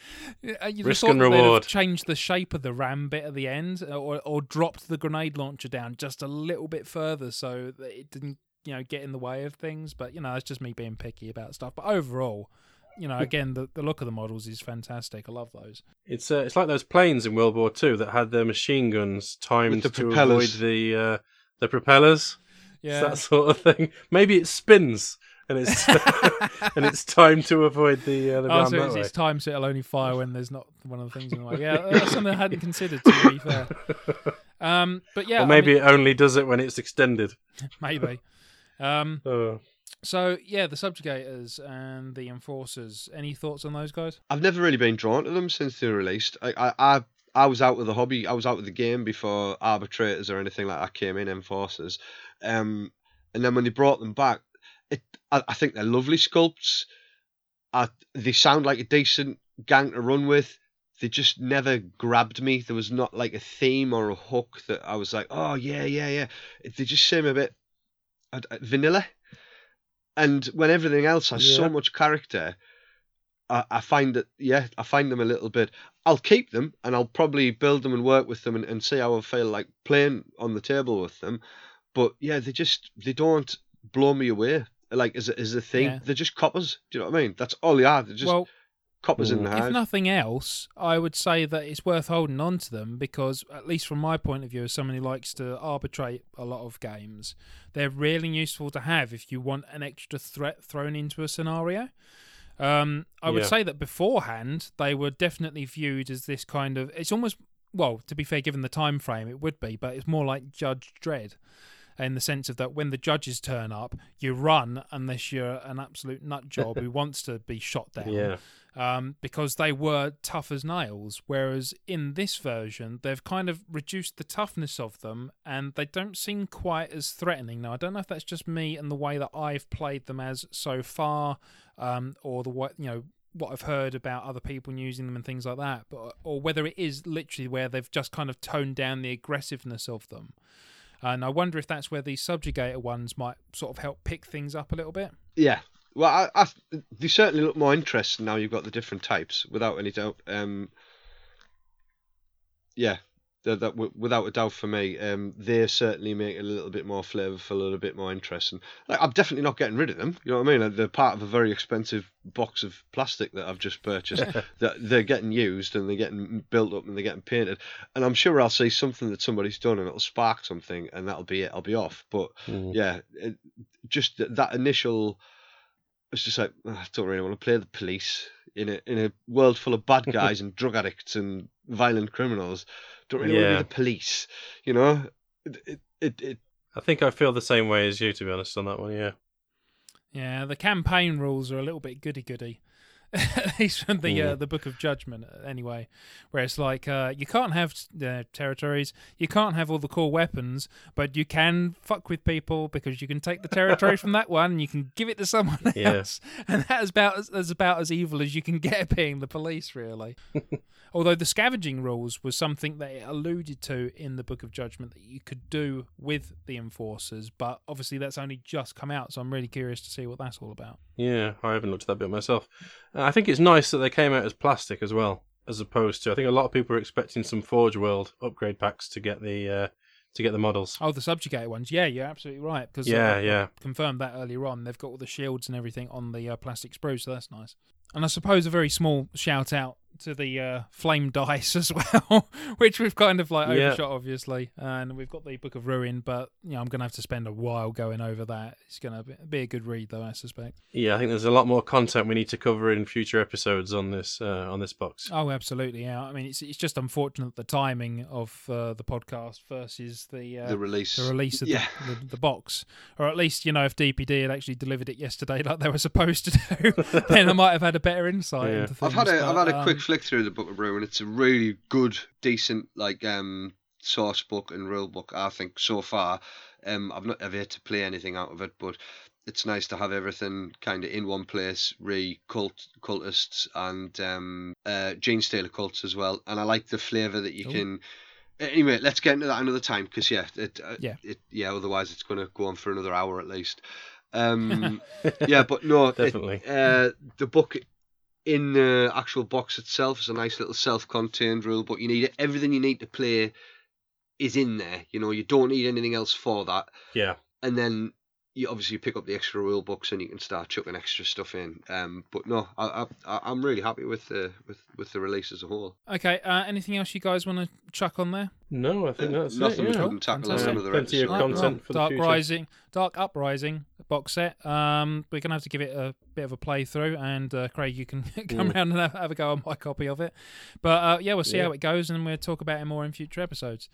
uh, you just Risk and that they'd have reward. Change the shape of the ram bit at the end, or or dropped the grenade launcher down just a little bit further so that it didn't, you know, get in the way of things. But you know, it's just me being picky about stuff. But overall, you know, again, the, the look of the models is fantastic. I love those. It's uh, it's like those planes in World War Two that had their machine guns timed the to propellers. avoid the uh, the propellers. It's Yeah. that sort of thing. Maybe it spins and it's and it's time to avoid the uh, the Oh, so it's, way. it's time so it'll only fire when there's not one of the things in the way. Yeah, that's something I hadn't considered. To be fair, um, but yeah, or I maybe mean- it only does it when it's extended. maybe. Um, Oh. So yeah, the subjugators and the enforcers. Any thoughts on those guys? I've never really been drawn to them since they were released. I, I, I, I was out of the hobby. I was out of the game before arbitrators or anything like that came in. Enforcers, um, and then when they brought them back, it, I, I think they're lovely sculpts. I, they sound like a decent gang to run with. They just never grabbed me. There was not like a theme or a hook that I was like, oh yeah, yeah, yeah. They just seem a bit vanilla. And when everything else has so much character, I, I find that yeah, I find them a little bit. I'll keep them and I'll probably build them and work with them and, and see how I feel like playing on the table with them. But yeah, they just they don't blow me away. Like as a, as a thing, Yeah. they're just coppers. Do you know what I mean? That's all they are. They're just well, coppers in the if nothing else, I would say that it's worth holding on to them because, at least from my point of view, as someone who likes to arbitrate a lot of games, they're really useful to have if you want an extra threat thrown into a scenario. Um, I would Yeah. say that beforehand they were definitely viewed as this kind of. It's almost well, to be fair, given the time frame, it would be, but it's more like Judge Dredd. In the sense of that, when the judges turn up, you run unless you're an absolute nut job who wants to be shot down Yeah. um, because they were tough as nails. Whereas in this version, they've kind of reduced the toughness of them, and they don't seem quite as threatening. Now, I don't know if that's just me and the way that I've played them as so far, um, or the what you know what I've heard about other people using them and things like that, but or whether it is literally where they've just kind of toned down the aggressiveness of them. And I wonder if that's where these subjugator ones might sort of help pick things up a little bit. Yeah. Well, I, I, they certainly look more interesting now. You've got the different types, without any doubt. Um, yeah, that, that w- without a doubt for me, um, they certainly make it a little bit more flavourful, a little bit more interesting. Like, I'm definitely not getting rid of them. You know what I mean? Like, They're part of a very expensive box of plastic that I've just purchased. that they're getting used and they're getting built up and they're getting painted. And I'm sure I'll see something that somebody's done and it'll spark something, and that'll be it. I'll be off. But Mm. yeah, it, just th- that initial it's just like "Ugh, I don't really want to play the police in a in a world full of bad guys and drug addicts and violent criminals. Don't really want to Yeah. be the police, you know. It, it, it, it I think I feel the same way as you, to be honest, on that one. Yeah. Yeah, the campaign rules are a little bit goody goody. At least from the uh, the Book of Judgment, uh, anyway, where it's like uh, you can't have uh, territories, you can't have all the cool weapons, but you can fuck with people because you can take the territory from that one and you can give it to someone Yeah. else, and that is about as, as about as evil as you can get being the police, really. Although the scavenging rules was something that it alluded to in the Book of Judgment that you could do with the enforcers, but obviously that's only just come out, so I'm really curious to see what that's all about. Yeah, I haven't looked at that bit myself. I think it's nice that they came out as plastic as well, as opposed to I think a lot of people are expecting some Forge World upgrade packs to get the uh, to get the models. Oh, the subjugated ones. Yeah, you're absolutely right. Because Yeah, I, yeah. confirmed that earlier on. They've got all the shields and everything on the uh, plastic sprues, so that's nice. And I suppose a very small shout out to the uh, flame dice as well, which we've kind of like Yeah. overshot, obviously. And we've got the Book of Ruin, but you know, I'm going to have to spend a while going over that. It's going to be a good read, though, I suspect. Yeah, I think there's a lot more content we need to cover in future episodes on this uh, on this box. Oh, absolutely. Yeah. I mean, it's it's just unfortunate the timing of uh, the podcast versus the uh, The release. the release of Yeah. the, the, the box, or at least you know if DPD had actually delivered it yesterday like they were supposed to do, then I might have had a better insight Yeah. into things. I've had a have had a quick flick through the Book of Ruin. It's a really good, decent like um source book and rule book. I think so far. Um, I've not ever had to play anything out of it, but it's nice to have everything kind of in one place. Re cult cultists and um uh Genestealer cults as well. And I like the flavour that you Ooh. can. Anyway, let's get into that another time because yeah, it, uh, Yeah. it yeah. Otherwise, it's going to go on for another hour at least. Um, yeah, but no, it- Definitely. uh, the book in the actual box itself is a nice little self-contained rule but You need everything you need to play is in there. You know, you don't need anything else for that. Yeah. And then you obviously pick up the extra rule books and you can start chucking extra stuff in. Um, but no, I, I I'm really happy with the with with the release as a whole. Okay. Uh, anything else you guys want to chuck on there? No, I think that's Nothing it. we Yeah. couldn't tackle on Fantastic. some of the Plenty of episodes. content for the Dark future. Rising, Dark Uprising box set. Um, we're gonna have to give it a bit of a playthrough, and uh, Craig, you can come Mm. around and have, have a go on my copy of it. But uh, yeah, we'll see Yeah. how it goes, and we'll talk about it more in future episodes.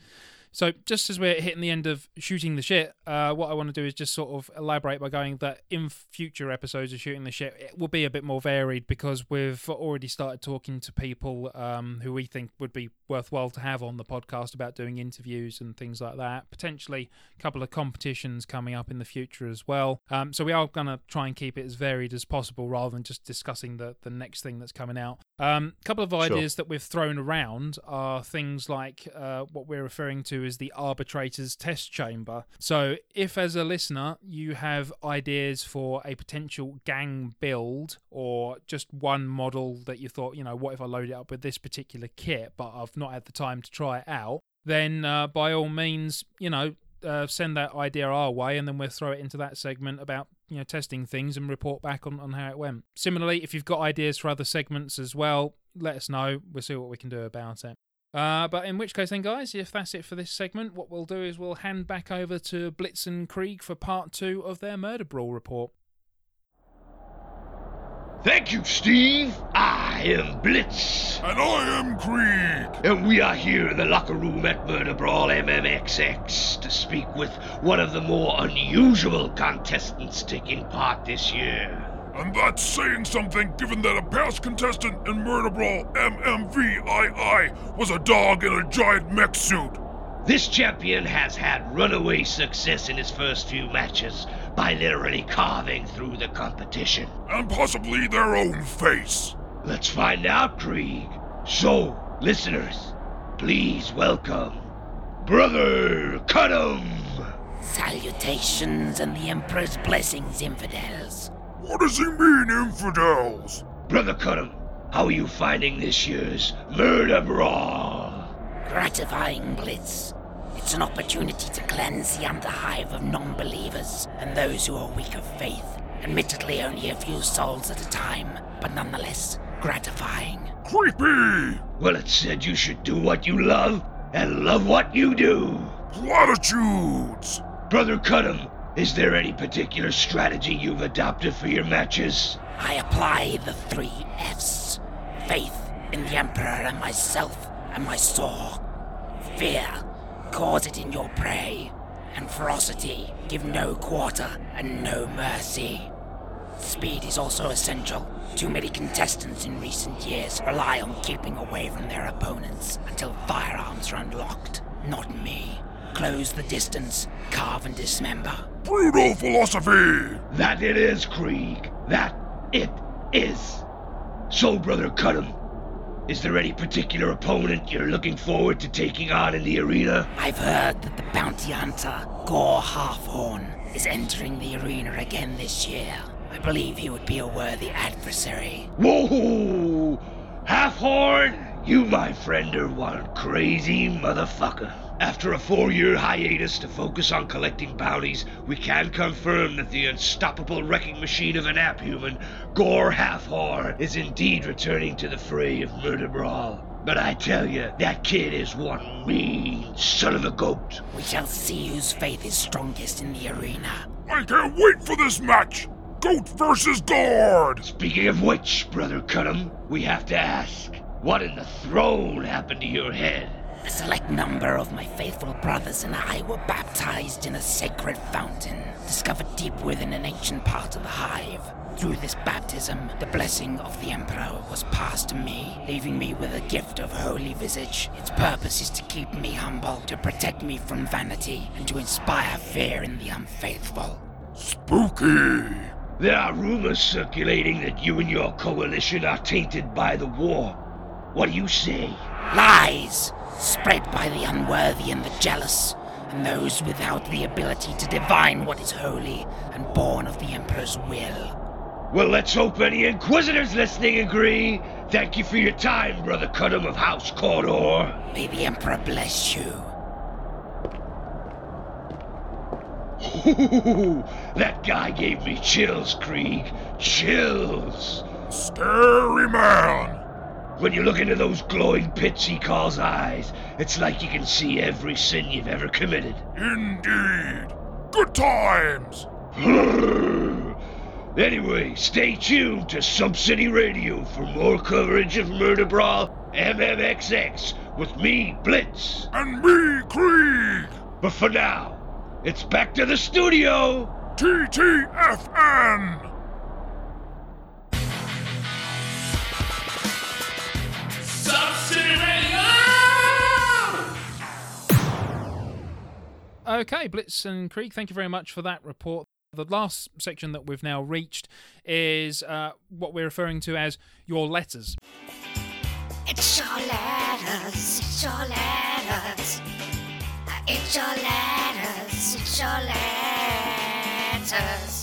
So, just as we're hitting the end of shooting the shit, uh, what I want to do is just sort of elaborate by going that in future episodes of shooting the shit, it will be a bit more varied because we've already started talking to people um, who we think would be worthwhile to have on the podcast about doing interviews and things like that. Potentially a couple of competitions coming up in the future as well. Um, so we are going to try and keep it as varied as possible rather than just discussing the, the next thing that's coming out. A um, couple of ideas that we've thrown around are things like uh, what we're referring to as the arbitrator's test chamber. So, if as a listener you have ideas for a potential gang build or just one model that you thought, you know, what if I load it up with this particular kit, but I've not had the time to try it out, then uh, by all means, you know, uh, send that idea our way, and then we'll throw it into that segment about you know testing things and report back on, on how it went. Similarly, if you've got ideas for other segments as well, let us know. We'll see what we can do about it. Uh, but in which case, then, guys, if that's it for this segment, what we'll do is we'll hand back over to Blitz and Krieg for part two of their murder brawl report. Thank you, Steve. I am Blitz. And I am Krieg. And we are here in the locker room at Murder Brawl MMXX to speak with one of the more unusual contestants taking part this year. And that's saying something given that a past contestant in Murder Brawl MMVII was a dog in a giant mech suit. This champion has had runaway success in his first few matches by literally carving through the competition. And possibly their own face. Let's find out, Krieg. So, listeners, please welcome Brother Cudham. Salutations and the Emperor's blessings, infidels. What does he mean, infidels? Brother Cudham, how are you finding this year's Murder Gratifying, Blitz. It's an opportunity to cleanse the underhive of non believers and those who are weak of faith. Admittedly, only a few souls at a time, but nonetheless, gratifying. Creepy! Well, it said you should do what you love and love what you do. Platitudes! Brother Cudham, is there any particular strategy you've adopted for your matches? I apply the three F's faith in the Emperor and myself and my saw. Fear, cause it in your prey. And ferocity, give no quarter and no mercy. Speed is also essential. Too many contestants in recent years rely on keeping away from their opponents until firearms are unlocked. Not me. Close the distance, carve and dismember. Brutal philosophy! That it is, Krieg. That it is. So, Brother Cudham, is there any particular opponent you're looking forward to taking on in the arena? I've heard that the bounty hunter, Gore Halfhorn, is entering the arena again this year. I believe he would be a worthy adversary. Whoa! Halfhorn, you, my friend, are one crazy motherfucker. After a four year hiatus to focus on collecting bounties, we can confirm that the unstoppable wrecking machine of an abhuman, Gore Halfhorn, is indeed returning to the fray of Murder Brawl. But I tell you, that kid is one mean son of a goat. We shall see whose faith is strongest in the arena. I can't wait for this match! Goat versus Gord! Speaking of which, Brother Cudham, we have to ask, what in the throne happened to your head? A select number of my faithful brothers and I were baptized in a sacred fountain, discovered deep within an ancient part of the hive. Through this baptism, the blessing of the Emperor was passed to me, leaving me with a gift of holy visage. Its purpose is to keep me humble, to protect me from vanity, and to inspire fear in the unfaithful. Spooky! There are rumors circulating that you and your coalition are tainted by the war. What do you say? Lies! Spread by the unworthy and the jealous, and those without the ability to divine what is holy and born of the Emperor's will. Well, let's hope any Inquisitors listening agree. Thank you for your time, Brother Cudham of House Cawdor. May the Emperor bless you. that guy gave me chills, Krieg. Chills. Scary man. When you look into those glowing pits he calls eyes, it's like you can see every sin you've ever committed. Indeed. Good times. anyway, stay tuned to Sump City Radio for more coverage of Murder Brawl MMXX with me, Blitz. And me, Krieg. But for now, it's back to the studio. TTFN. Okay, Blitz and Krieg, thank you very much for that report. The last section that we've now reached is uh, what we're referring to as your letters. It's your letters, it's your letters. It's your letters, it's your letters.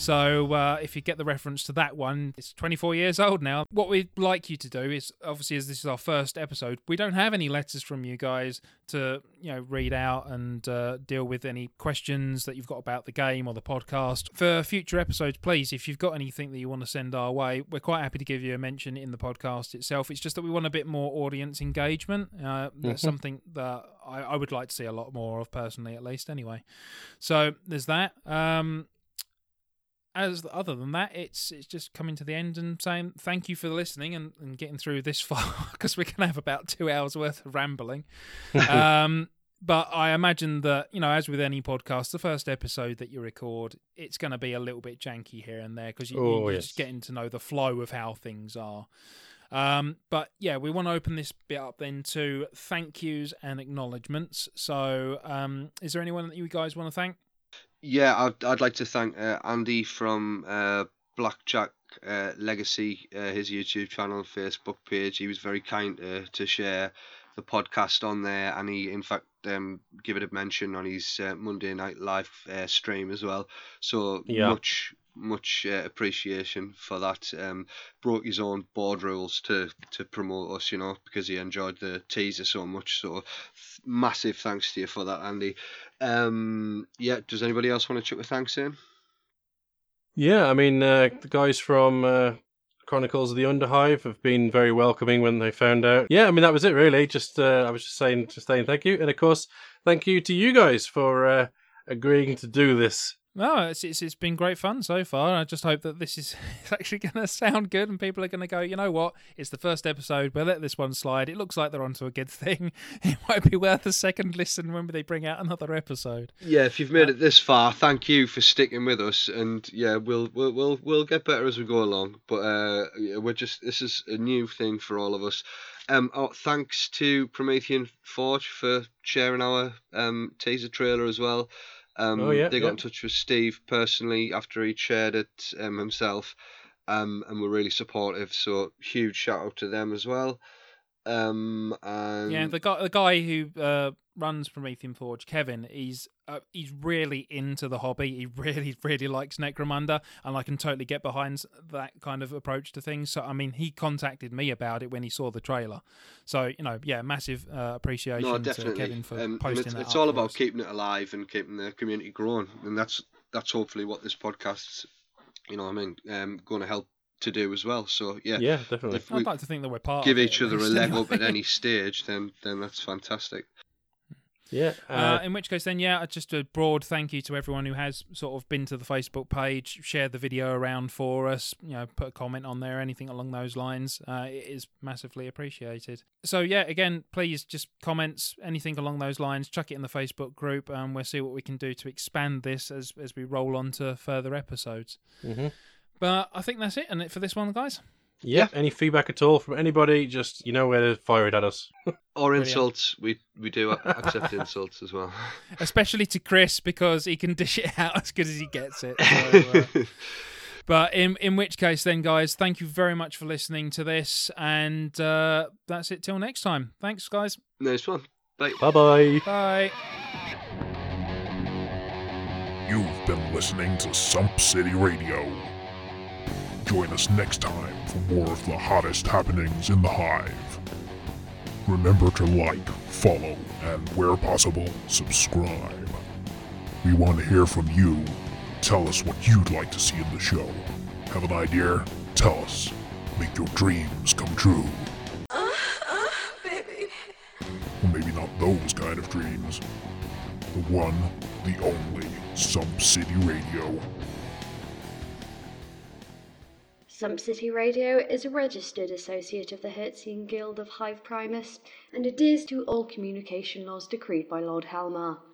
So uh, if you get the reference to that one, it's 24 years old now. What we'd like you to do is, obviously, as this is our first episode, we don't have any letters from you guys to, you know, read out and uh, deal with any questions that you've got about the game or the podcast. For future episodes, please, if you've got anything that you want to send our way, we're quite happy to give you a mention in the podcast itself. It's just that we want a bit more audience engagement. Uh, That's Mhm. something that I, I would like to see a lot more of personally, at least. Anyway, so there's that. Um, as other than that, it's it's just coming to the end and saying thank you for listening and, and getting through this far because we're gonna have about two hours worth of rambling. um, but I imagine that you know, as with any podcast, the first episode that you record, it's going to be a little bit janky here and there because you, Oh, you're yes. just getting to know the flow of how things are. Um, but yeah, we want to open this bit up then to thank yous and acknowledgements. So, um, is there anyone that you guys want to thank? Yeah, I'd, I'd like to thank uh, Andy from uh, Blackjack uh, Legacy, uh, his YouTube channel and Facebook page. He was very kind uh, to share the podcast on there, and he, in fact, um, give it a mention on his uh, Monday Night Live uh, stream as well. So Yeah. much, much uh, appreciation for that. Um, broke his own board rules to to promote us, you know, because he enjoyed the teaser so much. So th- massive thanks to you for that, Andy. Um, yeah, does anybody else want to chuck a thanks in? Yeah, I mean, uh, the guys from uh, Chronicles of the Underhive have been very welcoming when they found out. Yeah, I mean, that was it really. Just uh, I was just saying, just saying thank you, and of course, thank you to you guys for uh, agreeing to do this. No, it's, it's it's been great fun so far. I just hope that this is it's actually going to sound good, and people are going to go. You know what? It's the first episode. We'll let this one slide. It looks like they're onto a good thing. It might be worth a second listen when they bring out another episode. Yeah, if you've made it this far, thank you for sticking with us, and yeah, we'll we'll we'll, we'll get better as we go along. But uh, we're just this is a new thing for all of us. Um, oh, thanks to Promethean Forge for sharing our um teaser trailer as well. Um, Oh, yeah, they got yeah. in touch with Steve personally after he shared it um, himself, um, and were really supportive. So huge shout out to them as well. Um, and Yeah, the guy the guy who uh, runs Promethean Forge, Kevin, he's uh, he's really into the hobby. He really really likes Necromunda, and I can totally get behind that kind of approach to things. So I mean, he contacted me about it when he saw the trailer. So you know, yeah, massive uh, appreciation No, to. Kevin for Um, posting it's, that. it's all about us. keeping it alive and keeping the community growing, and that's that's hopefully what this podcast's, you know, I mean, um, going to help to do as well. So yeah, Yeah, definitely. If I'd like to think that we're part give of it, each at other a least, leg up at any stage, then then that's fantastic. Yeah. Uh, in which case, then, yeah, just a broad thank you to everyone who has sort of been to the Facebook page, shared the video around for us, you know, put a comment on there, anything along those lines. Uh, it is massively appreciated. So, yeah, again, please just comments, anything along those lines, chuck it in the Facebook group, and we'll see what we can do to expand this as, as we roll on to further episodes. Mhm. But I think that's it, and it for this one, guys. Yeah, Any feedback at all from anybody? Just you know where to fire it at us. Or insults, we we do accept insults as well. Especially to Chris because he can dish it out as good as he gets it. So, uh, But in in which case, then, guys, thank you very much for listening to this, and uh, that's it till next time. Thanks, guys. Nice one. Bye. Bye bye. Bye. You've been listening to Sump City Radio. Join us next time for more of the hottest happenings in the Hive. Remember to like, follow, and where possible, subscribe. We want to hear from you. Tell us what you'd like to see in the show. Have an idea? Tell us. Make your dreams come true. Maybe not those kind of dreams. The one, the only Sump City Radio. Sump City Radio is a registered associate of the Hertzian Guild of Hive Primus and adheres to all communication laws decreed by Lord Helmawr.